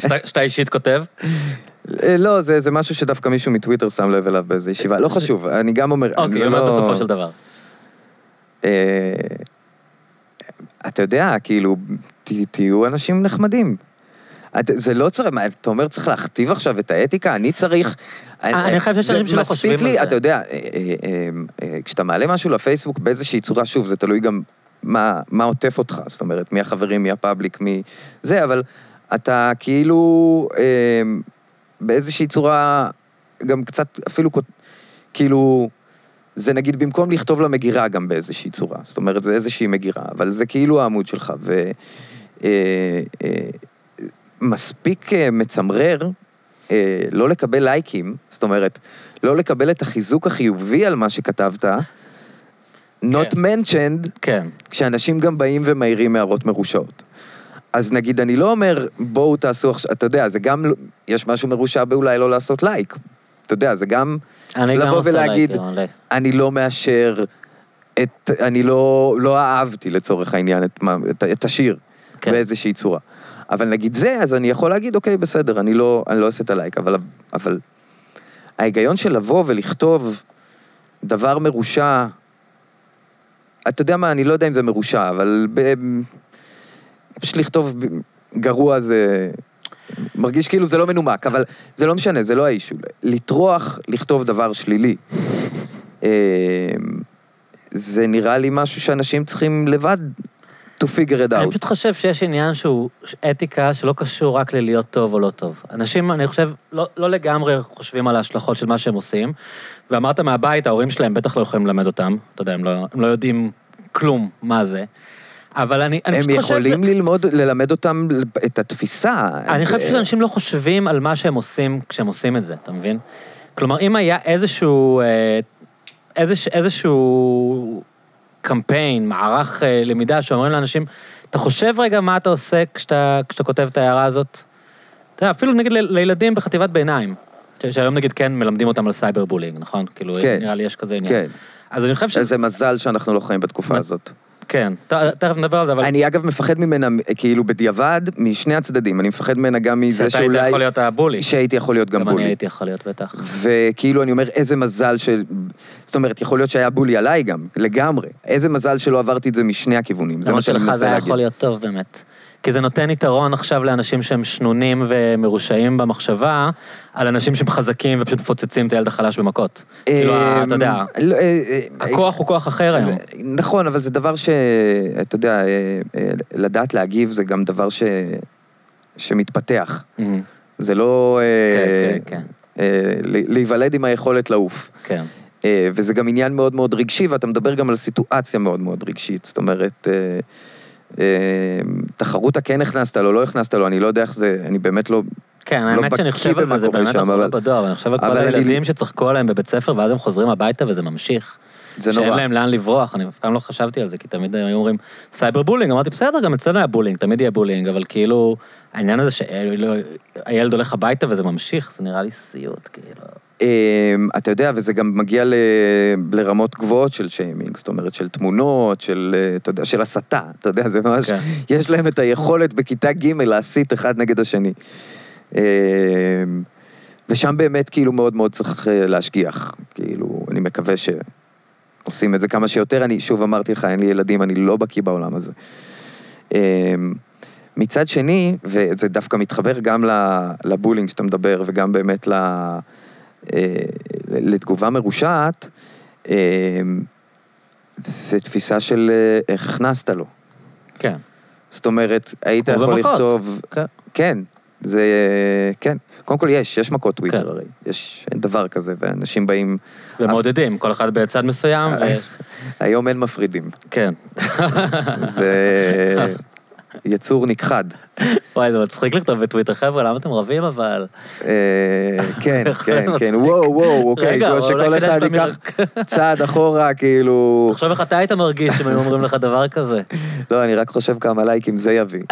שאתה- אישית כותב? אה, לא, זה, זה משהו שדווקא מישהו מטוויטר שם לב אליו באיזה ישיבה, לא חשוב, אני גם אומר, אוקיי, אני לא... בסופו של דבר. אתה יודע, כאילו, ת, תהיו אנשים נחמדים. את, זה לא צריך, מה, אתה אומר צריך להכתיב עכשיו את האתיקה? אני צריך... אני חושב שיש זה אנשים שלא מספיק חושבים לי, על זה. אתה יודע, אה, אה, אה, אה, כשאתה מעלה משהו לפייסבוק באיזושהי צורה, שוב, זה תלוי גם מה, מה עוטף אותך, זאת אומרת, מי החברים, מי הפאבליק, מי... זה, אבל אתה כאילו אה, באיזושהי צורה, גם קצת, אפילו כאילו... זה נגיד במקום לכתוב למגירה גם באיזושהי צורה. זאת אומרת, זה איזושהי מגירה, אבל זה כאילו העמוד שלך. ו... אה, אה, מספיק אה, מצמרר אה, לא לקבל לייקים, זאת אומרת, לא לקבל את החיזוק החיובי על מה שכתבת, not mentioned, כן. כשאנשים גם באים ומעירים הערות מרושעות. אז נגיד, אני לא אומר, בואו תעשו עכשיו, אתה יודע, זה גם, לא- יש משהו מרושע באולי לא לעשות לייק. אתה יודע, זה גם גם לבוא עושה ולהגיד, מלא. אני לא מאשר את, אני לא, לא אהבתי לצורך העניין את, את, את השיר כן. כן. באיזושהי צורה. אבל נגיד זה, אז אני יכול להגיד, אוקיי, בסדר, אני לא, אני לא עושה את הלייק, אבל, אבל ההיגיון של לבוא ולכתוב דבר מרושע, אתה יודע מה, אני לא יודע אם זה מרושע, אבל ב, פשוט לכתוב גרוע זה... מרגיש כאילו זה לא מנומק, אבל זה לא משנה, זה לא האישו. לטרוח לכתוב דבר שלילי, אה, זה נראה לי משהו שאנשים צריכים לבד to figure it אני out. פשוט חושב שיש עניין שהוא אתיקה שלא קשור רק ללהיות טוב או לא טוב. אנשים, אני חושב, לא, לא לגמרי חושבים על ההשלכות של מה שהם עושים, ואמרת מהבית, ההורים שלהם בטח לא יכולים ללמד אותם, אתה יודע, הם לא, הם לא יודעים כלום מה זה. אבל אני, אני הם פשוט חושב... יכולים ללמוד, ללמד אותם את התפיסה. אני חושב אה, שאנשים לא חושבים על מה שהם עושים כשהם עושים את זה, אתה מבין? כלומר, אם היה איזשהו, אה, איזשהו קמפיין, מערך אה, למידה שאומרים לאנשים, אתה חושב רגע מה אתה עושה כשאתה, כשאתה כותב את ההערה הזאת? אתה יודע, אפילו נגיד לילדים בחטיבת ביניים, ש- שהיום נגיד כן מלמדים אותם על cyber bullying, נכון? כאילו, כן. נראה לי יש כזה עניין. כן, אז אני חושב שזה... איזה מזל שאנחנו לא חיים בתקופה הזאת. כן, תכף נדבר על זה, אבל... אני אגב מפחד ממנה, כאילו בדיעבד, משני הצדדים. אני מפחד ממנה גם מזה שאתה היית שאולי... יכול להיות ה bully. שהייתי יכול להיות גם גם אני bully. הייתי יכול להיות, בטח. וכאילו, אני אומר, איזה מזל של... זאת אומרת, יכול להיות שהיה bully עליי גם, לגמרי. איזה מזל שלא עברתי את זה משני הכיוונים, זה מה למרות שאני שלך זה מנסה היה להגיד. יכול להיות טוב באמת. כי זה נותן יתרון עכשיו לאנשים שהם שנונים ומרושעים במחשבה, על אנשים שהם חזקים ופשוט מפוצצים את הילד החלש במכות. כאילו, אתה יודע, אמ, לא, אה, אה, הכוח הוא כוח אחר היום. זה- נכון, אבל זה דבר ש... אתה יודע, אה, אה, לדעת להגיב זה גם דבר ש... שמתפתח. אמ, זה לא... אה, כן, כן, אה, ל- להיוולד עם היכולת לעוף. כן. אה, וזה גם עניין מאוד מאוד רגשי, ואתה מדבר גם על סיטואציה מאוד מאוד רגשית. זאת אומרת, אה, אה, תחרותה כן הכנסת לו, לא הכנסת לו, אני לא יודע איך זה, אני באמת לא... כן, לא האמת שאני חושב על זה, זה באמת שם, אנחנו אבל- לא בדואר, אני חושב על כל אבל אני- הילדים שצחקו עליהם בבית ספר, ואז הם חוזרים הביתה וזה ממשיך. זה שאין נורא. להם לאן לברוח, אני אף פעם לא חשבתי על זה, כי תמיד היו אומרים cyber bullying, אמרתי, בסדר, גם אצלנו היה bullying, תמיד יהיה bullying, אבל כאילו, העניין הזה שהילד הולך הביתה וזה ממשיך, זה נראה לי סיוט, כאילו. אמ, אתה יודע, וזה גם מגיע ל... לרמות גבוהות של שיימינג, זאת אומרת, של תמונות, של, אה, אתה יודע, של הסתה, אתה יודע, זה ממש, כן. יש להם את היכולת בכיתה ג' להסית אחד נגד השני. אמ, ושם באמת כאילו מאוד מאוד צריך אה, להשגיח, כאילו, אני מקווה שעושים את זה כמה שיותר, אני שוב אמרתי לך, אין לי ילדים, אני לא בקיא בעולם הזה. אמ, מצד שני, וזה דווקא מתחבר גם לבולינג שאתה מדבר, וגם באמת ל... אה, לתגובה מרושעת, אה, זה תפיסה של אה, איך הכנסת לו. כן. זאת אומרת, היית יכול במכות. לכתוב... כן. כן, זה... כן. קודם כל יש, יש מכות טוויטר כן. הרי. יש, אין דבר כזה, ואנשים באים... ומעודדים, כל אחד בצד מסוים, ו... היום אין מפרידים. כן. זה יצור נכחד. וואי, זה מצחיק לכתוב בטוויטר, חבר'ה, למה אתם רבים אבל? אה, כן, כן. כן, וואו, וואו, אוקיי, אולי שכל אחד שאתה ייקח צעד אחורה, כאילו... תחשוב איך אתה היית מרגיש אם היו אומרים לך דבר כזה. לא, אני רק חושב כמה לייקים זה יביא.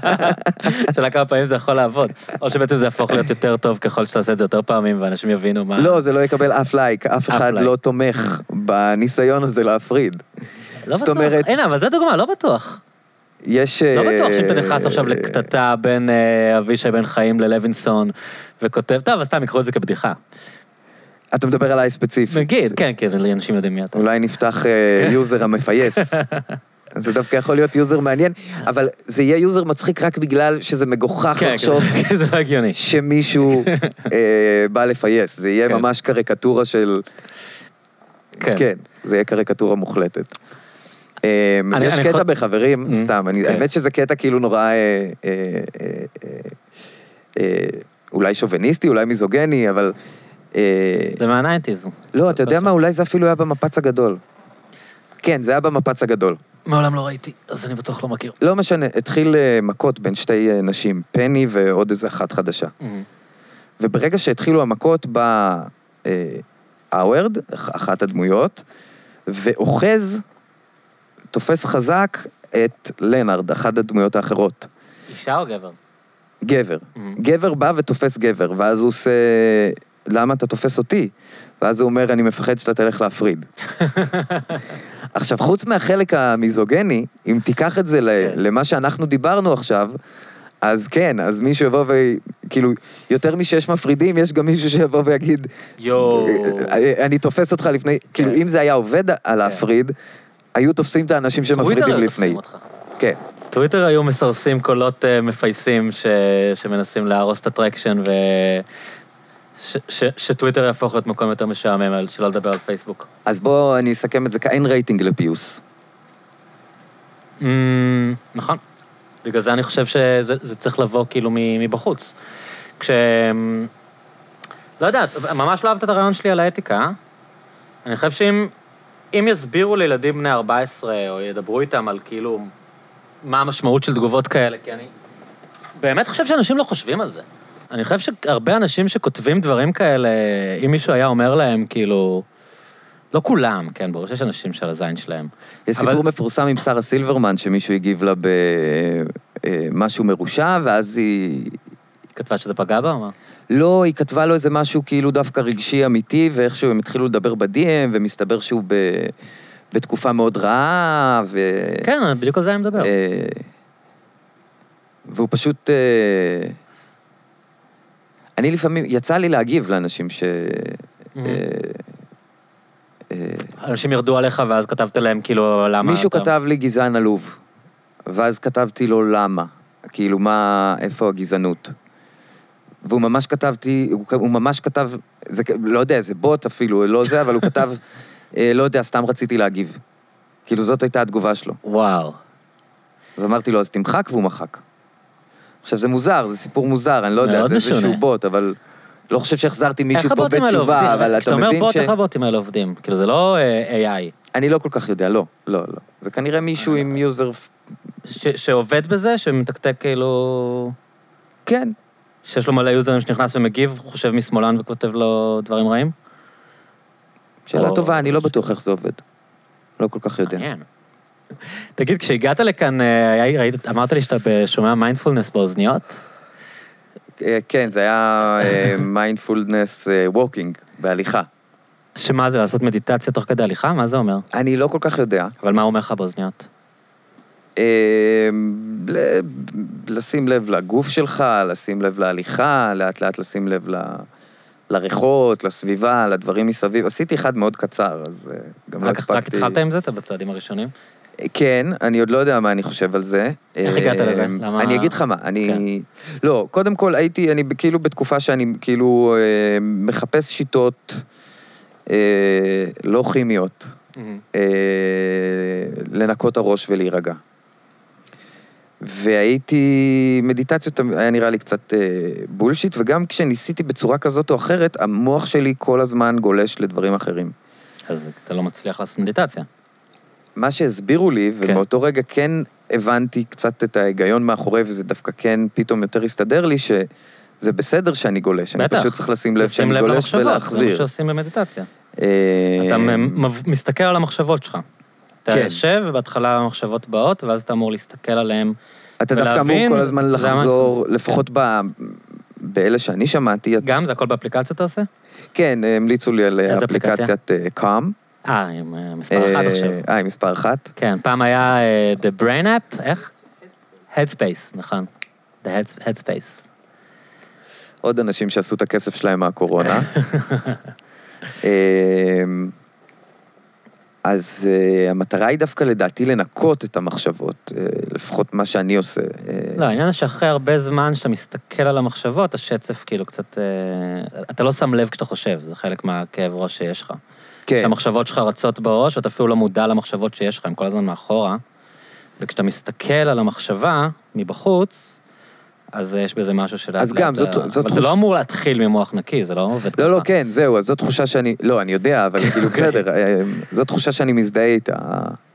שאלה כמה פעמים זה יכול לעבוד. או שבעצם זה יהפוך להיות יותר טוב ככל שתעשה את זה יותר פעמים, ואנשים יבינו מה... לא, זה לא יקבל אף לייק, אף אחד. לא תומך בניסיון הזה להפריד. לא בטוח. הנה, אבל זו דוגמה, לא בטוח. יש... לא אה, בטוח שאם אתה נכנס עכשיו לקטטה בין אה, אבישי בן חיים ללוינסון, וכותב, טוב, אז סתם יקחו את זה כבדיחה. אתה מדבר עליי ספציפית. נגיד, כן, כן, אנשים יודעים מי אתה. אולי נפתח אה, user המפייס. זה דווקא יכול להיות user מעניין, אבל זה יהיה user מצחיק רק בגלל שזה מגוחך כן, לחשוב כן, לא. שמישהו אה, בא לפייס. זה יהיה כן. ממש קריקטורה של... כן. כן, זה יהיה קריקטורה מוחלטת. אני- יש קטע בחברים, Mm, סתם, כן. האמת שזה קטע כאילו נורא אה, אה, אה, אולי שוביניסטי, אולי מיזוגיני, אבל... זה מה nineties. לא, אתה יודע מה, אולי זה אפילו היה במפץ הגדול. כן, זה היה במפץ הגדול. מעולם לא ראיתי, אז אני בטוח לא מכיר. לא משנה, התחיל מכות בין שתי נשים, פני ועוד איזה אחת חדשה. וברגע שהתחילו המכות בא האוורד, אחת הדמויות, ואוחז, תופס חזק את לנארד, אחת הדמויות האחרות. אישה או גבר? גבר. גבר בא ותופס גבר, ואז הוא עושה, למה אתה תופס אותי? ואז הוא אומר, אני מפחד שאתה תלך להפריד. עכשיו, חוץ מהחלק המיזוגני, אם תיקח את זה ל- כן. למה שאנחנו דיברנו עכשיו, אז כן, אז מישהו יבוא ו... כאילו, יותר משיש מפרידים, יש גם מישהו שיבוא ויגיד, יואו. "אה, אני תופס אותך לפני, כאילו, אם זה היה עובד על להפריד, היו תופסים את האנשים שמפרידים לפני. כן. טוויטר היו מסרסים קולות אה, מפייסים ש... שמנסים להרוס את ה traction ו... ש... ש... שטוויטר יהפוך להיות מקום יותר משעמם, שלא לדבר על פייסבוק. אז בואו אני אסכם את זה, אין רייטינג לפיוס. Mm, נכון. בגלל זה אני חושב שזה זה צריך לבוא כאילו מבחוץ. כש... לא יודע, ממש לא אהבת את הרעיון שלי על האתיקה. אני חושב שאם אם יסבירו לילדים בני 14, או ידברו איתם על כאילו מה המשמעות של תגובות כאלה, כי אני באמת חושב שאנשים לא חושבים על זה. אני חושב שהרבה אנשים שכותבים דברים כאלה, אם מישהו היה אומר להם, כאילו... לא כולם, כן, ברור שיש אנשים שעל הזין שלהם. יש אבל- סיפור מפורסם עם שרה סילברמן, שמישהו הגיב לה במשהו מרושע, ואז היא... היא כתבה שזה פגע בה או מה? לא, היא כתבה לו איזה משהו כאילו דווקא רגשי אמיתי, ואיכשהו הם התחילו לדבר ב-DM, ומסתבר שהוא ב... בתקופה מאוד רעה, ו... כן, בדיוק על זה אני מדבר. אה, והוא פשוט... אה, אני לפעמים, יצא לי להגיב לאנשים ש... Mhm. אה, אה, אנשים ירדו עליך ואז כתבת להם כאילו למה... מישהו אתה- כתב לי גזען עלוב, ואז כתבתי לו למה, כאילו מה, איפה הגזענות. והוא ממש כתבתי, הוא, הוא ממש כתב, זה, לא יודע, זה בוט אפילו, לא זה, אבל הוא כתב, אה, לא יודע, סתם רציתי להגיב. כאילו זאת הייתה התגובה שלו. וואו. אז אמרתי לו, אז תמחק, והוא מחק. עכשיו, זה מוזר, זה סיפור מוזר, אני לא יודע, זה איזשהו. בוט, אבל לא חושב שהחזרתי מישהו פה? בתשובה, אבל אתה כשאתה אומר מבין בוט, ש... איך הבוטים האלה עובדים? כאילו, זה לא אה, AI. אני לא כל כך יודע, לא, לא, לא. זה כנראה מישהו עם user... ש- שעובד בזה, שמתקתק כאילו... כן, שיש לו מלא יוזרים שנכנס ומגיב, חושב משמאלן וכותב לו דברים רעים? שאלה או- טובה, אני לא בטוח איך זה עובד. לא כל כך יודע. תגיד, כשהגעת לכאן, אה, ראית, אמרת לי שאתה שומע מיינדפולנס באוזניות? אה, כן, זה היה mindfulness walking, בהליכה. שמה זה, לעשות מדיטציה תוך כדי הליכה? מה זה אומר? אני לא כל כך יודע. אבל מה אומר לך באוזניות? אה, ל- לשים לב לגוף שלך, לשים לב להליכה, לאט לאט לשים לב ל... לריחות, לסביבה, לדברים מסביב. עשיתי אחד מאוד קצר, אז אה, גם לא הספקתי... רק התחלת עם זה? אתה בצעדים הראשונים? כן, אני עוד לא יודע מה אני חושב על זה. איך הגעת לזה? אה, למה- אני אגיד לך מה, אני... לא, קודם כל הייתי, אני כאילו בתקופה שאני כאילו אה, מחפש שיטות אה, לא כימיות, אה, לנקות הראש ולהירגע. והייתי, מדיטציות היה נראה לי קצת אה, בולשיט, וגם כשניסיתי בצורה כזאת או אחרת, המוח שלי כל הזמן גולש לדברים אחרים. אז אתה לא מצליח לעשות מדיטציה. מה שהסבירו לי, כן. ומאותו רגע כן הבנתי קצת את ההיגיון מאחורי, וזה דווקא כן פתאום יותר הסתדר לי, שזה בסדר שאני גולש, אני בטח. פשוט צריך לשים לב שאני לב גולש למחשבות, זה מה ולהחזיר. שעושים במדיטציה. אה, אתה מסתכל על המחשבות שלך. אתה כן. יושב, ובהתחלה המחשבות באות, ואז אתה אמור להסתכל עליהן. אתה דווקא אמור כל הזמן זה לחזור, המיינדפולנס. לפחות ב- באלה שאני שמעתי, גם, זה הכל באפליקציות אתה עושה? כן, המליצו לי על אפליקציה? אפליקציית אה, קאם. אה, עם אה, מספר אחד עכשיו. אה, עם מספר אחת. כן, פעם היה אה, The Brain App, איך? Headspace, נכון. The Heads- Headspace. עוד אנשים שעשו את הכסף שלהם מהקורונה. אז uh, המטרה היא דווקא לדעתי לנקות את המחשבות, uh, לפחות מה שאני עושה. אה, לא, העניין זה שאחרי הרבה זמן שאתה מסתכל על המחשבות, השצף כאילו קצת... אה, אתה לא שם לב כשאתה חושב, זה חלק מהכאב ראש שיש לך. כן, שהמחשבות שלך רצות בראש, ואתה אפילו לא מודע למחשבות שיש לך, הן כל הזמן מאחורה. וכשאתה מסתכל על המחשבה מבחוץ, אז יש בזה משהו שלאט אז גם, זאת- זאת אבל זה לא אמור להתחיל ממוח נקי, זה לא עובד ככה. לא, לא, כן, זהו, אז זו תחושה שאני, לא, אני יודע, אבל כאילו, בסדר, אה, זו תחושה שאני מזדהה איתה,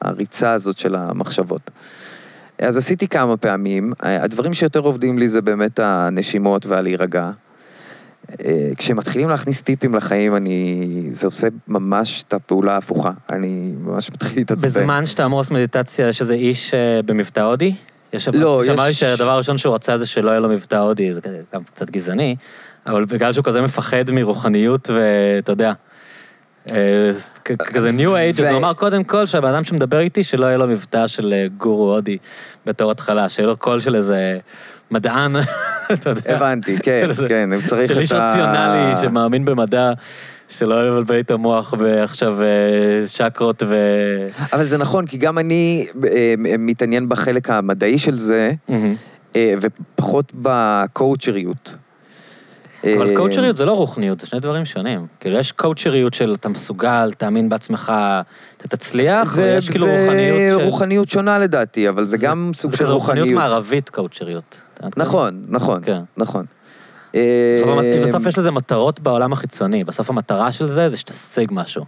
הריצה הזאת של המחשבות. אז עשיתי כמה פעמים, אה, הדברים שיותר עובדים לי זה באמת הנשימות והלהירגע. אה, כשמתחילים להכניס טיפים לחיים, אני... זה עושה ממש את הפעולה ההפוכה. אני ממש מתחיל להתעצבן. בזמן שאתה אמור לעשות מדיטציה, יש איזה איש אה, במבטא הודי? יש לא, שאמר לי יש- שהדבר הראשון שהוא רצה זה שלא יהיה לו מבטא הודי, זה גם קצת גזעני, אבל בגלל שהוא כזה מפחד מרוחניות ואתה יודע, אה, כזה ניו אייג', אז הוא אמר קודם כל שהבן אדם שמדבר איתי, שלא יהיה לו מבטא של אה, גורו הודי בתור התחלה, שיהיה לו קול של איזה מדען, אתה יודע. הבנתי, כן, כן, צריך את ה... של איש רציונלי שמאמין במדע, שלא יבלבל את המוח בעכשיו אה, שקרות ו... אבל זה נכון, כי גם אני אה, מתעניין בחלק המדעי של זה. אה, ופחות בקואוצ'ריות. אבל קואוצ'ריות זה לא רוחניות, זה שני דברים שונים. כאילו, יש קואוצ'ריות של אתה מסוגל, תאמין בעצמך, אתה תצליח, זה, ויש כאילו זה רוחניות של... רוחניות שונה לדעתי, אבל זה גם סוג זה של רוחניות רוחניות. מערבית קואוצ'ריות. נכון, נכון, כן. נכון. בסוף אה, בסוף יש לזה מטרות בעולם החיצוני, בסוף המטרה של זה זה שתשיג משהו,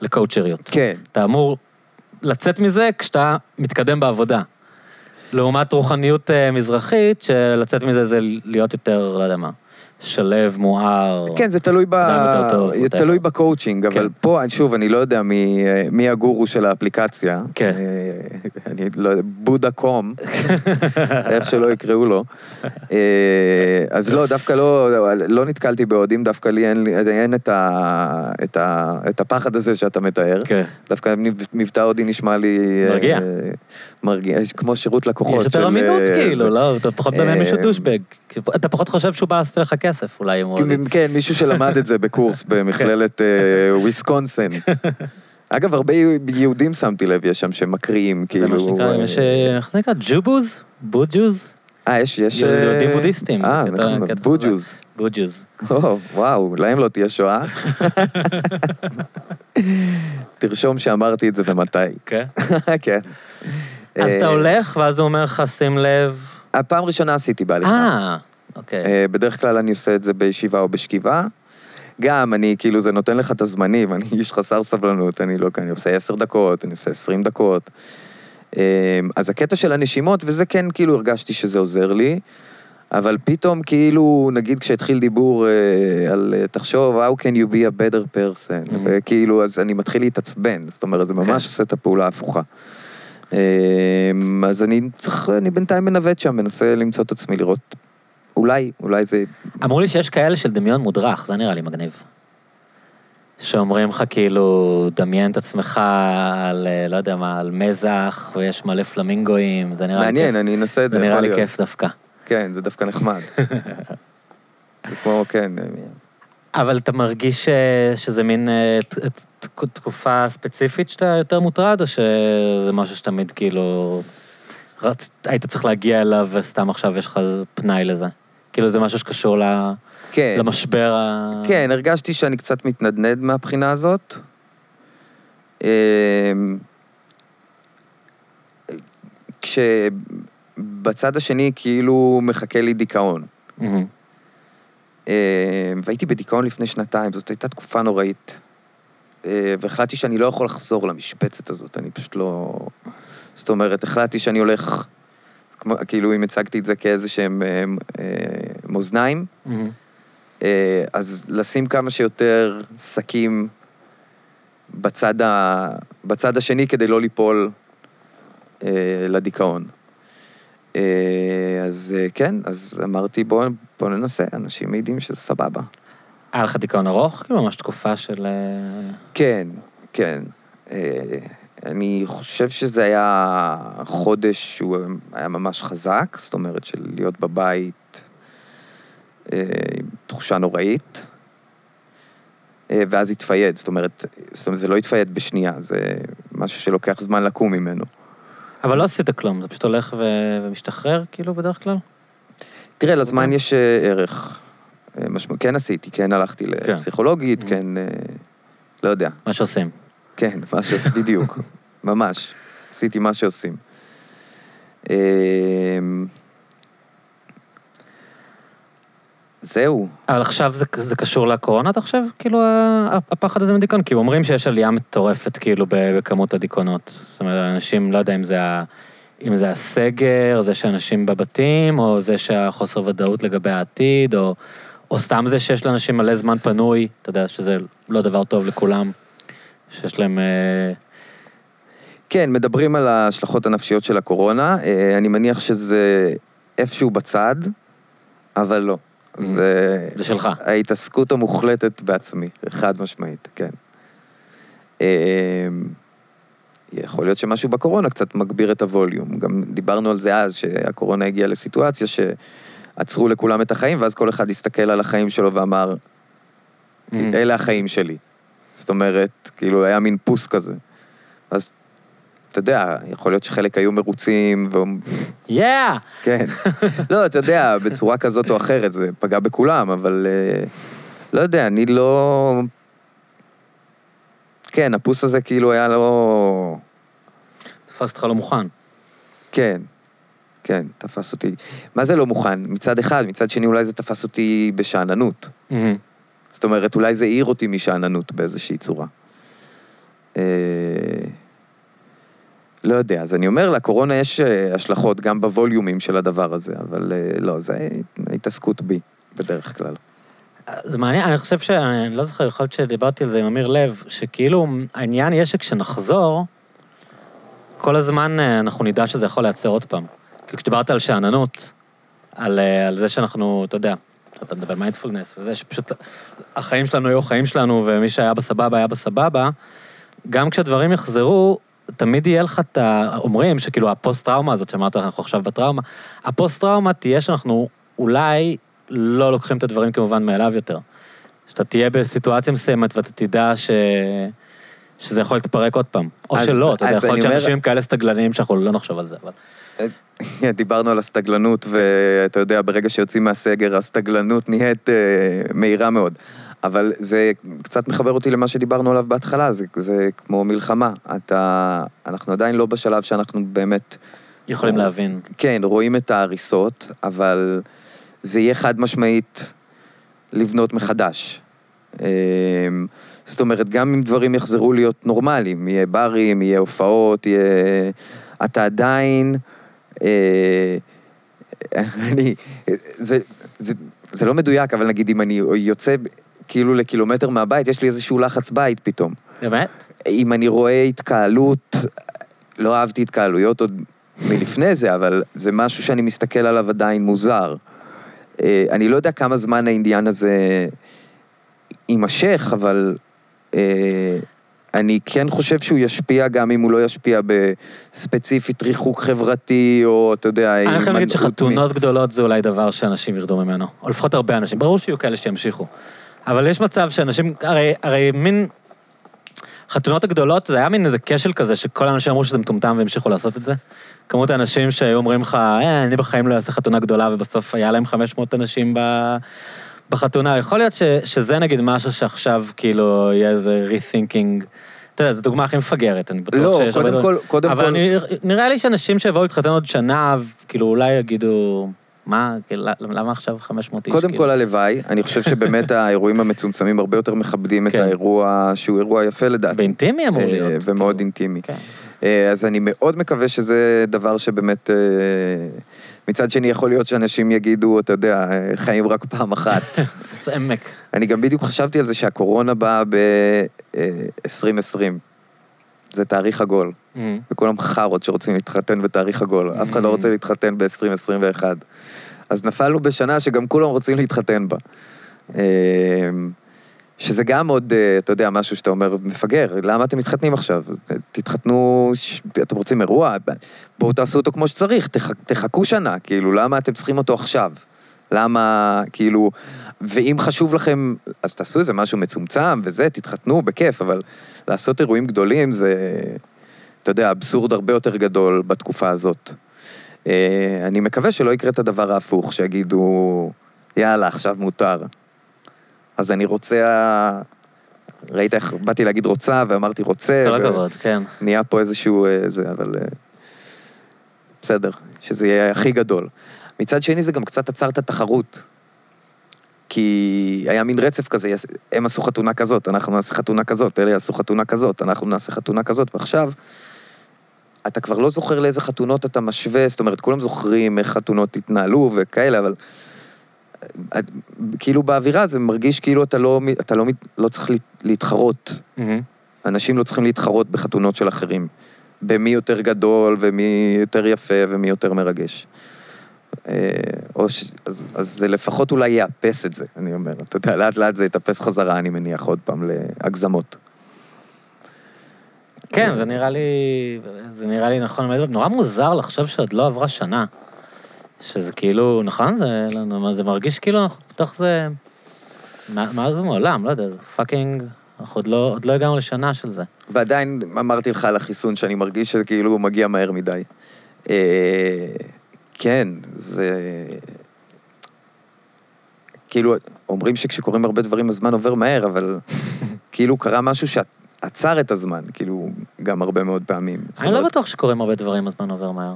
לקואוצ'ריות. כן, אתה אמור לצאת מזה כשאתה מתקדם בעבודה. לעומת רוחניות אה, מזרחית, שלצאת מזה זה להיות יותר, לא יודע מה, שלב, מואר. כן, זה תלוי, ב... טוב. תלוי בקואוצ'ינג, אבל כן. פה, שוב, אני לא יודע מי, מי הגורו של האפליקציה. כן. אה, אני לא יודע, בודה קום, איך שלא יקראו לו. אה, אז לא, דווקא לא, לא נתקלתי בהודים, דווקא לי אין, אין את, ה, את, ה, את הפחד הזה שאתה מתאר. כן. דווקא מבטא הודי נשמע לי... אה, מרגיע. מרגיע, כמו שירות לקוחות. יש יותר אמינות כאילו. לא? אתה פחות מדמיין מישהו douchebag. אתה פחות חושב שהוא בא לעשות לך כסף, אולי אם הוא... כן, כן, מישהו שלמד את זה בקורס במכללת אה, וויסקונסין. אגב, הרבה יהודים שמתי לב, יש שם שמקריאים, זה כאילו... מה שנקרא, אה, יש... אה, איך זה נקרא? JewBus? BuJews? אה, יש, יש... יהודים בודהיסטים, אה, זה נכון, בוג'וז. בוג'וז. או, וואו, להם לא תהיה שואה. תרשום שאמרתי את זה ומתי. כן. כן. אז אתה הולך, ואז הוא אומר לך, שים לב... הפעם ראשונה עשיתי בהליכה. אה, אוקיי. אה, בדרך כלל אני עושה את זה בישיבה או בשכיבה. גם, אני, כאילו, זה נותן לך את הזמנים, אני איש חסר סבלנות, אני לא, אני עושה עשר דקות, אני עושה עשרים דקות. אה, אז הקטע של הנשימות, וזה כן, כאילו, הרגשתי שזה עוזר לי, אבל פתאום, כאילו, נגיד כשהתחיל דיבור אה, על, אה, תחשוב, how can you be a better person, Mhm. וכאילו, אז אני מתחיל להתעצבן, זאת אומרת, זה ממש כן. עושה את הפעולה ההפוכה. אה, אז אני צריך, אני בינתיים מנווט שם, מנסה למצוא את עצמי, לראות, אולי, אולי זה אמרו לי שיש כאלה של דמיון מודרך, זה נראה לי מגניב. שאומרים לך כאילו, דמיין את עצמך על, אה, לא יודע מה, על מזח, ויש מלא פלמינגואים, זה נראה לי מעניין, כיף. אני אנסה את זה, זה נראה לי להיות. כיף דווקא. כן, זה דווקא נחמד. זה כמו, כן, אבל אתה מרגיש ש- שזה מין אה, ת- ת- תקופה ספציפית שאתה יותר מוטרד, או שזה משהו שתמיד כאילו... רצ... היית צריך להגיע אליו וסתם עכשיו יש לך פנאי לזה? כאילו זה משהו שקשור ל... כן, למשבר ה... כן, הרגשתי שאני קצת מתנדנד מהבחינה הזאת. אמ, כשבצד השני כאילו מחכה לי דיכאון. אמ, והייתי בדיכאון לפני שנתיים, זאת הייתה תקופה נוראית. אה, והחלטתי שאני לא יכול לחזור למשבצת הזאת, אני פשוט לא... זאת אומרת, החלטתי שאני הולך, כמו, כאילו אם הצגתי את זה כאיזה שהם אה, אה, מאזניים, מהמם. אה, אז לשים כמה שיותר שקים בצד, ה... בצד השני כדי לא ליפול אה, לדיכאון. אה, אז אה, כן, אז אמרתי, בוא, בוא ננסה, אנשים מעידים שזה סבבה. היה לך דיכאון ארוך? כאילו ממש תקופה של... אה, כן, כן. אה, אני חושב שזה היה חודש שהוא היה ממש חזק, זאת אומרת של להיות בבית אה, עם תחושה נוראית, אה, ואז התפייד, זאת אומרת, זאת אומרת, זה לא התפייד בשנייה, זה משהו שלוקח זמן לקום ממנו. אבל לא עשית כלום, זה פשוט הולך ו... ומשתחרר, כאילו, בדרך כלל? תראה, לזמן יש אה, ערך. משמע, כן עשיתי, כן הלכתי כן. לפסיכולוגית, Mm. כן, אה, לא יודע. מה שעושים. כן, מה שעושים, בדיוק, ממש. עשיתי מה שעושים. אמ, זהו. אבל עכשיו זה, זה קשור לקורונה, אתה חושב? כאילו, הפחד הזה מדיכאון? כי אומרים שיש עלייה מטורפת, כאילו, בכמות הדיכאונות. זאת אומרת, אנשים, לא יודע אם זה, אם זה הסגר, זה שאנשים בבתים, או זה שהחוסר ודאות לגבי העתיד, או, או סתם זה שיש לאנשים מלא זמן פנוי, אתה יודע, שזה לא דבר טוב לכולם, שיש להם... אה, כן, מדברים על ההשלכות הנפשיות של הקורונה. אה, אני מניח שזה איפשהו בצד, אבל לא. זה... זה שלך. ההתעסקות המוחלטת בעצמי, חד משמעית, כן. אמ, יכול להיות שמשהו בקורונה קצת מגביר את הווליום. גם דיברנו על זה אז, שהקורונה הגיעה לסיטואציה שעצרו לכולם את החיים, ואז כל אחד הסתכל על החיים שלו ואמר, Mm. אלה החיים שלי. זאת אומרת, כאילו, היה מין פוס כזה. אז, אתה יודע, יכול להיות שחלק היו מרוצים, ו... יאה! כן. לא, אתה יודע, בצורה כזאת או אחרת, זה פגע בכולם, אבל... אה, לא יודע, אני לא... כן, הפוס הזה כאילו היה לא... תפס אותך לא מוכן. כן, כן, תפס אותי. מה זה לא מוכן? מצד אחד, מצד שני אולי זה תפס אותי בשאננות. מהמם. זאת אומרת, אולי זה העיר אותי משאננות באיזושהי צורה. אה, לא יודע, אז אני אומר, לקורונה יש אה, השלכות גם בווליומים של הדבר הזה, אבל אה, לא, זה התעסקות בי, בדרך כלל. זה מעניין, אני חושב ש... אני לא זוכר, יכול להיות שדיברתי על זה עם אמיר לב, שכאילו העניין יהיה שכשנחזור, כל הזמן אנחנו נדע שזה יכול לייצר עוד פעם. כאילו כשדיברת על שאננות, על, על זה שאנחנו, אתה יודע, אתה מדבר מיינדפולנס, וזה שפשוט החיים שלנו היו החיים שלנו, ומי שהיה בסבבה היה בסבבה, גם כשהדברים יחזרו, תמיד יהיה לך את ה... אומרים שכאילו הפוסט-טראומה הזאת שאמרת, אנחנו עכשיו בטראומה, הפוסט-טראומה תהיה שאנחנו אולי לא לוקחים את הדברים כמובן מאליו יותר. שאתה תהיה בסיטואציה מסוימת ואתה תדע ש... שזה יכול להתפרק עוד פעם. או אז- שלא, אתה יודע, יכול להיות שאנשים כאלה סתגלניים שאנחנו לא נחשוב על זה, אבל... דיברנו על הסטגלנות, ואתה יודע, ברגע שיוצאים מהסגר, הסטגלנות נהיית אה, מהירה מאוד. אבל זה קצת מחבר אותי למה שדיברנו עליו בהתחלה, זה, זה כמו מלחמה. אתה, אנחנו עדיין לא בשלב שאנחנו באמת, יכולים או- להבין. כן, רואים את ההריסות, אבל זה יהיה חד משמעית לבנות מחדש. אה, זאת אומרת, גם אם דברים יחזרו להיות נורמליים, יהיה ברים, יהיה הופעות, יהיה... אתה עדיין... אה, אני... זה, זה, זה לא מדויק, אבל נגיד אם אני יוצא כאילו לקילומטר מהבית, יש לי איזשהו לחץ בית פתאום. באמת? אם אני רואה התקהלות, לא אהבתי התקהלויות עוד מלפני זה, אבל זה משהו שאני מסתכל עליו עדיין מוזר. אה, אני לא יודע כמה זמן העניין הזה יימשך, אבל אה, אני כן חושב שהוא ישפיע גם אם הוא לא ישפיע בספציפית ריחוק חברתי, או אתה יודע, אני חייב להגיד שחתונות גדולות זה אולי דבר שאנשים ירדו ממנו, או לפחות הרבה אנשים. ברור שיהיו כאלה שימשיכו. אבל יש מצב שאנשים, הרי, הרי מין... חתונות הגדולות, זה היה מין איזה כשל כזה, שכל האנשים אמרו שזה מטומטם והמשיכו לעשות את זה. כמות האנשים שהיו אומרים לך, אה, אני בחיים לא אעשה חתונה גדולה, ובסוף היה להם 500 אנשים ב... בחתונה. יכול להיות ש, שזה נגיד משהו שעכשיו כאילו יהיה איזה rethinking. אתה יודע, זו דוגמה הכי מפגרת, אני בטוח לא, שיש הרבה קודם. כל, קודם אבל כל... אני, נראה לי שאנשים שיבואו להתחתן עוד שנה, כאילו אולי יגידו, מה, כאילו, למה עכשיו 500 איש? קודם כאילו? כל הלוואי, אני חושב שבאמת האירועים המצומצמים הרבה יותר מכבדים את כן. האירוע שהוא אירוע יפה לדעתי. באינטימי אמור אה, להיות. ומאוד כאילו. אינטימי. כן. אה, אז אני מאוד מקווה שזה דבר שבאמת... אה, מצד שני, יכול להיות שאנשים יגידו, אתה יודע, אה, חיים רק פעם אחת. סמק. אני גם בדיוק חשבתי על זה שהקורונה באה ב-2020. זה תאריך עגול. אמ, וכולם חארות שרוצים להתחתן בתאריך עגול. אף אחד לא רוצה להתחתן ב-2021. אז נפלנו בשנה שגם כולם רוצים להתחתן בה. שזה גם עוד, אה, אתה יודע, משהו שאתה אומר, מפגר, למה אתם מתחתנים עכשיו? תתחתנו, אתם רוצים אירוע? בואו תעשו אותו כמו שצריך, תח- תחכו שנה, כאילו, למה אתם צריכים אותו עכשיו? למה, כאילו, ואם חשוב לכם, אז תעשו איזה משהו מצומצם וזה, תתחתנו, בכיף, אבל לעשות אירועים גדולים זה, אתה יודע, אבסורד הרבה יותר גדול בתקופה הזאת. אה, אני מקווה שלא יקרה את הדבר ההפוך, שיגידו, יאללה, עכשיו מותר. אז אני רוצה... ראית איך באתי להגיד רוצה, ואמרתי רוצה, כל הכבוד, כן. נהיה פה איזשהו... אה, זה, אבל... אה, בסדר, שזה יהיה הכי גדול. מצד שני, זה גם קצת עצר את התחרות. כי היה מין רצף כזה, הם עשו חתונה כזאת, אנחנו נעשה חתונה כזאת, אלה יעשו חתונה כזאת, אנחנו נעשה חתונה כזאת, ועכשיו, אתה כבר לא זוכר לאיזה חתונות אתה משווה, זאת אומרת, כולם זוכרים איך חתונות התנהלו וכאלה, אבל כאילו באווירה זה מרגיש כאילו אתה לא, אתה לא, לא צריך להת- להתחרות. אמ, אנשים לא צריכים להתחרות בחתונות של אחרים. במי יותר גדול, ומי יותר יפה, ומי יותר מרגש. אה, או ש... אז, אז זה לפחות אולי יאפס את זה, אני אומר. אתה יודע, לאט לאט זה יתאפס חזרה, אני מניח, עוד פעם, להגזמות. כן, זה נראה לי, זה נראה לי נכון. נורא מוזר לחשוב שעוד לא עברה שנה. שזה כאילו, נכון? זה, זה מרגיש כאילו אנחנו בתוך זה... מה- מאז ומעולם, לא יודע, זה פאקינג... אנחנו עוד לא, עוד לא הגענו לשנה של זה. ועדיין אמרתי לך על החיסון שאני מרגיש שכאילו הוא מגיע מהר מדי. אה, כן, זה... כאילו, אומרים שכשקורים הרבה דברים הזמן עובר מהר, אבל כאילו קרה משהו שעצר את הזמן, כאילו, גם הרבה מאוד פעמים. אני לא בטוח שקורים הרבה דברים, הזמן עובר מהר.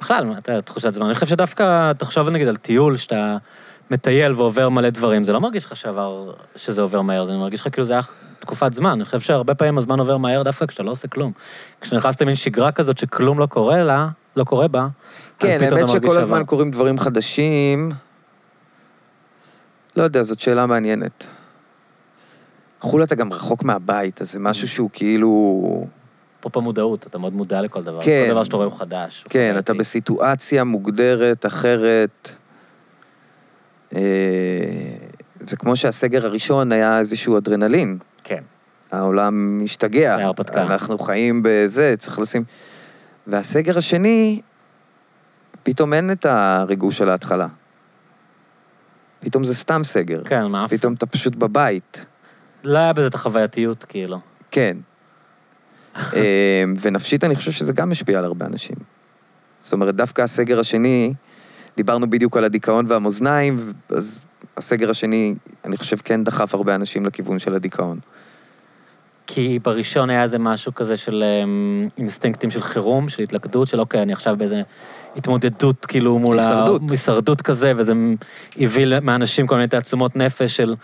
בכלל, מה, אתה תחושת זמן. אני חושב שדווקא, תחשוב נגיד על טיול, שאתה מטייל ועובר מלא דברים, זה לא מרגיש לך שעבר, שזה עובר מהר, זה מרגיש לך כאילו זה היה תקופת זמן. אני חושב שהרבה פעמים הזמן עובר מהר דווקא כשאתה לא עושה כלום. כשנכנסת למין שגרה כזאת שכלום לא קורה לה, לא קורה בה, כן, האמת שכל שעבר. הזמן קורים דברים חדשים, לא יודע, זאת שאלה מעניינת. חו"ל אתה גם רחוק מהבית, אז זה משהו שהוא כאילו... אפרופו מודעות, אתה מאוד מודע לכל דבר. כן. כל דבר שאתה רואה הוא חדש. הוא כן, אתה חווייתי. בסיטואציה מוגדרת, אחרת. אה, זה כמו שהסגר הראשון היה איזשהו אדרנלין. כן. העולם משתגע. זה הרפתקה. אנחנו חיים בזה, צריך לשים... והסגר השני, פתאום אין את הריגוש של ההתחלה. פתאום זה סתם סגר. כן, מה? פתאום אתה פשוט בבית. לא היה בזה את החווייתיות, כאילו. כן. אה, ונפשית אני חושב שזה גם משפיע על הרבה אנשים. זאת אומרת, דווקא הסגר השני, דיברנו בדיוק על הדיכאון והמאזניים, אז הסגר השני, אני חושב, כן דחף הרבה אנשים לכיוון של הדיכאון. כי בראשון היה איזה משהו כזה של אמ, אינסטינקטים של חירום, של התלכדות, של אוקיי, אני עכשיו באיזה התמודדות כאילו מול הישרדות. הישרדות כזה, וזה הביא מאנשים כל מיני תעצומות נפש של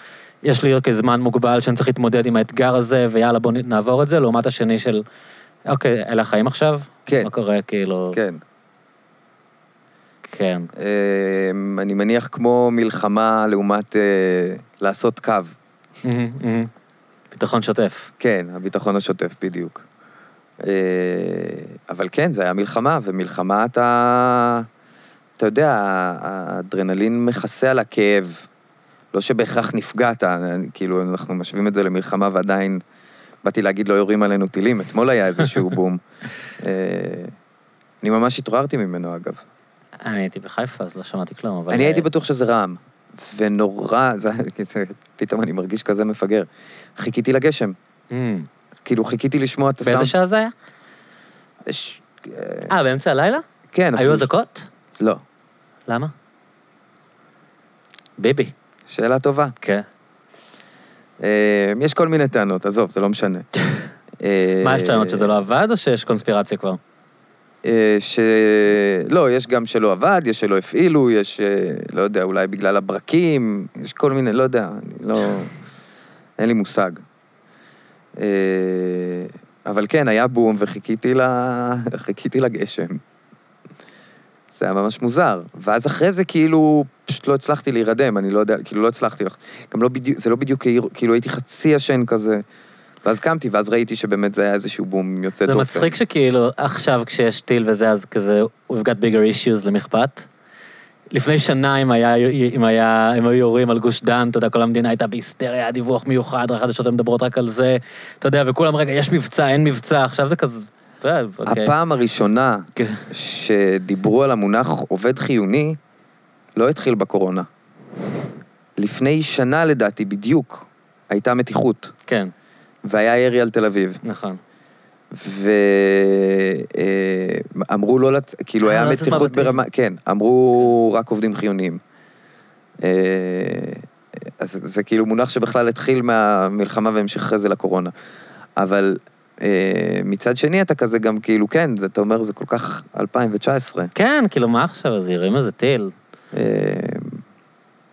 יש לי אוקיי זמן מוגבל שאני צריך להתמודד עם האתגר הזה, ויאללה בוא נעבור את זה, לעומת השני של אוקיי, אלה החיים עכשיו? כן. מה קורה, כאילו... כן. כן. אה, אני מניח כמו מלחמה לעומת אה, לעשות קו. ביטחון שוטף. כן, הביטחון השוטף בדיוק. אה, אבל כן, זה היה מלחמה, ומלחמה אתה... אתה יודע, האדרנלין מכסה על הכאב. לא שבהכרח נפגעת, כאילו, אנחנו משווים את זה למלחמה ועדיין... באתי להגיד לא יורים עלינו טילים, אתמול היה איזשהו בום. אה, אני ממש התעוררתי ממנו, אגב. אני הייתי בחיפה, אז לא שמעתי כלום, אבל... אני הייתי אה, בטוח שזה רעם, ונורא, זה, פתאום אני מרגיש כזה מפגר. חיכיתי לגשם, אמ, כאילו חיכיתי לשמוע את הסאונד. באיזה שעה זה היה? ש- אה, באמצע הלילה? כן, היו אזעקות? לא. למה? ביבי. שאלה טובה. כן. אה, יש כל מיני טענות, עזוב, זה לא משנה. אה, מה יש טענות, שזה לא עבד, או שיש קונספירציה כבר? אה, ש... לא, יש גם שלא עבד, יש שלא הפעילו, יש, אה, לא יודע, אולי בגלל הברקים, יש כל מיני, לא יודע, אני לא... אין לי מושג. אה, אבל כן, היה בום וחיכיתי ל... חיכיתי לגשם. זה היה ממש מוזר. ואז אחרי זה כאילו, פשוט לא הצלחתי להירדם, אני לא יודע, כאילו לא הצלחתי. גם לא בדיוק, זה לא בדיוק, כאילו- הייתי חצי ישן כזה. ואז קמתי, ואז ראיתי שבאמת זה היה איזשהו בום יוצא זה דופן. מצחיק שכאילו, עכשיו כשיש טיל וזה, אז כזה, we've got bigger issues למכפת. לפני שנה, אם היה, אם היה, אם היו יורים על גוש דן, אתה יודע, כל המדינה הייתה בהיסטריה, היה דיווח מיוחד, החדשות מדברות רק על זה, אתה יודע, וכולם, רגע, יש מבצע, אין מבצע, עכשיו זה כזה, יודע, אוקיי. הפעם הראשונה כן. שדיברו על המונח עובד חיוני, לא התחיל בקורונה. לפני שנה לדעתי, בדיוק, הייתה מתיחות, כן, והיה ירי על תל אביב. נכון. ואמרו לא לצ... כאילו אה, היה לא מתיחות. ברמה... כן, אמרו רק עובדים חיוניים. אה, אז זה כאילו מונח שבכלל התחיל מהמלחמה והמשיך אחרי זה לקורונה. אבל אה, מצד שני אתה כזה גם כאילו, כן, אתה אומר, זה כל כך 2019. כן, כאילו, מה עכשיו, אז יורים איזה טיל. אה,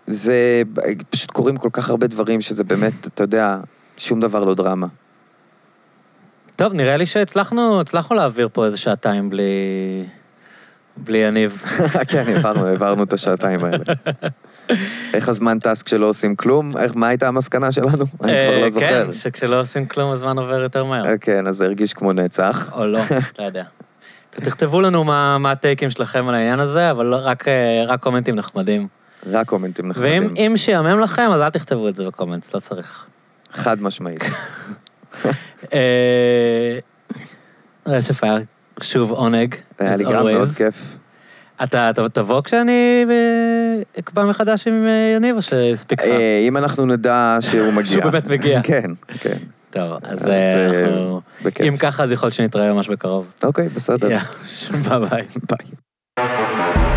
זה, פשוט קורים כל כך הרבה דברים שזה באמת, אתה יודע, שום דבר לא דרמה. טוב, נראה לי שהצלחנו, הצלחנו להעביר פה איזה שעתיים בלי... בלי יניב. כן, העברנו, העברנו את השעתיים האלה. איך הזמן טס כשלא עושים כלום? איך, מה הייתה המסקנה שלנו? אני כבר אה, לא זוכר. כן, שכשלא עושים כלום הזמן עובר יותר מהר. אה, כן, אז זה הרגיש כמו נצח. או לא, לא יודע. תכתבו לנו מה הטייקים שלכם על העניין הזה, אבל לא- רק, אה, רק קומנטים נחמדים. רק קומנטים ואם נחמדים. אם שיאמם לכם, אז אל תכתבו את זה בקומנטס, לא צריך. חד משמעית. אה, רשף היה שוב עונג. היה לי גם. מאוד כיף. אתה תבוא כשאני אה, אקבע מחדש עם אה, יניב, או שהספיק לך? אה, אם אנחנו נדע שהוא מגיע. שהוא באמת מגיע. כן, כן. טוב, אז אנחנו... אם ככה, אז יכול להיות שנתראה ממש בקרוב. אוקיי, בסדר. יאללה, ביי ביי. ביי.